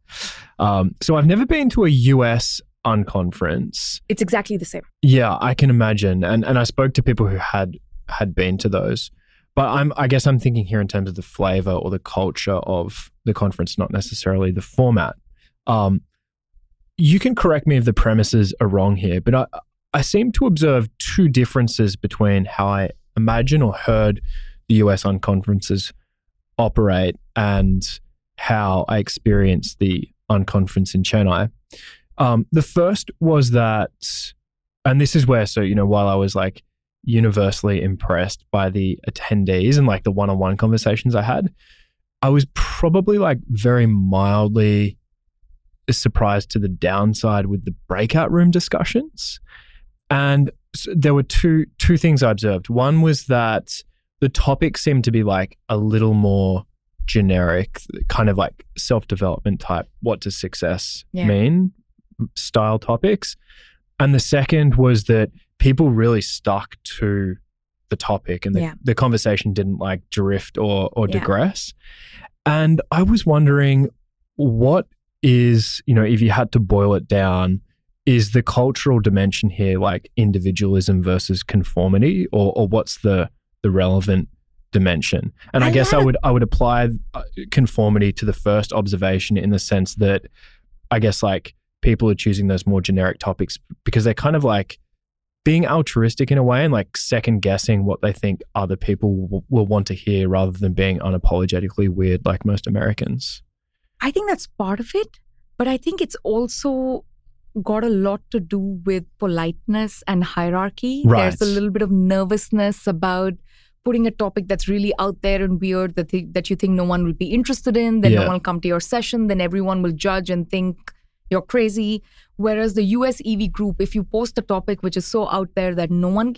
Um, so I've never been to a US unconference.
It's exactly the same.
Yeah, I can imagine. And and I spoke to people who had had been to those. But I'm I guess I'm thinking here in terms of the flavor or the culture of the conference, not necessarily the format. Um, you can correct me if the premises are wrong here, but I I seem to observe two differences between how I imagine or heard the US unconferences operate and how I experienced the unconference in Chennai. Um, the first was that, and this is where, so, you know, while I was like universally impressed by the attendees and like the one on one conversations I had, I was probably like very mildly surprised to the downside with the breakout room discussions. And there were two two things I observed. One was that the topic seemed to be like a little more generic, kind of like self development type. What does success
Yeah.
mean? Style topics. And the second was that people really stuck to the topic and the,
Yeah.
the conversation didn't like drift or or
Yeah.
digress. And I was wondering what is, you know, if you had to boil it down, is the cultural dimension here like individualism versus conformity or or what's the the relevant dimension? And I,
I
guess I would I would apply uh, conformity to the first observation in the sense that I guess like people are choosing those more generic topics because they're kind of like being altruistic in a way and like second guessing what they think other people will, will want to hear rather than being unapologetically weird like most Americans.
I think that's part of it, but I think it's also got a lot to do with politeness and hierarchy.
Right.
There's a little bit of nervousness about putting a topic that's really out there and weird that th- that you think no one will be interested in, then no one will come to your session, then everyone will judge and think you're crazy. Whereas the US EV group, if you post a topic which is so out there that no one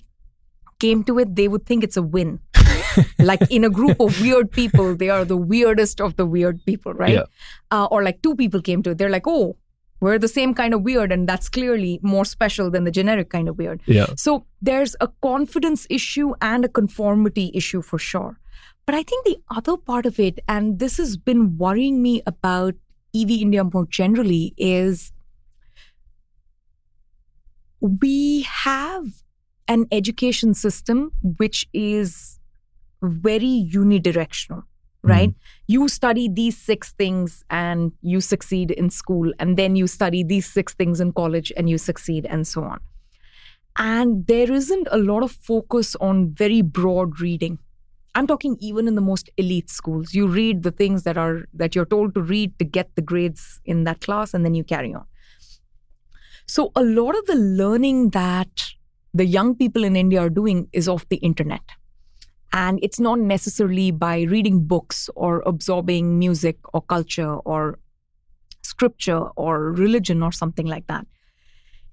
came to it, they would think it's a win. like in a group of weird people, they are the weirdest of the weird people, right?
Yeah.
Uh, or like two people came to it, they're like, oh, we're the same kind of weird, and that's clearly more special than the generic kind of weird.
Yeah.
So there's a confidence issue and a conformity issue for sure. But I think the other part of it, and this has been worrying me about EV India more generally, is we have an education system which is very unidirectional, mm-hmm. right? You study these six things and you succeed in school, and then you study these six things in college and you succeed, and so on. And there isn't a lot of focus on very broad reading. I'm talking even in the most elite schools. You read the things that are that you're told to read to get the grades in that class, and then you carry on. So a lot of the learning that the young people in India are doing is off the internet. And it's not necessarily by reading books or absorbing music or culture or scripture or religion or something like that.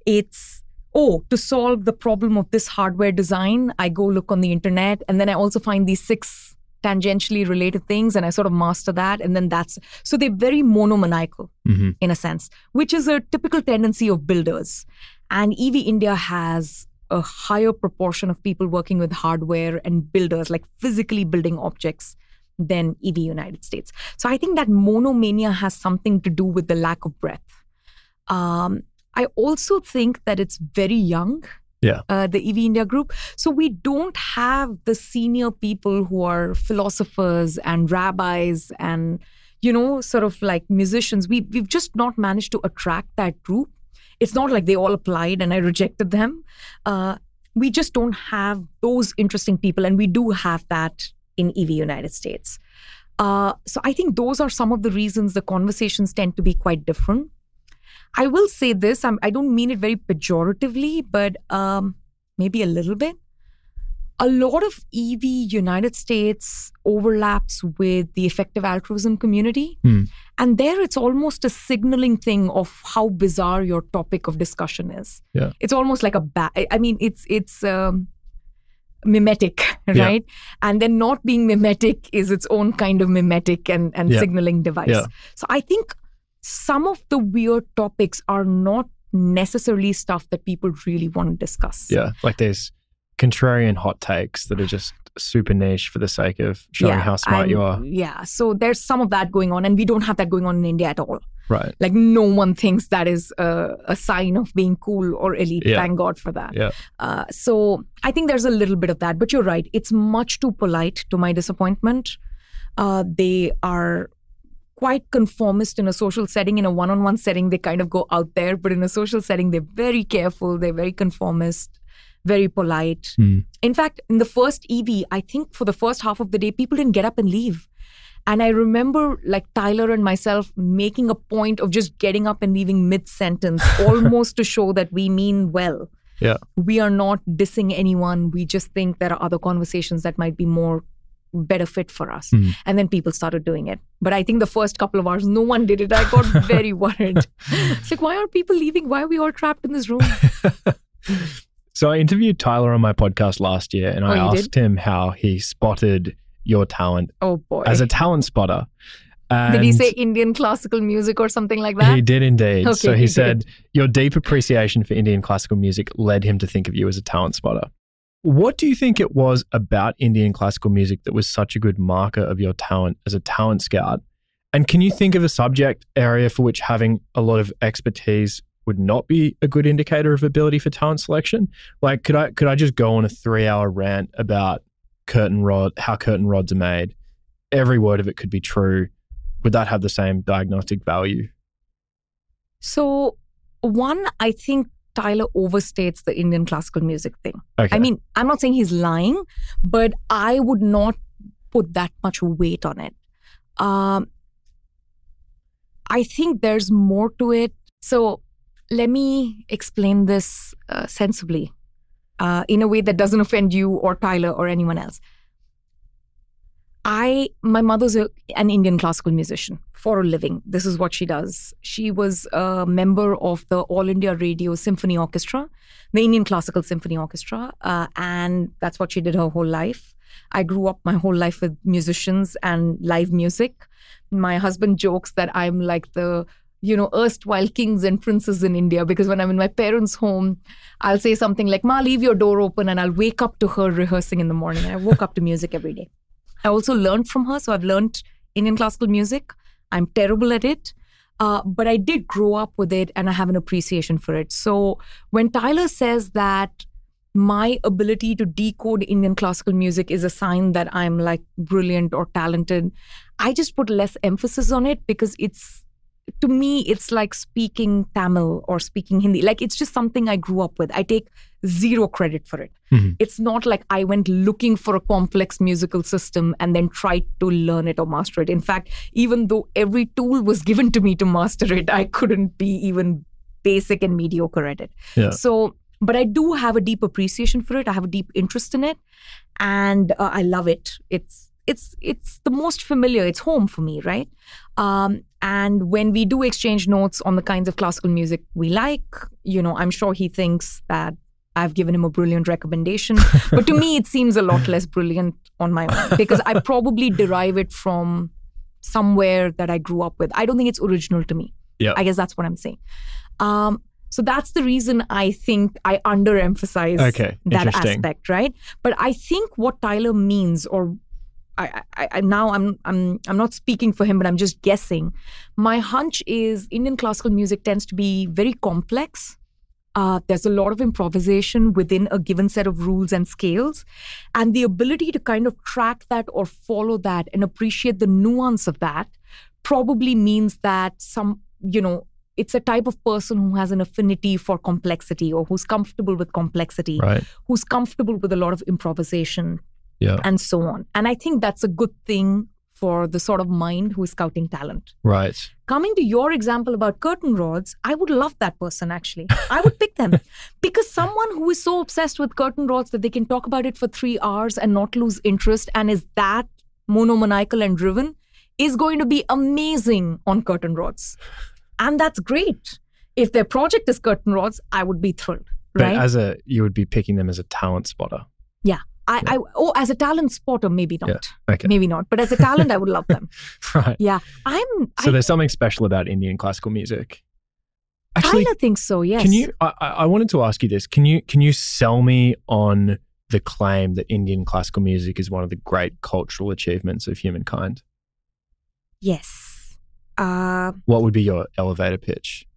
It's, oh, to solve the problem of this hardware design, I go look on the internet and then I also find these six tangentially related things and I sort of master that. And then that's, so they're very monomaniacal
hmm
in a sense, which is a typical tendency of builders. And EV India has a higher proportion of people working with hardware and builders, like physically building objects, than EV United States. So I think that monomania has something to do with the lack of breadth. Um, I also think that it's very young.
Yeah.
Uh, the EV India group. So we don't have the senior people who are philosophers and rabbis and you know, sort of like musicians. We we've just not managed to attract that group. It's not like they all applied and I rejected them. Uh, we just don't have those interesting people, and we do have that in EV United States. Uh, so I think those are some of the reasons the conversations tend to be quite different. I will say this: I'm, I don't mean it very pejoratively, but um, maybe a little bit a lot of EV United States overlaps with the effective altruism community.
Hmm.
And there it's almost a signaling thing of how bizarre your topic of discussion is.
Yeah.
It's almost like a ba- I mean it's it's um, mimetic,
Yeah.
right? And then not being mimetic is its own kind of mimetic and, and
Yeah.
signaling device.
Yeah.
So I think some of the weird topics are not necessarily stuff that people really want to discuss.
Yeah. Like there's contrarian hot takes that are just super niche for the sake of showing how smart you are.
Yeah. So there's some of that going on, and we don't have that going on in India at all.
Right.
Like no one thinks that is a, a sign of being cool or elite.
Yeah.
Thank God for that.
Yeah.
Uh, so I think there's a little bit of that, but you're right. It's much too polite to my disappointment. Uh, they are quite conformist in a social setting. In a one-on-one setting, they kind of go out there, but in a social setting, they're very careful. They're very conformist, very polite.
Hmm.
In fact, in the first EV, I think for the first half of the day, people didn't get up and leave. And I remember like Tyler and myself making a point of just getting up and leaving mid sentence, almost to show that we mean well.
Yeah.
We are not dissing anyone. We just think there are other conversations that might be more better fit for us.
Hmm.
And then people started doing it. But I think the first couple of hours, no one did it. I got very worried. It's like, why are people leaving? Why are we all trapped in this room?
So I interviewed Tyler on my podcast last year and I
Oh, you did?
asked him how he spotted your talent
Oh boy.
as a talent spotter.
did he say Indian classical music or something like that?
He did indeed.
Okay,
so he,
he
said your deep appreciation for Indian classical music led him to think of you as a talent spotter. What do you think it was about Indian classical music that was such a good marker of your talent as a talent scout? And can you think of a subject area for which having a lot of expertise would not be a good indicator of ability for talent selection? Like could I could I just go on a 3-hour rant about curtain rod how curtain rods are made? Every word of it could be true. Would that have the same diagnostic value?
So, one, I think Tyler overstates the Indian classical music thing.
Okay.
I mean, I'm not saying he's lying, but I would not put that much weight on it. Um, I think there's more to it. So, let me explain this uh, sensibly uh, in a way that doesn't offend you or Tyler or anyone else. I my mother's a, an Indian classical musician for a living. This is what she does. She was a member of the All India Radio Symphony Orchestra, the Indian Classical Symphony Orchestra, uh, and that's what she did her whole life. I grew up my whole life with musicians and live music. My husband jokes that I'm like the you know, erstwhile kings and princes in India because when I'm in my parents' home, I'll say something like, Ma, leave your door open, and I'll wake up to her rehearsing in the morning. And I woke up to music every day. I also learned from her. So I've learned Indian classical music. I'm terrible at it. Uh, but I did grow up with it and I have an appreciation for it. So when Tyler says that my ability to decode Indian classical music is a sign that I'm like brilliant or talented, I just put less emphasis on it because it's to me, it's like speaking Tamil or speaking Hindi. Like it's just something I grew up with. I take zero credit for it. Mm-hmm. It's not like I went looking for a complex musical system and then tried to learn it or master it. In fact, even though every tool was given to me to master it, I couldn't be even basic and mediocre at it. Yeah. So, but I do have a deep appreciation for it. I have a deep interest in it, and uh, I love it. It's it's it's the most familiar. It's home for me, right? Um, and when we do exchange notes on the kinds of classical music we like, you know, I'm sure he thinks that I've given him a brilliant recommendation. but to me, it seems a lot less brilliant on my own because I probably derive it from somewhere that I grew up with. I don't think it's original to me.
Yeah.
I guess that's what I'm saying. Um, so that's the reason I think I underemphasize
okay.
that aspect, right? But I think what Tyler means, or I, I, I, now I'm I'm I'm not speaking for him, but I'm just guessing. My hunch is Indian classical music tends to be very complex. Uh, there's a lot of improvisation within a given set of rules and scales, and the ability to kind of track that or follow that and appreciate the nuance of that probably means that some you know it's a type of person who has an affinity for complexity or who's comfortable with complexity,
right.
who's comfortable with a lot of improvisation
yeah.
and so on. And I think that's a good thing for the sort of mind who is scouting talent.
Right.
Coming to your example about curtain rods, I would love that person actually. I would pick them because someone who is so obsessed with curtain rods that they can talk about it for three hours and not lose interest and is that monomaniacal and driven is going to be amazing on curtain rods. And that's great. If their project is curtain rods, I would be thrilled.
But
right?
as a you would be picking them as a talent spotter.
Yeah. I. I oh as a talent spotter maybe not.
yeah. okay.
maybe not but as a talent I would love them.
Right.
Yeah I'm
so
I,
there's something special about Indian classical music.
Actually, I kind of think so yes.
can you I, I wanted to ask you this. Can you can you sell me on the claim that Indian classical music is one of the great cultural achievements of humankind?
Yes. Uh,
what would be your elevator pitch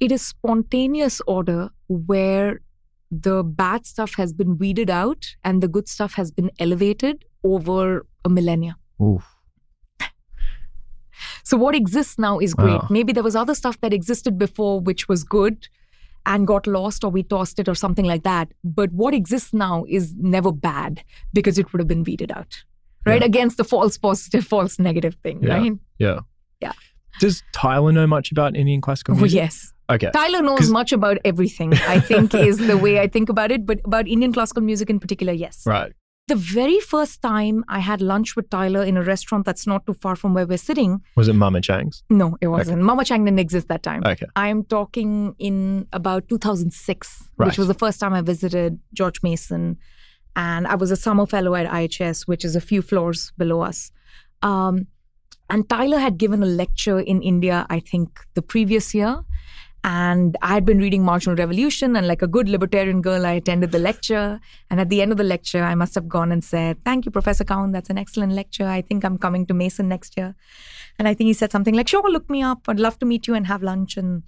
it is spontaneous order where the bad stuff has been weeded out and the good stuff has been elevated over a millennia.
Oof.
So what exists now is great. Wow. Maybe there was other stuff that existed before which was good and got lost or we tossed it or something like that. But what exists now is never bad because it would have been weeded out. Right? Yeah. Against the false positive, false negative thing,
yeah.
right?
Yeah.
Yeah.
Does Tyler know much about Indian classical oh, music?
Oh, yes.
Okay.
Tyler knows much about everything, I think, is the way I think about it. But about Indian classical music in particular, yes.
Right.
The very first time I had lunch with Tyler in a restaurant that's not too far from where we're sitting.
Was it Mama Chang's?
No, it wasn't. Okay. Mama Chang didn't exist that time.
Okay.
I'm talking in about 2006,
right.
which was the first time I visited George Mason. And I was a summer fellow at IHS, which is a few floors below us. Um, and Tyler had given a lecture in India, I think, the previous year. And I had been reading Marginal Revolution, and like a good libertarian girl, I attended the lecture. And at the end of the lecture, I must have gone and said, Thank you, Professor Cowen. That's an excellent lecture. I think I'm coming to Mason next year. And I think he said something like, Sure, look me up. I'd love to meet you and have lunch. And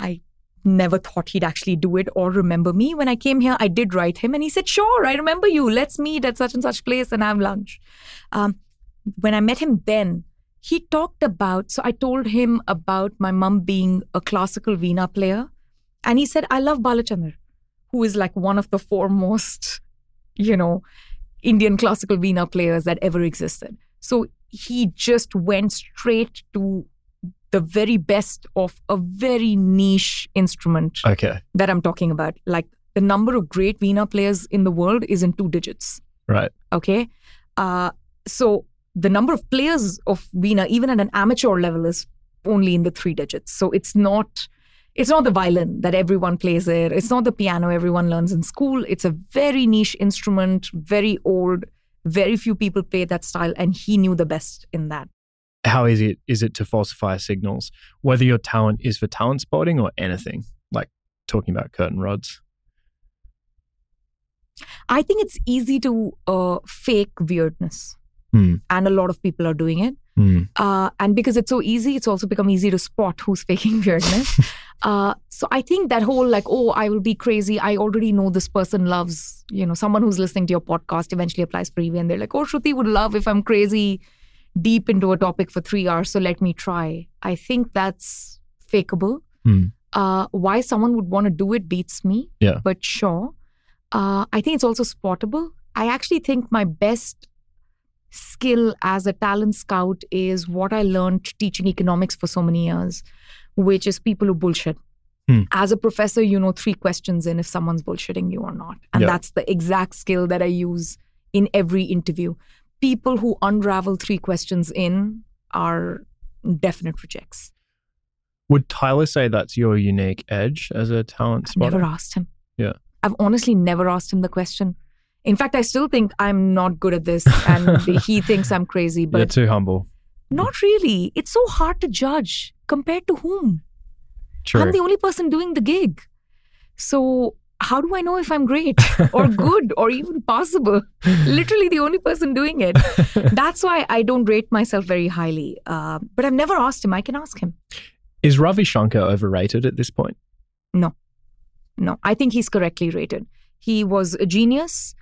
I never thought he'd actually do it or remember me. When I came here, I did write him, and he said, Sure, I remember you. Let's meet at such and such place and have lunch. Um, when I met him then, he talked about, so I told him about my mom being a classical Veena player. And he said, I love Balachandar, who is like one of the foremost, you know, Indian classical Veena players that ever existed. So he just went straight to the very best of a very niche instrument
okay.
that I'm talking about, like the number of great Veena players in the world is in two digits.
Right.
Okay. Uh, so the number of players of Veena, even at an amateur level, is only in the three digits. So it's not it's not the violin that everyone plays it. It's not the piano everyone learns in school. It's a very niche instrument, very old. Very few people play that style, and he knew the best in that.
How easy it is it to falsify signals, whether your talent is for talent spotting or anything, like talking about curtain rods?
I think it's easy to uh, fake weirdness.
Hmm.
And a lot of people are doing it.
Hmm.
Uh, and because it's so easy, it's also become easy to spot who's faking weirdness. uh, so I think that whole like, oh, I will be crazy. I already know this person loves, you know, someone who's listening to your podcast eventually applies for EV and they're like, oh, Shruti would love if I'm crazy deep into a topic for three hours. So let me try. I think that's fakeable.
Hmm.
Uh, why someone would want to do it beats me.
Yeah.
But sure. Uh, I think it's also spottable. I actually think my best skill as a talent scout is what I learned teaching economics for so many years, which is people who bullshit.
Hmm.
As a professor, you know three questions in if someone's bullshitting you or not. And
Yeah.
that's the exact skill that I use in every interview. People who unravel three questions in are definite rejects.
Would Tyler say that's your unique edge as a talent
I've
spotter?
never asked him.
Yeah.
I've honestly never asked him the question. In fact, I still think I'm not good at this and he thinks I'm crazy,
You're too humble.
not really. It's so hard to judge compared to whom?
True.
I'm the only person doing the gig. So, how do I know if I'm great or good or even possible? Literally the only person doing it. That's why I don't rate myself very highly. Uh, but I've never asked him. I can ask him.
Is Ravi Shankar overrated at this point?
No. No, I think he's correctly rated. He was a genius.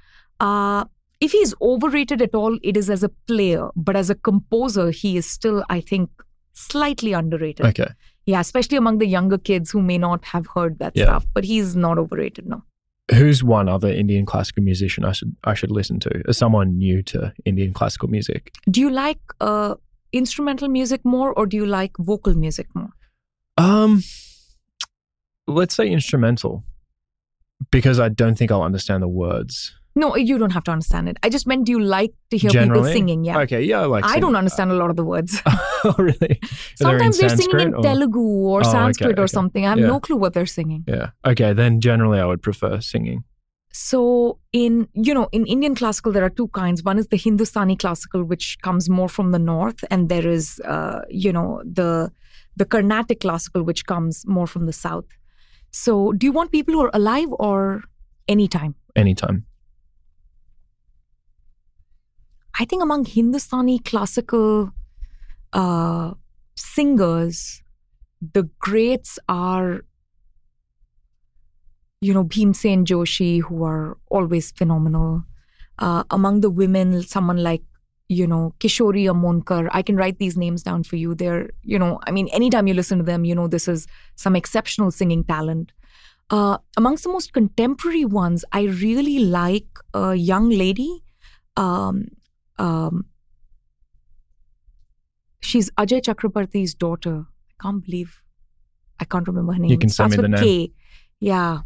Uh, if he's overrated at all, it is as a player, but as a composer, he is still, I think, slightly underrated.
Okay.
Yeah, especially among the younger kids who may not have heard that
Yeah.
stuff. But he's not overrated, no.
Who's one other Indian classical musician I should I should listen to as someone new to Indian classical music?
Do you like uh, instrumental music more, or do you like vocal music more?
Um, let's say instrumental, because I don't think I'll understand the words.
No, you don't have to understand it. I just meant, do you like to hear people singing? Yeah.
Okay, yeah, I like.
I don't understand a lot of the words.
oh, really? Are they in
Sometimes they're singing in
or-
Telugu or
Oh, okay,
Sanskrit or something. I have
Yeah.
no clue what they're singing.
Yeah. Okay, then generally I would prefer singing.
So in you know in Indian classical there are two kinds. One is the Hindustani classical, which comes more from the north, and there is uh, you know the the Carnatic classical, which comes more from the south. So do you want people who are alive or anytime?
Anytime.
I think among Hindustani classical uh, singers, the greats are, you know, Bhimsen Joshi, who are always phenomenal. Uh, among the women, someone like, you know, Kishori Amonkar. I can write these names down for you. They're, you know, I mean, anytime you listen to them, you know, this is some exceptional singing talent. Uh, amongst the most contemporary ones, I really like a young lady. Um, um, she's Ajay Chakrabarti's daughter. I can't believe I can't remember her name.
You can send me the name.
K. Yeah,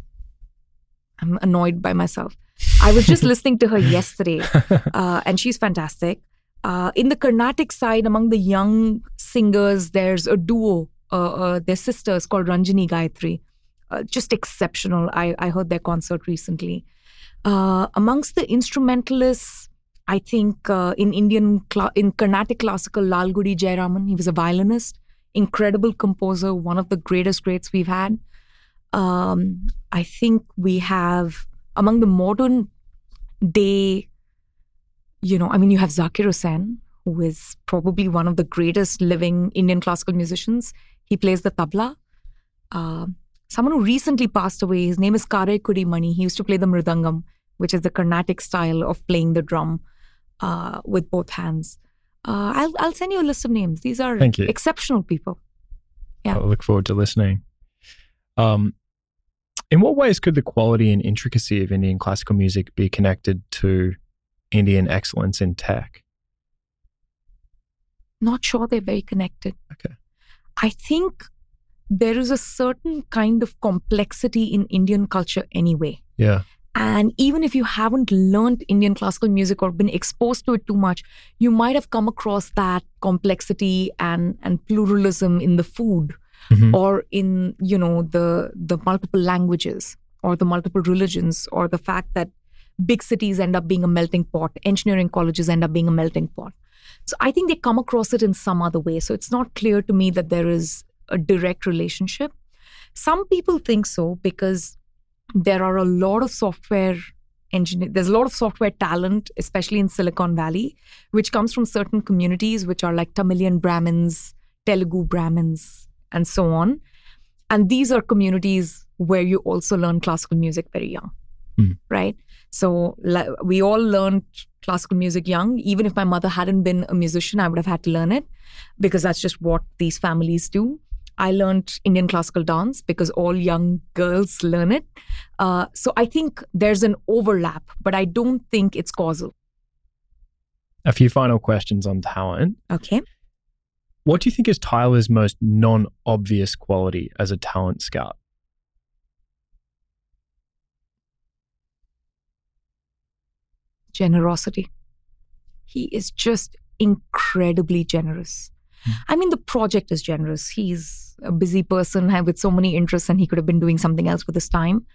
I'm annoyed by myself. I was just listening to her yesterday, uh, and she's fantastic. Uh, in the Carnatic side, among the young singers, there's a duo. Uh, uh, their sisters called Ranjini Gayatri. Uh, just exceptional. I, I heard their concert recently. Uh, amongst the instrumentalists, I think uh, in Indian in Carnatic classical, Lalgudi Jayaraman, he was a violinist, incredible composer, one of the greatest greats we've had. Um, I think we have among the modern day, you know, I mean, you have Zakir Hussain, who is probably one of the greatest living Indian classical musicians. He plays the tabla. Um someone who recently passed away, his name is Karaikudi Mani. He used to play the mridangam, which is the Carnatic style of playing the drum uh, with both hands. Uh, I'll, I'll send you a list of names. These are
Thank you.
exceptional people. Yeah.
I look forward to listening. Um, in what ways could the quality and intricacy of Indian classical music be connected to Indian excellence in tech?
Not sure they're very connected.
Okay.
I think there is a certain kind of complexity in Indian culture anyway.
Yeah.
And even if you haven't learned Indian classical music or been exposed to it too much, you might have come across that complexity and, and pluralism in the food
Mhm.
or in, you know, the the multiple languages or the multiple religions or the fact that big cities end up being a melting pot, engineering colleges end up being a melting pot. So I think they come across it in some other way. So it's not clear to me that there is a direct relationship. Some people think so because there are a lot of software engineer there's a lot of software talent especially in silicon valley which comes from certain communities which are like tamilian brahmins telugu brahmins and so on. And these are communities where you also learn classical music very young
Hmm.
right? So li- we all learned classical music young. Even if my mother hadn't been a musician i would have had to learn it because that's just what these families do I learned Indian classical dance because all young girls learn it. Uh, so I think there's an overlap, but I don't think it's causal.
A few final questions on talent.
Okay.
What do you think is Tyler's most non obvious quality as a talent scout?
Generosity. He is just incredibly generous.
Hmm.
I mean, the project is generous. He's a busy person with so many interests, and he could have been doing something else with his time.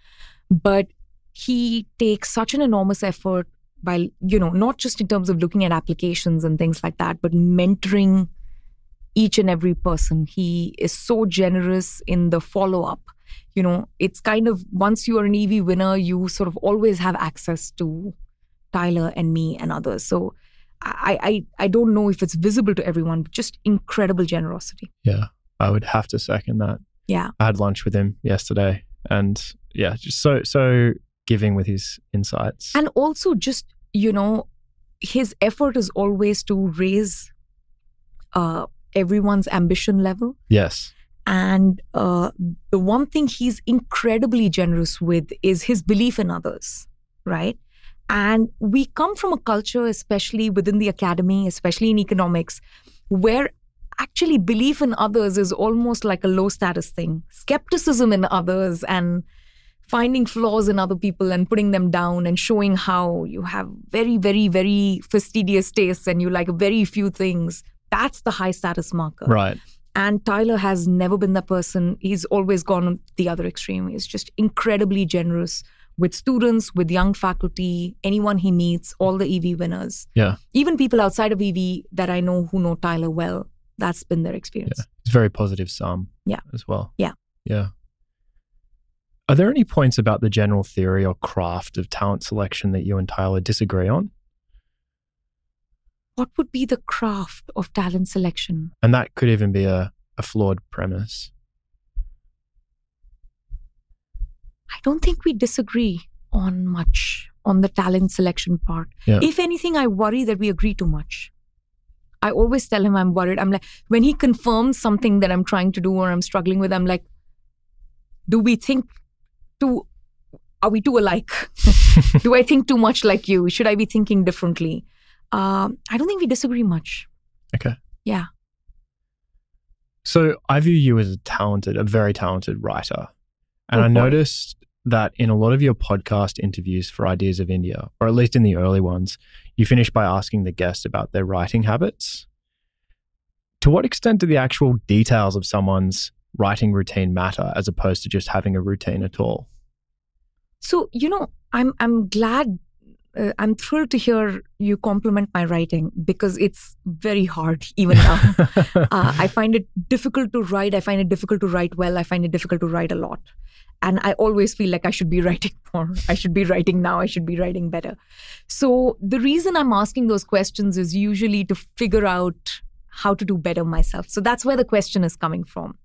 But he takes such an enormous effort by, you know, not just in terms of looking at applications and things like that, but mentoring each and every person. He is so generous in the follow up. You know, it's kind of once you are an EV winner, you sort of always have access to Tyler and me and others. So I, I, I don't know if it's visible to everyone, but just incredible generosity.
Yeah, I would have to second that.
Yeah.
I had lunch with him yesterday and yeah, just so, so giving with his insights.
And also, just, you know, his effort is always to raise uh, everyone's ambition level.
yes.
And uh, the one thing he's incredibly generous with is his belief in others, right? And we come from a culture, especially within the academy, especially in economics, where actually belief in others is almost like a low status thing. Skepticism in others and finding flaws in other people and putting them down and showing how you have very, very, very fastidious tastes and you like very few things. That's the high status marker.
Right.
And Tyler has never been that person. He's always gone the other extreme. He's just incredibly generous with students, with young faculty, anyone he meets, all the EV winners.
Yeah.
Even people outside of EV that I know who know Tyler well, that's been their experience.
It's very positive sum.
Yeah.
As well.
Yeah.
Yeah. Are there any points about the general theory or craft of talent selection that you and Tyler disagree on?
What would be the craft of talent selection?
And that could even be a, a flawed premise.
I don't think we disagree on much on the talent selection part.
Yeah.
If anything, I worry that we agree too much. I always tell him I'm worried. I'm like, when he confirms something that I'm trying to do or I'm struggling with, I'm like, do we think too, are we too alike? do I think too much like you? Should I be thinking differently? Um, I don't think we disagree much.
Okay.
Yeah.
So I view you as a talented, a very talented writer. And
Oh,
I
boy.
noticed that in a lot of your podcast interviews for Ideas of India, or at least in the early ones, you finish by asking the guest about their writing habits. To what extent do the actual details of someone's writing routine matter as opposed to just having a routine at all?
So you know, I'm I'm glad, uh, I'm thrilled to hear you compliment my writing because it's very hard even now. uh, I find it difficult to write. I find it difficult to write well. I find it difficult to write a lot, and I always feel like I should be writing more. I should be writing now. I should be writing better. So the reason I'm asking those questions is usually to figure out how to do better myself. So that's where the question is coming from.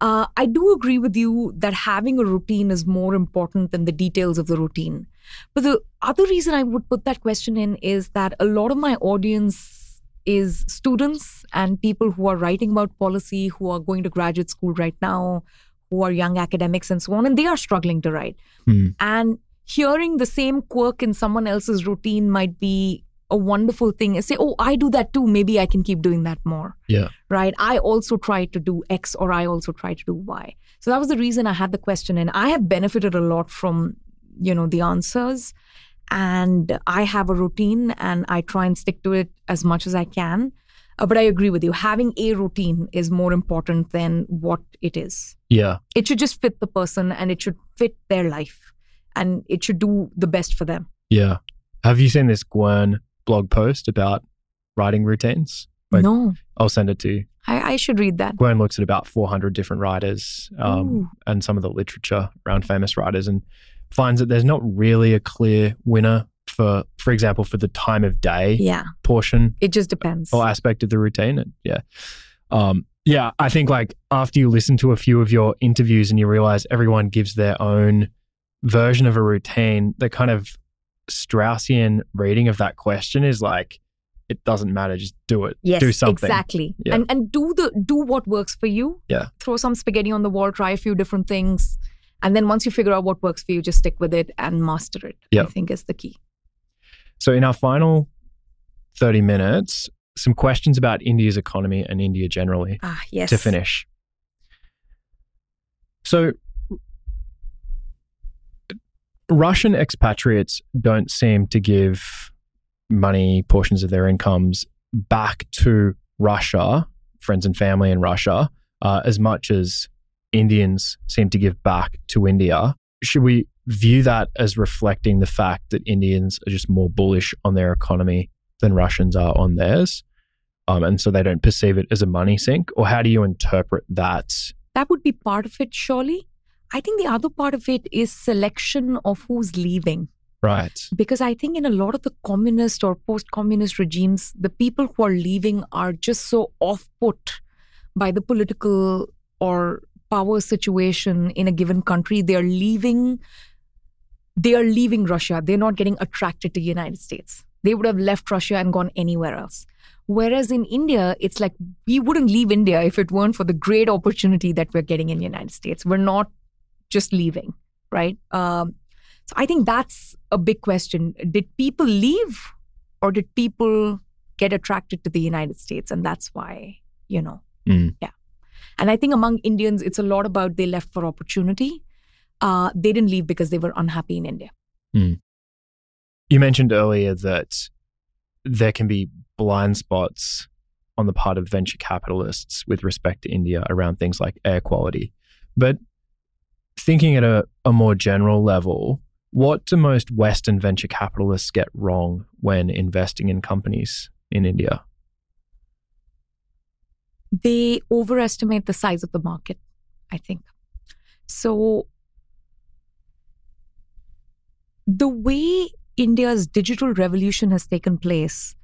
Uh, I do agree with you that having a routine is more important than the details of the routine. But the other reason I would put that question in is that a lot of my audience is students and people who are writing about policy, who are going to graduate school right now, who are young academics and so on, and they are struggling to write.
Hmm.
And hearing the same quirk in someone else's routine might be a wonderful thing is say, oh, I do that too. Maybe I can keep doing that more.
Yeah.
Right. I also try to do X or I also try to do Y. So that was the reason I had the question. And I have benefited a lot from, you know, the answers. And I have a routine and I try and stick to it as much as I can. Uh, but I agree with you. Having a routine is more important than what it is.
Yeah.
It should just fit the person and it should fit their life and it should do the best for them.
Yeah. Have you seen this Gwern blog post about writing routines? Like-
no,
I'll send it to you.
I, I should read that.
Gwern looks at about 400 different writers um, and some of the literature around famous writers and finds that there's not really a clear winner for, for example, for the time of day
Yeah,
portion
it just depends.
or aspect of the routine. And yeah. Um, yeah, I think like after you listen to a few of your interviews and you realize everyone gives their own version of a routine, the kind of Straussian reading of that question is like, it doesn't matter, just do it.
Yes,
do something.
exactly.
Yeah.
And and do the do what works for you.
Yeah.
Throw some spaghetti on the wall, try a few different things, and then once you figure out what works for you, just stick with it and master it.
Yeah.
I think is the key.
So, in our final 30 minutes, some questions about India's economy and India generally
Ah, yes.
to finish. So, Russian expatriates don't seem to give money, portions of their incomes back to Russia, friends and family in Russia, uh, as much as Indians seem to give back to India. Should we view that as reflecting the fact that Indians are just more bullish on their economy than Russians are on theirs? Um, and so they don't perceive it as a money sink? Or how do you interpret that?
That would be part of it, surely. I think the other part of it is selection of who's leaving.
Right.
Because I think in a lot of the communist or post communist regimes, the people who are leaving are just so off put by the political or power situation in a given country. They are leaving. They are leaving Russia. They're not getting attracted to the United States. They would have left Russia and gone anywhere else. Whereas in India, it's like we wouldn't leave India if it weren't for the great opportunity that we're getting in the United States. We're not just leaving, right? Um, so I think that's a big question. Did people leave or did people get attracted to the United States? And that's why, you know,
Mm.
yeah. And I think among Indians, it's a lot about they left for opportunity. Uh, they didn't leave because they were unhappy in India.
You mentioned earlier that there can be blind spots on the part of venture capitalists with respect to India around things like air quality. But thinking at a, a more general level, what do most Western venture capitalists get wrong when investing in companies in India?
They overestimate the size of the market, I think. So, the way India's digital revolution has taken place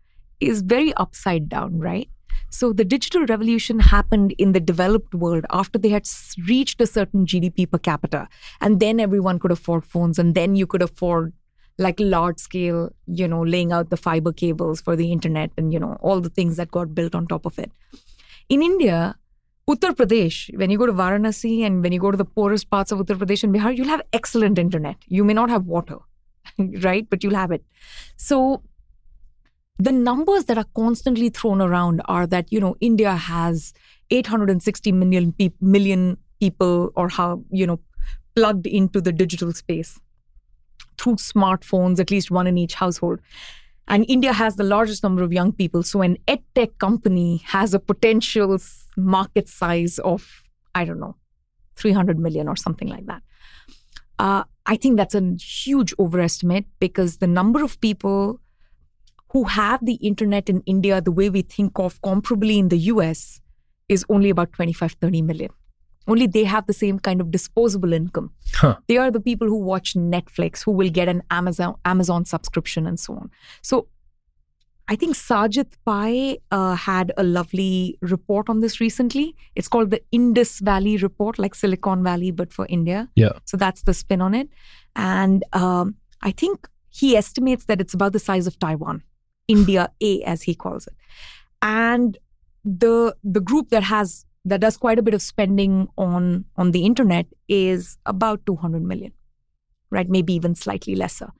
is very upside down, right? So, the digital revolution happened in the developed world after they had reached a certain GDP per capita. And then everyone could afford phones, and then you could afford like large scale, you know, laying out the fiber cables for the internet and, you know, all the things that got built on top of it. In India, Uttar Pradesh, when you go to Varanasi and when you go to the poorest parts of Uttar Pradesh and Bihar, you'll have excellent internet. You may not have water, right? But you'll have it. So the numbers that are constantly thrown around are that, you know, India has 860 million, peop million people or how, you know, plugged into the digital space through smartphones, at least one in each household. And India has the largest number of young people. So an edtech company has a potential market size of, I don't know, 300 million or something like that. Uh, I think that's a huge overestimate because the number of people who have the internet in India, the way we think of comparably in the US, is only about 25, 30 million. Only they have the same kind of disposable income.
Huh.
They are the people who watch Netflix, who will get an Amazon Amazon subscription and so on. So I think Sajith Pai uh, had a lovely report on this recently. It's called the Indus Valley Report, like Silicon Valley, but for India.
Yeah.
So that's the spin on it. And um, I think he estimates that it's about the size of Taiwan, India A, as he calls it. And the the group that has that does quite a bit of spending on on the internet is about 200 million, right? Maybe even slightly lesser.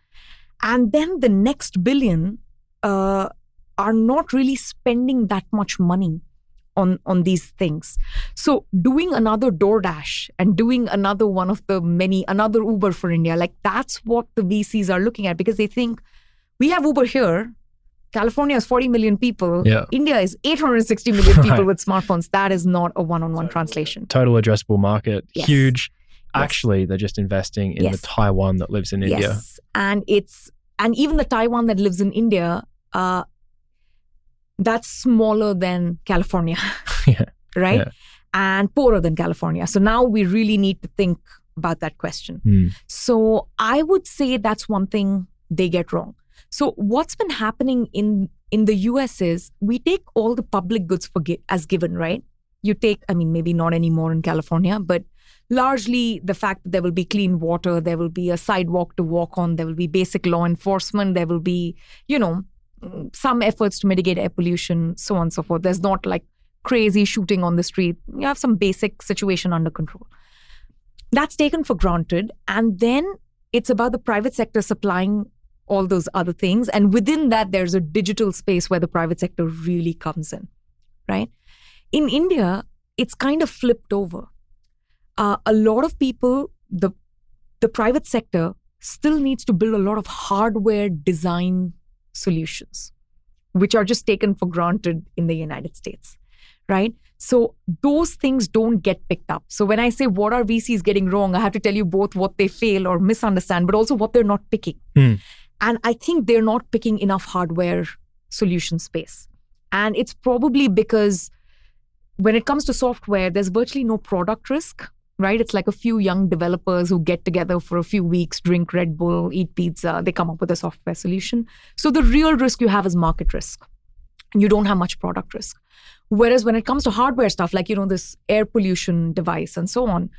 And then the next billion uh, are not really spending that much money on on these things. So doing another DoorDash and doing another one of the many another Uber for India, like that's what the VCs are looking at because they think we have Uber here. California is 40 million people.
Yeah.
India is 860 million people
Right.
with smartphones. That is not a one-on-one translation.
Total addressable market,
Yes.
huge.
Yes.
Actually, they're just investing in
Yes.
the Taiwan that lives in India.
Yes, and it's and even the Taiwan that lives in India, uh, that's smaller than California,
Yeah.
right?
Yeah.
And poorer than California. So now we really need to think about that question.
Hmm.
So I would say that's one thing they get wrong. So what's been happening in in the US is we take all the public goods for as given, right? You take, I mean, maybe not anymore in California, but largely the fact that there will be clean water, there will be a sidewalk to walk on, there will be basic law enforcement, there will be, you know, mm, some efforts to mitigate air pollution, so on and so forth. There's not like crazy shooting on the street. You have some basic situation under control. That's taken for granted. And then it's about the private sector supplying all those other things. And within that, there's a digital space where the private sector really comes in, right? In India, it's kind of flipped over. Uh, a lot of people, the the private sector still needs to build a lot of hardware design solutions, which are just taken for granted in the United States, right? So those things don't get picked up. So when I say what are VCs getting wrong, I have to tell you both what they fail or misunderstand, but also what they're not picking.
Hmm.
And I think they're not picking enough hardware solution space. And it's probably because when it comes to software, there's virtually no product risk, right? It's like a few young developers who get together for a few weeks, drink Red Bull, eat pizza, they come up with a software solution. So the real risk you have is market risk. You don't have much product risk. Whereas when it comes to hardware stuff, like, you know, this air pollution device and so on,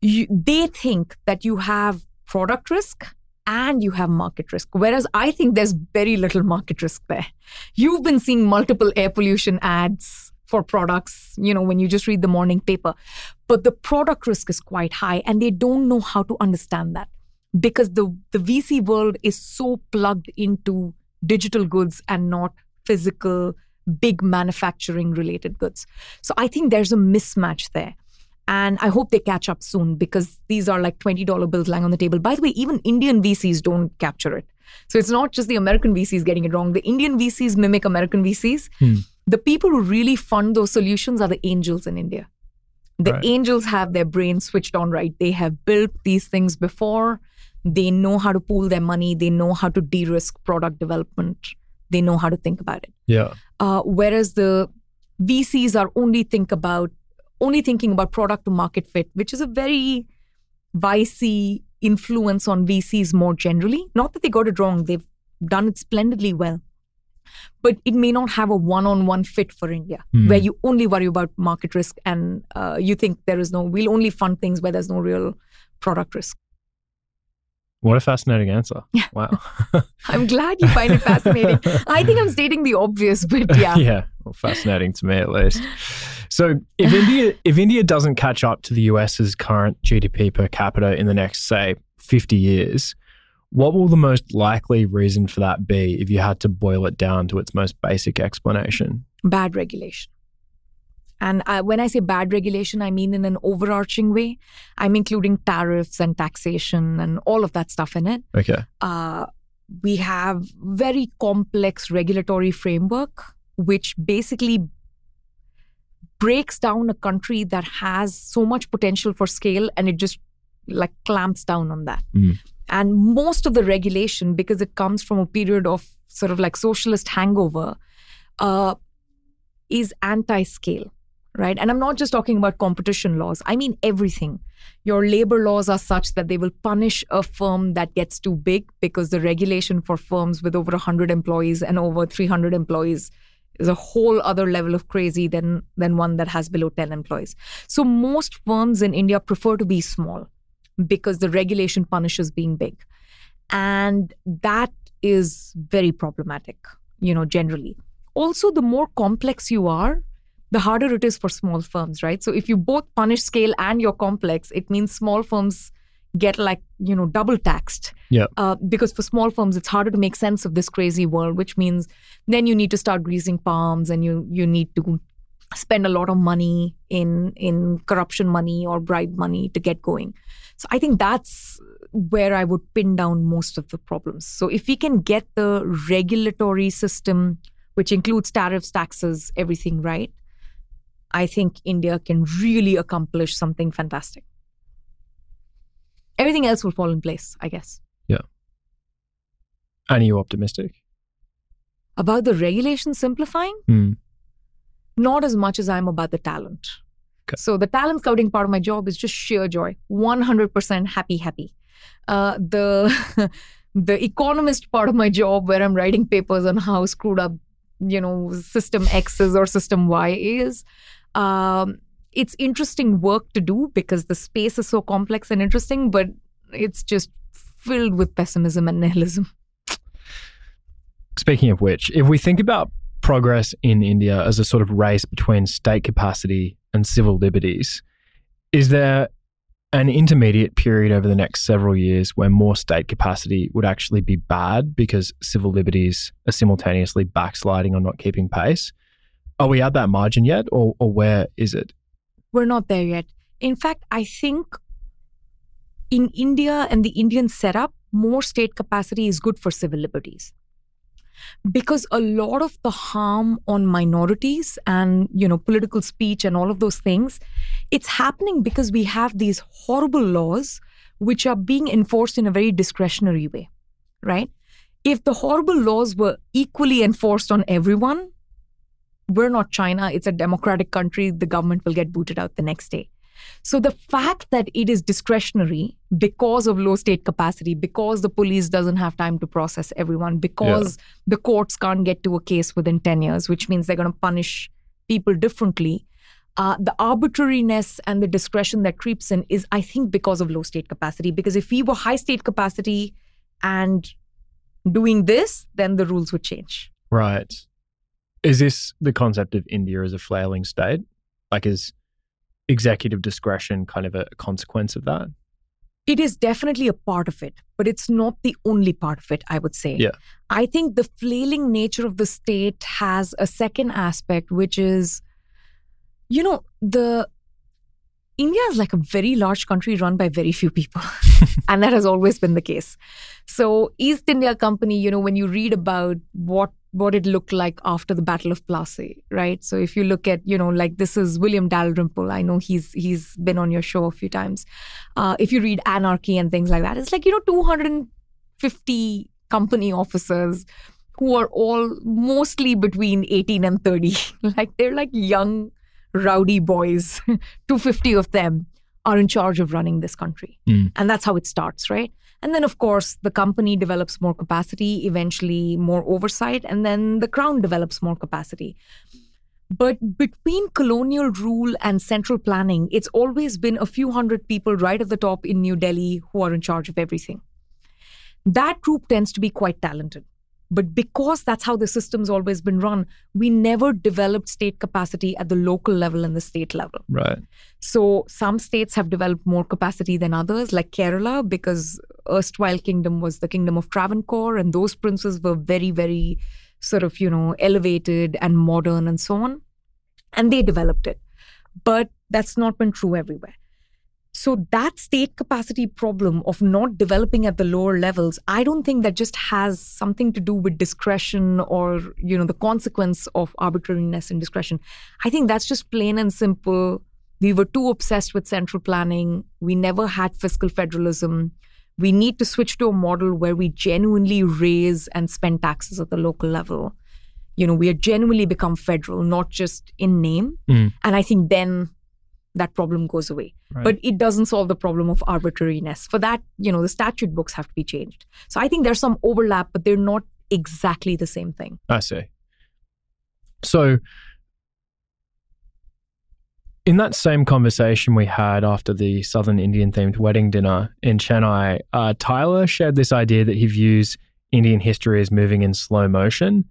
you, they think that you have product risk and you have market risk. Whereas I think there's very little market risk there. You've been seeing multiple air pollution ads for products, you know, when you just read the morning paper. But the product risk is quite high and they don't know how to understand that because the, the VC world is so plugged into digital goods and not physical, big manufacturing related goods. So I think there's a mismatch there. And I hope they catch up soon because these are like $20 bills lying on the table. By the way, even Indian VCs don't capture it. So it's not just the American VCs getting it wrong. The Indian VCs mimic American VCs.
Hmm.
The people who really fund those solutions are the angels in India. The
Right.
angels have their brains switched on right. They have built these things before. They know how to pool their money. They know how to de risk product development. They know how to think about it.
Yeah.
Uh, whereas the VCs are only think about only thinking about product to market fit, which is a very vicey influence on VCs more generally. Not that they got it wrong; they've done it splendidly well. But it may not have a one-on-one fit for India,
Hmm.
where you only worry about market risk and uh, you think there is no. We'll only fund things where there's no real product risk.
What a fascinating answer. Wow.
I'm glad you find it fascinating. I think I'm stating the obvious, but yeah.
yeah. Well, fascinating to me at least. So if India if India doesn't catch up to the US's current GDP per capita in the next, say, 50 years, what will the most likely reason for that be if you had to boil it down to its most basic explanation?
bad regulation. And I, when I say bad regulation, I mean in an overarching way. I'm including tariffs and taxation and all of that stuff in it.
Okay.
Uh, we have very complex regulatory framework, which basically breaks down a country that has so much potential for scale, and it just like clamps down on that.
Mm.
And most of the regulation, because it comes from a period of sort of like socialist hangover, uh, is anti scale, right? And I'm not just talking about competition laws, I mean everything. Your labor laws are such that they will punish a firm that gets too big because the regulation for firms with over 100 employees and over 300 employees is a whole other level of crazy than, than one that has below 10 employees. So most firms in India prefer to be small because the regulation punishes being big. And that is very problematic, you know, generally also the more complex you are the harder it is for small firms right so if you both punish scale and you're complex it means small firms get like you know double taxed.
Yeah.
uh, because for small firms it's harder to make sense of this crazy world which means then you need to start greasing palms and you you need to spend a lot of money in in corruption money or bribe money to get going. So i think that's where i would pin down most of the problems. So if we can get the regulatory system which includes tariffs taxes everything right i think india can really accomplish something fantastic everything else will fall in place i guess
And are you optimistic?
about the regulation simplifying
Hmm.
not as much as I'm about the talent.
Okay.
So the talent scouting part of my job is just sheer joy, 100% happy, happy. Uh, the the economist part of my job, where I'm writing papers on how screwed up, you know, system X is or system Y is, um, it's interesting work to do because the space is so complex and interesting, but it's just filled with pessimism and nihilism.
Speaking of which, if we think about progress in India as a sort of race between state capacity and civil liberties, is there an intermediate period over the next several years where more state capacity would actually be bad because civil liberties are simultaneously backsliding or not keeping pace? Are we at that margin yet, or, or where is it?
We're not there yet. In fact, I think in India and the Indian setup, more state capacity is good for civil liberties. Because a lot of the harm on minorities and you know political speech and all of those things, it's happening because we have these horrible laws which are being enforced in a very discretionary way, right? If the horrible laws were equally enforced on everyone, we're not China, it's a democratic country, the government will get booted out the next day. So the fact that it is discretionary because of low state capacity, because the police doesn't have time to process everyone, because the courts can't get to a case within 10 years, which means they're going to punish people differently. Uh, the arbitrariness and the discretion that creeps in is, I think, because of low state capacity. Because if we were high state capacity and doing this, then the rules would change.
Right. Is this the concept of India as a flailing state? Like, is executive discretion kind of a consequence of that?
It is definitely a part of it, but it's not the only part of it, I would say.
Yeah.
I think the flailing nature of the state has a second aspect, which is, you know, the India is like a very large country run by very few people. and that has always been the case. So East India Company, you know, when you read about what what it looked like after the Battle of Plassey, right? So if you look at, you know, like this is William Dalrymple. I know he's he's been on your show a few times. Uh, if you read Anarchy and things like that, it's like you know 250 company officers who are all mostly between 18 and 30. like they're like young rowdy boys. 250 of them are in charge of running this country.
Mm.
And that's how it starts, right? And then, of course, the company develops more capacity, eventually more oversight, and then the crown develops more capacity. But between colonial rule and central planning, it's always been a few hundred people right at the top in New Delhi who are in charge of everything. That group tends to be quite talented. But because that's how the system's always been run, we never developed state capacity at the local level and the state level.
Right.
So some states have developed more capacity than others, like Kerala, because erstwhile kingdom was the kingdom of Travancore, and those princes were very, very sort of, you know, elevated and modern and so on. And they developed it. But that's not been true everywhere. So that state capacity problem of not developing at the lower levels, I don't think that just has something to do with discretion or, you know, the consequence of arbitrariness and discretion. I think that's just plain and simple we were too obsessed with central planning. We never had fiscal federalism. We need to switch to a model where we genuinely raise and spend taxes at the local level. You know, we are genuinely become federal, not just in name.
Mm.
And I think then that problem goes away.
Right.
But it doesn't solve the problem of arbitrariness. For that, you know, the statute books have to be changed. So I think there's some overlap, but they're not exactly the same thing.
I see. So, in that same conversation we had after the Southern Indian themed wedding dinner in Chennai, uh, Tyler shared this idea that he views Indian history as moving in slow motion.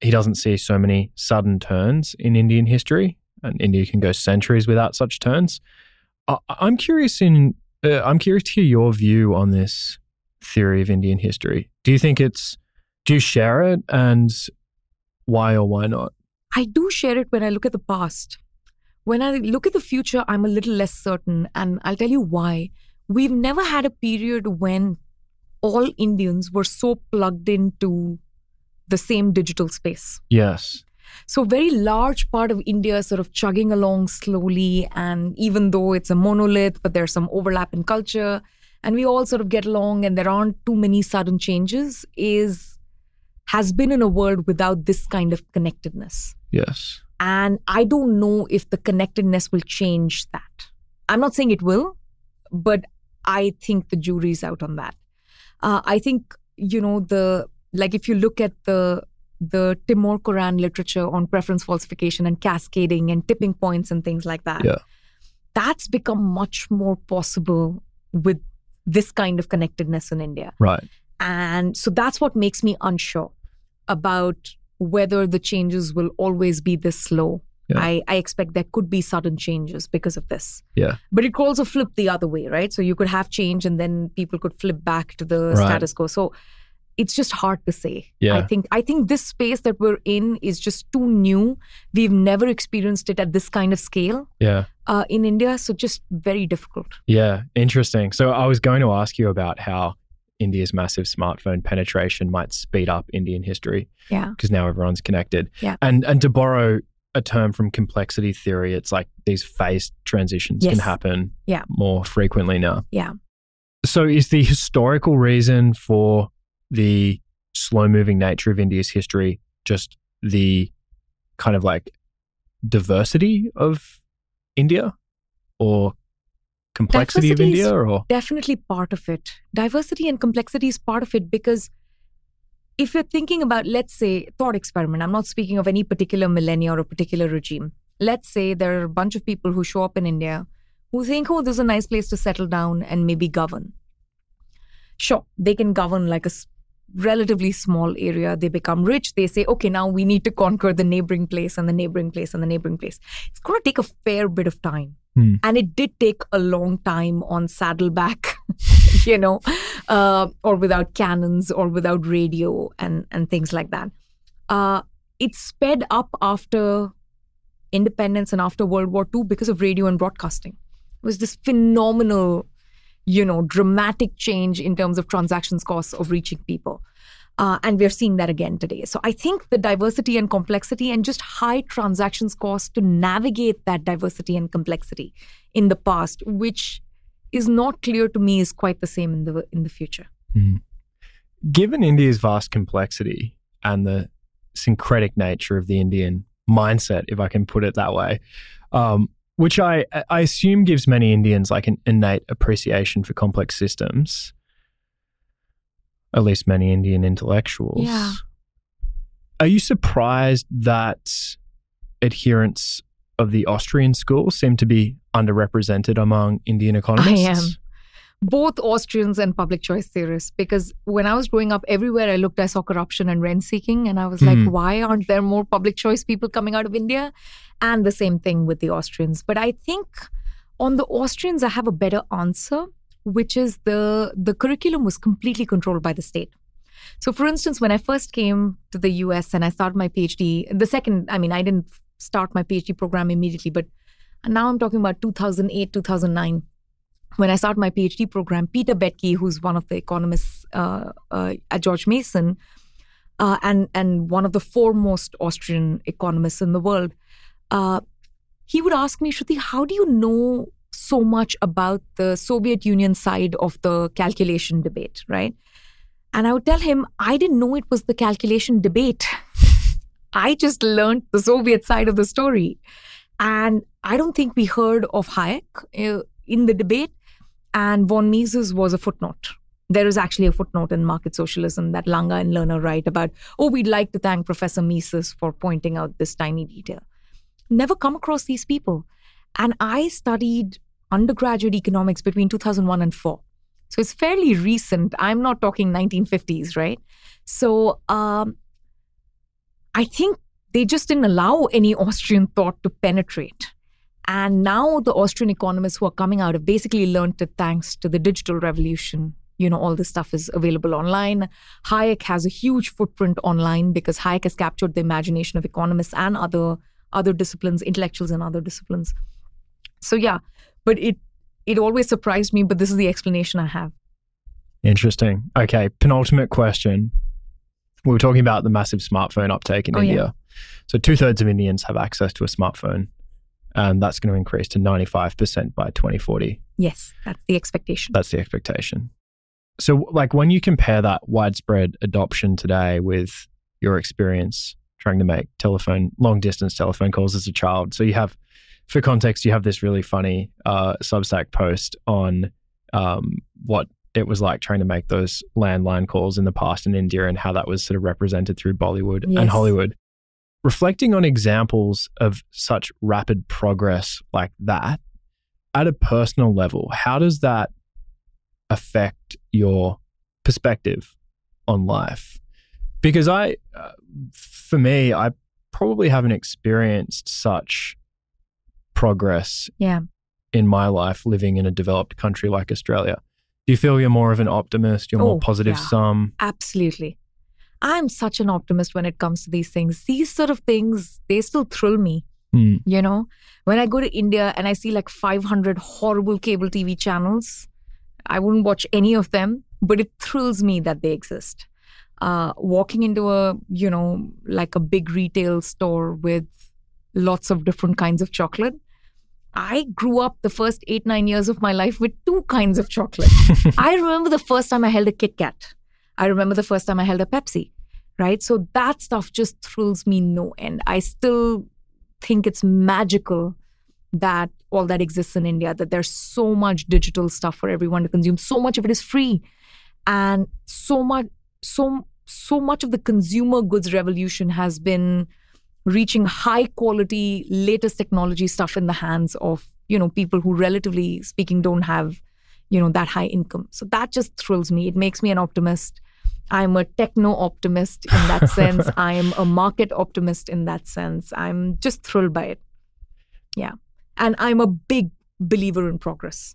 He doesn't see so many sudden turns in Indian history, and India can go centuries without such turns. I- I'm curious in Uh, I'm curious to hear your view on this theory of Indian history. Do you think it's, do you share it and why or why not?
I do share it when I look at the past. When I look at the future, I'm a little less certain, and I'll tell you why. We've never had a period when all Indians were so plugged into the same digital space.
Yes.
So, very large part of India is sort of chugging along slowly. And even though it's a monolith, but there's some overlap in culture, and we all sort of get along, and there aren't too many sudden changes, is has been in a world without this kind of connectedness.
Yes.
And I don't know if the connectedness will change that. I'm not saying it will, but I think the jury's out on that. Uh, I think, you know, the like if you look at the the Timur Kuran literature on preference falsification and cascading and tipping points and things like that.
Yeah.
That's become much more possible with this kind of connectedness in India.
Right.
And so that's what makes me unsure about whether the changes will always be this slow.
Yeah.
I, I expect there could be sudden changes because of this.
Yeah.
But it could also flip the other way, right? So you could have change and then people could flip back to the
Right.
status quo. So it's just hard to say.
Yeah.
I think I think this space that we're in is just too new. We've never experienced it at this kind of scale
Yeah.
uh, in India, so just very difficult.
Yeah. Interesting. So I was going to ask you about how India's massive smartphone penetration might speed up Indian history
Yeah.
because now everyone's connected.
Yeah.
And and to borrow a term from complexity theory, it's like these phase transitions can happen
Yeah.
more frequently now.
Yeah.
So is the historical reason for the slow moving nature of India's history just the kind of like diversity of India or complexity of
Diversity is-
India or
definitely part of it. Diversity and complexity is part of it because if you're thinking about, let's say, thought experiment, I'm not speaking of any particular millennia or a particular regime. Let's say there are a bunch of people who show up in India who think, oh, this is a nice place to settle down and maybe govern. Sure, they can govern like a relatively small area. They become rich. They say, okay, now we need to conquer the neighboring place and the neighboring place and the neighboring place. It's going to take a fair bit of time.
Hmm.
And it did take a long time on saddleback, you know, uh, or without cannons or without radio and, and things like that. Uh, it sped up after independence and after World War II because of radio and broadcasting. It was this phenomenal, you know, dramatic change in terms of transactions costs of reaching people. Uh, and we're seeing that again today. So I think the diversity and complexity and just high transactions cost to navigate that diversity and complexity in the past, which is not clear to me is quite the same in the in the future.
given India's vast complexity and the syncretic nature of the Indian mindset, if I can put it that way, um, which I, I assume gives many Indians like an innate appreciation for complex systems, at least many Indian intellectuals.
Yeah.
Are you surprised that adherents of the Austrian school seem to be underrepresented among Indian economists?
I am. both Austrians and public choice theorists because when I was growing up, everywhere I looked, I saw corruption and rent seeking. And I was like,
Hmm.
why aren't there more public choice people coming out of India? And the same thing with the Austrians. But I think on the Austrians, I have a better answer, which is the, the curriculum was completely controlled by the state. So, for instance, when I first came to the US and I started my PhD, the second, I mean, I didn't start my PhD program immediately, but now I'm talking about 2008, 2009 when I started my PhD program, Peter Boettke, who's one of the economists uh, uh, at George Mason, uh, and and one of the foremost Austrian economists in the world, uh, he would ask me, Shruti, how do you know so much about the Soviet Union side of the calculation debate, right? And I would tell him, I didn't know it was the calculation debate. I just learned the Soviet side of the story. And I don't think we heard of Hayek uh, in the debate. And von Mises was a footnote. There is actually a footnote in Market Socialism that Lange and Lerner write about, oh, we'd like to thank Professor Mises for pointing out this tiny detail. Never come across these people. And I studied undergraduate economics between 2001 and 4. So it's fairly recent. I'm not talking 1950s, right? So um, I think they just didn't allow any Austrian thought to penetrate. And now the Austrian economists who are coming out have basically learned it thanks to the digital revolution. You know, all this stuff is available online. Hayek has a huge footprint online because Hayek has captured the imagination of economists and other other disciplines, intellectuals and other disciplines. So yeah, but it it always surprised me, but this is the explanation I have.
Interesting. Okay, penultimate question. We were talking about the massive smartphone uptake in
Oh, yeah.
India. So two thirds of Indians have access to a smartphone, and that's going to increase to 95% by 2040.
Yes, that's the expectation.
That's the expectation. So, like, when you compare that widespread adoption today with your experience trying to make telephone, long distance telephone calls as a child, so you have, for context, you have this really funny uh, Substack post on um, what it was like trying to make those landline calls in the past in India and how that was sort of represented through Bollywood and Hollywood. Reflecting on examples of such rapid progress like that, at a personal level, how does that affect your perspective on life? Because I, uh, for me, I probably haven't experienced such progress
Yeah.
in my life living in a developed country like Australia. Do you feel you're more of an optimist? You're more
Oh,
positive
yeah.
sum?
Absolutely. I'm such an optimist when it comes to these things. These sort of things, they still thrill me.
Hmm.
You know, when I go to India and I see like 500 horrible cable TV channels, I wouldn't watch any of them, but it thrills me that they exist. Uh, walking into a, you know, like a big retail store with lots of different kinds of chocolate. I grew up the first eight, nine years of my life with two kinds of chocolate. I remember the first time I held a Kit Kat. I remember the first time I held a Pepsi, right? So that stuff just thrills me no end. I still think it's magical that all that exists in India, that there's so much digital stuff for everyone to consume. So much of it is free. And so much, so so much of the consumer goods revolution has been reaching high quality, latest technology stuff in the hands of, you know, people who relatively speaking don't have, you know, that high income. So that just thrills me. It makes me an optimist. I'm a techno optimist in that sense. I am a market optimist in that sense. I'm just thrilled by it. Yeah. And I'm a big believer in progress.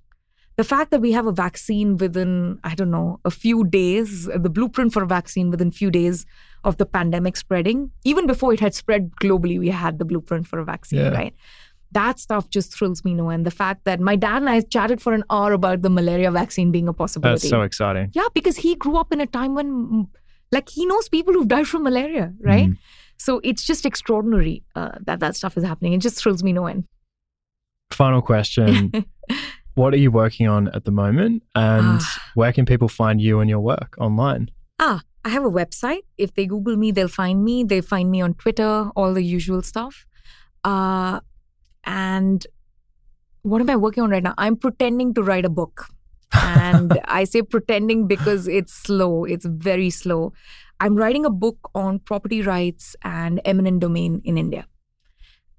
The fact that we have a vaccine within, I don't know, a few days, the blueprint for a vaccine within few days of the pandemic spreading, even before it had spread globally, we had the blueprint for a vaccine,
Yeah.
right? That stuff just thrills me no end. The fact that my dad and I chatted for an hour about the malaria vaccine being a possibility.
That's so exciting.
Yeah, because he grew up in a time when, mm, like, he knows people who've died from malaria, right?
Mhm.
So it's just extraordinary uh, that that stuff is happening. It just thrills me no end.
Final question. what are you working on at the moment? And
Ah.
where can people find you and your work online?
Ah, I have a website. If they Google me, they'll find me. They find me on Twitter, all the usual stuff. Uh, and what am I working on right now? I'm pretending to write a book. and I say pretending because it's slow, it's very slow. I'm writing a book on property rights and eminent domain in India.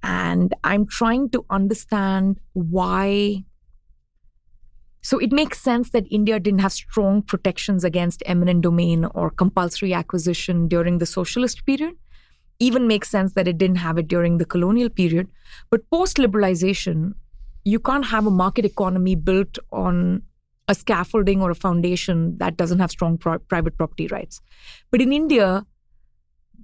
And I'm trying to understand why. So it makes sense that India didn't have strong protections against eminent domain or compulsory acquisition during the socialist period. Even makes sense that it didn't have it during the colonial period. But post liberalization, you can't have a market economy built on a scaffolding or a foundation that doesn't have strong pri- private property rights. But in India,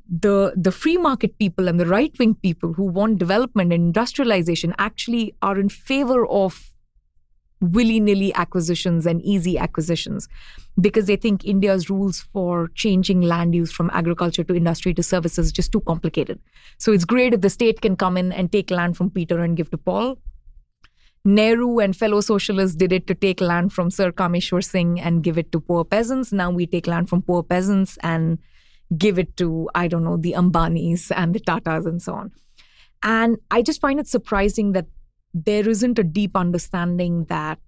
the the free market people and the right wing people who want development and industrialization actually are in favor of willy nilly acquisitions and easy acquisitions because they think India's rules for changing land use from agriculture to industry to services is just too complicated. So it's great if the state can come in and take land from Peter and give to Paul. Nehru and fellow socialists did it to take land from Sir Kameshwar Singh and give it to poor peasants. Now we take land from poor peasants and give it to, I don't know, the Ambanis and the Tatas and so on. And I just find it surprising that there isn't a deep understanding that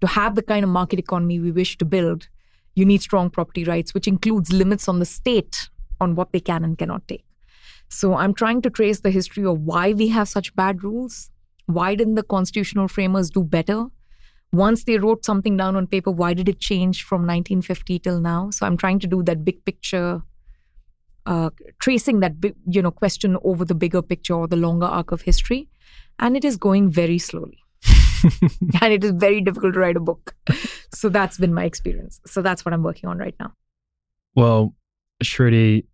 to have the kind of market economy we wish to build, you need strong property rights, which includes limits on the state on what they can and cannot take. So I'm trying to trace the history of why we have such bad rules. Why didn't the constitutional framers do better? Once they wrote something down on paper, why did it change from 1950 till now? So I'm trying to do that big picture, uh, tracing that big, you know question over the bigger picture or the longer arc of history, and it is going very slowly. and it is very difficult to write a book. So that's been my experience. So that's what I'm working on right now.
Well, Shruti,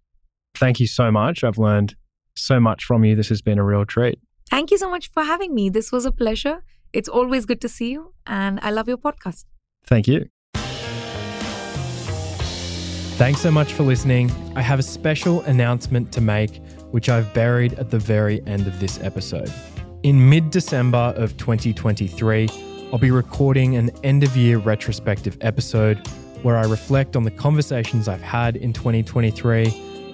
thank you so much. I've learned so much from you. This has been a real treat.
Thank you so much for having me. This was a pleasure. It's always good to see you, and I love your podcast.
Thank you.
Thanks so much for listening. I have a special announcement to make, which I've buried at the very end of this episode. In mid December of 2023, I'll be recording an end of year retrospective episode where I reflect on the conversations I've had in 2023,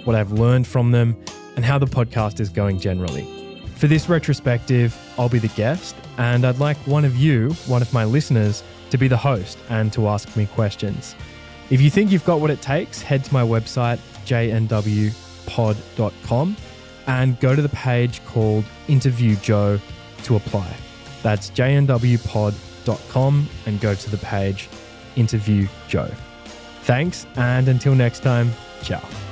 what I've learned from them, and how the podcast is going generally. For this retrospective, I'll be the guest, and I'd like one of you, one of my listeners, to be the host and to ask me questions. If you think you've got what it takes, head to my website, jnwpod.com, and go to the page called Interview Joe to apply. That's jnwpod.com and go to the page Interview Joe. Thanks, and until next time, ciao.